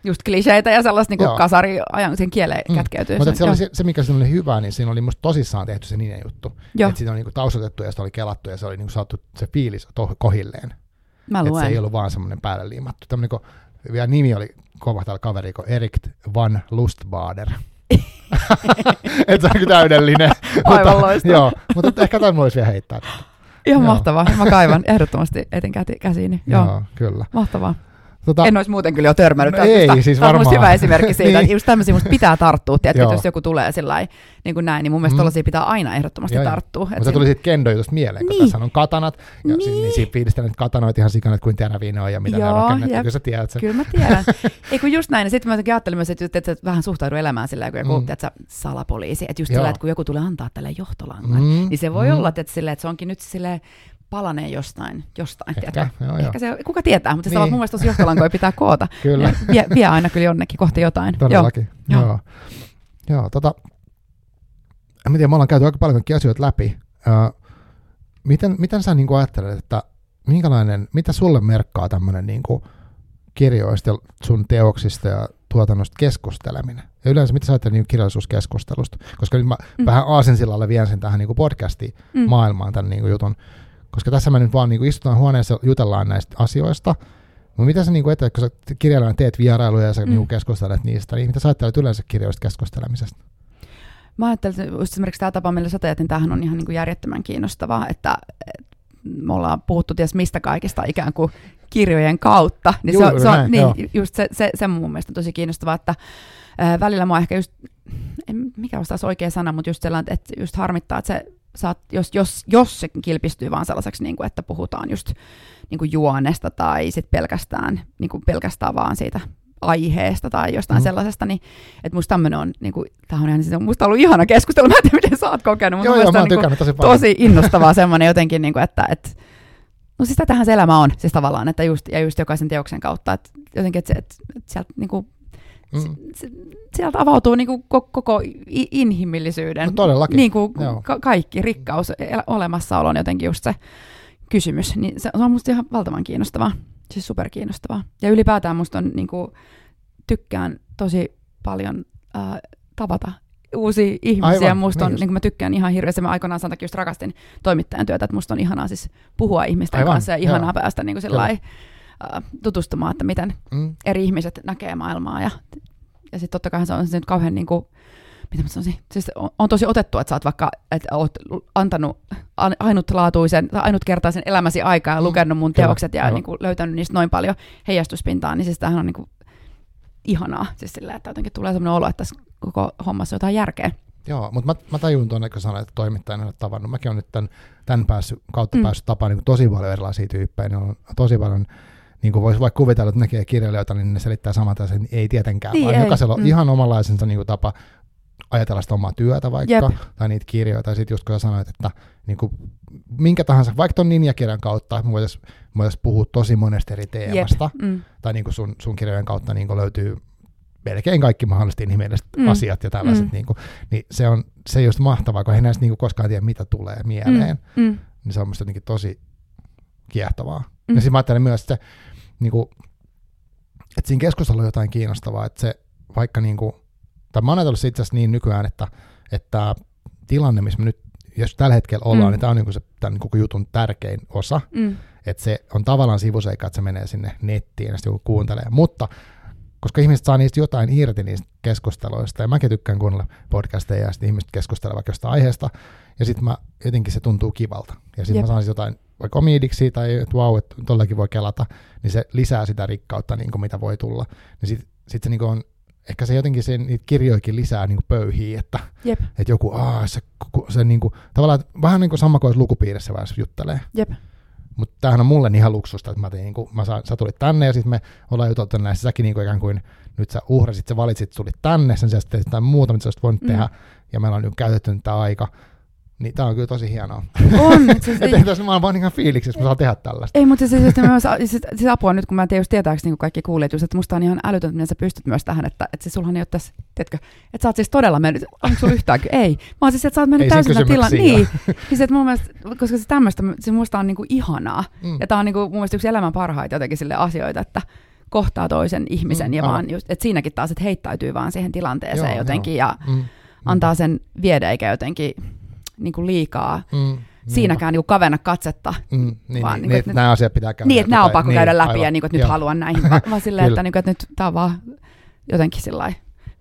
just kliseitä ja sellaista niin kasari-ajan sen kieleen Mm. kätkeytyy. Mutta se, oli se, se, mikä siinä oli hyvä, niin siinä oli musta tosissaan tehty se niiden juttu. Että siitä oli niin taustatettu ja sitä oli kelattu ja se oli niin saatu se fiilis to, kohilleen. Mä Että luen. se ei ollut vaan semmoinen päälle liimattu. Tämmöinen, kun, vielä nimi oli kova tällä kaveri, kun Erik van Lustbader. että se onkin täydellinen. Aivan loistava. Joo, mutta ehkä tämän voisi vielä heittää. Ihan Joo. mahtavaa. Mä kaivan ehdottomasti käti, käsiini. Joo. Joo, kyllä. Mahtavaa. Tota, En olisi muuten kyllä jo törmännyt. No ei, musta- siis tämä on varmaan. hyvä esimerkki siitä, Niin. että just tämmöisiä musta pitää tarttua. Tiedätkö, että jos joku tulee sillä niin kuin näin, niin mun mielestä Mm. tollaisia pitää aina ehdottomasti Joo, tarttua. mutta se tuli siitä kendo-jutusta mieleen, kun Niin. tässä on katanat, ja niin, Niin. niin siinä fiilistelen että katanoit ihan sikana, että kuin teräviä ne on ja mitä ne Joo, on rakennettu, jep. kyllä sä tiedät sen. Kyllä mä tiedän. Ei kun just näin. Ja sitten mä jotenkin ajattelin myös, että, että, että vähän suhtaudu elämään sillä kun joku, Mm. että salapoliisi. Että just sillä, että kun joku tulee antaa tälle johtolangan, Mm, niin se voi mm. olla, että, sille, että se onkin nyt sille palanee jostain, jostain. Ehkä, tiedätkö? joo, joo. Ehkä se, kuka tietää, mutta se Niin. niin. mun mielestä tosi johtolankoja pitää koota. Kyllä. Vie, vie, aina kyllä jonnekin kohti jotain. Todellakin. Joo. Joo. Joo. Joo, tota, en tiedä, me ollaan käyty aika paljon asioita läpi. Ö, miten, miten sä niin ajattelet, että minkälainen, mitä sulle merkkaa tämmöinen niin kirjoista ja sun teoksista ja tuotannosta keskusteleminen? Ja yleensä, mitä sä ajattelet niin kirjallisuuskeskustelusta? Koska nyt mä mm. Vähän aasinsillalle vien sen tähän niin podcastiin Mm. maailmaan tämän niin jutun. Koska tässä me nyt vaan niin istutaan huoneessa jutellaan näistä asioista. Mutta mitä sä niin etät, kun sä kirjailijana teet vierailuja ja sä Mm. niin keskustelet niistä, niin mitä sä ajattelet yleensä kirjoista keskustelemisesta? Mä ajattelin, että just esimerkiksi tämä tapa, millä sä teet, niin tämähän on ihan niin kuin järjettömän kiinnostavaa, että me ollaan puhuttu ties mistä kaikesta ikään kuin kirjojen kautta. Niin se, Juuri on, se, näin, on, niin, joo. just se, se, se mun mielestä on tosi kiinnostavaa, että ää, välillä mua ehkä just, en, mikä olisi taas oikea sana, mutta just sellainen, että just harmittaa, että se saat, jos, jos, jos se kilpistyy vaan sellaiseksi, niin kuin, että puhutaan just niin kuin juonesta tai sit pelkästään, niin kuin pelkästään vaan siitä aiheesta tai jostain Mm. sellaisesta, niin että musta tämmöinen on, niin kuin, tämä on ihan, siis, musta on ollut ihana keskustelu, mä en tiedä miten sä oot kokenut, mutta Joo, joo, mä on niin kuin, tosi paljon. tosi innostavaa semmoinen jotenkin, niin kuin, että, että no siis tätähän se elämä on, siis tavallaan, että just, ja just jokaisen teoksen kautta, että jotenkin, että, se, että, että sieltä niin kuin, Mm. se, sieltä avautuu niin kuin koko, inhimillisyyden, No todellakin, niin kuin ka- kaikki rikkaus, el- olemassaolo on jotenkin just se kysymys, niin se, on musta ihan valtavan kiinnostavaa, siis superkiinnostavaa. Ja ylipäätään musta on niin kuin, tykkään tosi paljon äh, tavata uusia ihmisiä. Aivan, musta on, niin just. niin kuin mä tykkään ihan hirveästi. Mä aikoinaan sen takia just rakastin toimittajan työtä, että musta on ihanaa siis puhua ihmisten Aivan, kanssa ja ihanaa joo. päästä niin kuin sillai, äh, tutustumaan, että miten Mm. eri ihmiset näkee maailmaa. Ja, ja sitten totta kai se on se nyt kauhean niin kuin, mitä mä sanoisin, siis on, on tosi otettu, että sä oot vaikka, että oot antanut an- ainutlaatuisen tai ainutkertaisen elämäsi aikaa ja Mm, lukenut mun teokset ja aivan. niin kuin, löytänyt niistä noin paljon heijastuspintaa, niin siis tämähän on niin kuin, ihanaa. Siis sillä, että jotenkin tulee sellainen olo, että tässä koko hommassa on jotain järkeä. Joo, mutta mä, mä tajun tuonne, kun sanoit, että toimittajana olet tavannut. Mäkin olen nyt tämän, tämän päässyt, kautta mm. Mm. päässyt tapaan niin tosi paljon erilaisia tyyppejä. Ne on tosi paljon, niin kuin voisi vaikka kuvitella, että näkee kirjailijoita, niin ne selittää samat asiat. Ei tietenkään, Niin, vaan ei. jokaisella on Mm. ihan omanlaisensa niin kuin tapa ajatella sitä omaa työtä vaikka, Jep. tai niitä kirjoja, tai sitten just kun sä sanoit, että niin kuin, minkä tahansa, vaikka ton ninjakirjan kautta, me voitaisiin voitais puhua tosi monesta eri teemasta, Mm. tai niin kuin sun, sun kirjojen kautta niin kuin löytyy melkein kaikki mahdolliset inhimilliset mm. Mm. asiat ja tällaiset, Mm. niin, kuin, niin se on se just mahtavaa, kun ei näistä niin kuin koskaan tiedä, mitä tulee mieleen, mm. Mm. niin se on musta jotenkin tosi kiehtovaa. Mm. Mm. Ja sitten mä ajattelen myös, että, se, niin kuin, että siinä keskustelussa on jotain kiinnostavaa, että se vaikka niin kuin, tai mä oon ajatellut se itse asiassa niin nykyään, että, että tilanne, missä me nyt, jos tällä hetkellä ollaan, mm. Niin tämä on niin kuin se tämän koko jutun tärkein osa, Mm. että se on tavallaan sivuseikka, että se menee sinne nettiin ja sitten joku kuuntelee. Mutta koska ihmiset saa niistä jotain irti niistä keskusteluista, ja mäkin tykkään kuunnella podcasteja, ja sitten ihmiset keskustelevat jostain aiheesta, ja sitten mä, jotenkin se tuntuu kivalta. Ja sitten mä saan jotain vaikka omiidiksi, tai että vau, että tollakin voi kelata, niin se lisää sitä rikkautta, niin kuin mitä voi tulla. Niin sitten sit se niin kuin on, ehkä se jotenkin se, niitä kirjoikin lisää niin kuin pöyhiä, että, Jep. että joku, aa, se, se niin kuin, tavallaan vähän niin kuin sama kuin lukupiirissä vähän juttelee. Jep. Mutta tämähän on mulle niin ihan luksusta, että mä tein, niin kuin, mä saan, sä tulit tänne ja sitten me ollaan juteltu näissä, säkin niin kuin ikään kuin nyt sä uhrasit, sä valitsit, tulit tänne, sen sijaan sitten jotain muuta, mitä sä olisit voinut Mm. tehdä, ja meillä on nyt käytetty nyt tämä aika, Niin tää on kyllä tosi hienoa. On. Siis ei, tässä mä oon vaan ihan fiiliksissä, mä saan tehdä tällaista. Ei, mutta siis, siis, myös, siis, siis apua nyt, kun mä en tiedä just tietääks niin kaikki kuulijat, just, että musta on ihan älytöntä, miten sä pystyt myös tähän, että, että siis sulhan ei ole tässä, tiedätkö, että sä oot siis todella mennyt, onko sulla yhtään, ei. Mä oon siis, että sä oot mennyt täysin tilaan. Niin, siis, että mun mielestä, koska se tämmöistä, se musta on niinku ihanaa. Mm. Ja tää on niinku, mun mielestä yksi elämän parhaita jotenkin sille asioita, että kohtaa toisen ihmisen mm, ja vaan just, että siinäkin taas, että heittäytyy vaan siihen tilanteeseen joo, jotenkin joo. ja mm, antaa sen viedä eikä jotenkin niin kuin liikaa mm, siinäkään niin kavenna katsetta. Mm, niin, vaan, niin, niin, että nämä asiat pitää käydä Niin, että nämä on pakko niin, käydä läpi aivan, ja niin kuin, että nyt haluan näihin, vaan silleen, että, niin kuin, että nyt tämä on vaan jotenkin sillä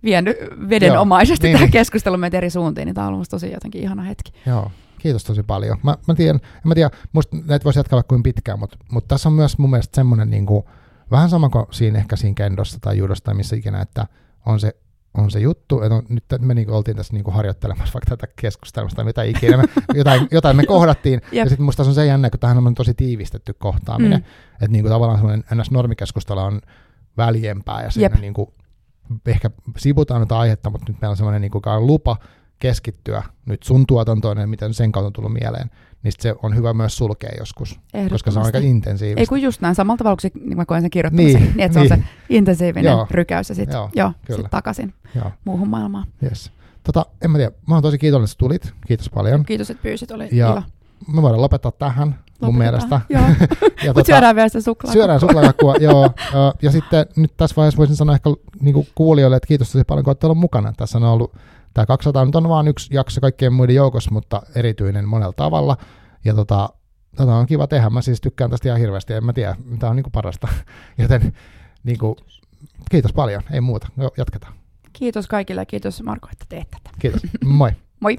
vienyt vedenomaisesti niin, tähän niin. keskusteluun meitä eri suuntiin, niin tämä on ollut tosi jotenkin ihana hetki. Joo, kiitos tosi paljon. Mä, mä tiedän, en mä tiedä, musta näitä voisi jatkaa kuin pitkään, mutta, mutta tässä on myös mun mielestä semmoinen niin kuin, vähän sama kuin siinä ehkä siinä kendossa tai judossa tai missä ikinä, että on se on se juttu, että on, nyt me niin oltiin tässä niin harjoittelemassa vaikka tätä keskustelua tai mitä ikinä, me, jotain, jotain me kohdattiin, ja sitten musta on se jännä, kun tähän on tosi tiivistetty kohtaaminen, mm. että niin kuin tavallaan semmoinen NS-normikeskustelu on väljempää ja siinä niin kuin, ehkä sivutaan jotain aihetta, mutta nyt meillä on semmoinen niin kuin, lupa keskittyä nyt sun tuotantoon ja miten sen kautta on tullut mieleen, niin se on hyvä myös sulkea joskus, koska se on aika intensiivistä. Ei kun just näin, samalla tavalla kuin niin mä koen sen kirjoittamisen, niin, niin että niin. se on se intensiivinen joo. rykäys ja sitten joo, joo, sit takaisin joo. muuhun maailmaan. Yes. Tota, en mä tiedä, mä oon tosi kiitollinen, että tulit. Kiitos paljon. Kiitos, että pyysit, oli ja ilo. Me voidaan lopettaa tähän mun mielestä. Joo. ja tota, syödään vielä sitä suklaakakua. Syödään suklaakakua, joo. Ja sitten nyt tässä vaiheessa voisin sanoa ehkä niin kuulijoille, että kiitos tosi paljon, kun olette ollut mukana. Tässä on ollut Tämä 200 nyt on vain yksi jakso kaikkien muiden joukossa, mutta erityinen monella tavalla. Ja tota, tota on kiva tehdä. Mä siis tykkään tästä ihan hirveästi. En mä tiedä, mitä on niinku parasta. Joten niinku, kiitos paljon. Ei muuta. Jo, jatketaan. Kiitos kaikille ja kiitos Marko, että teet tätä. Kiitos. Moi. Moi.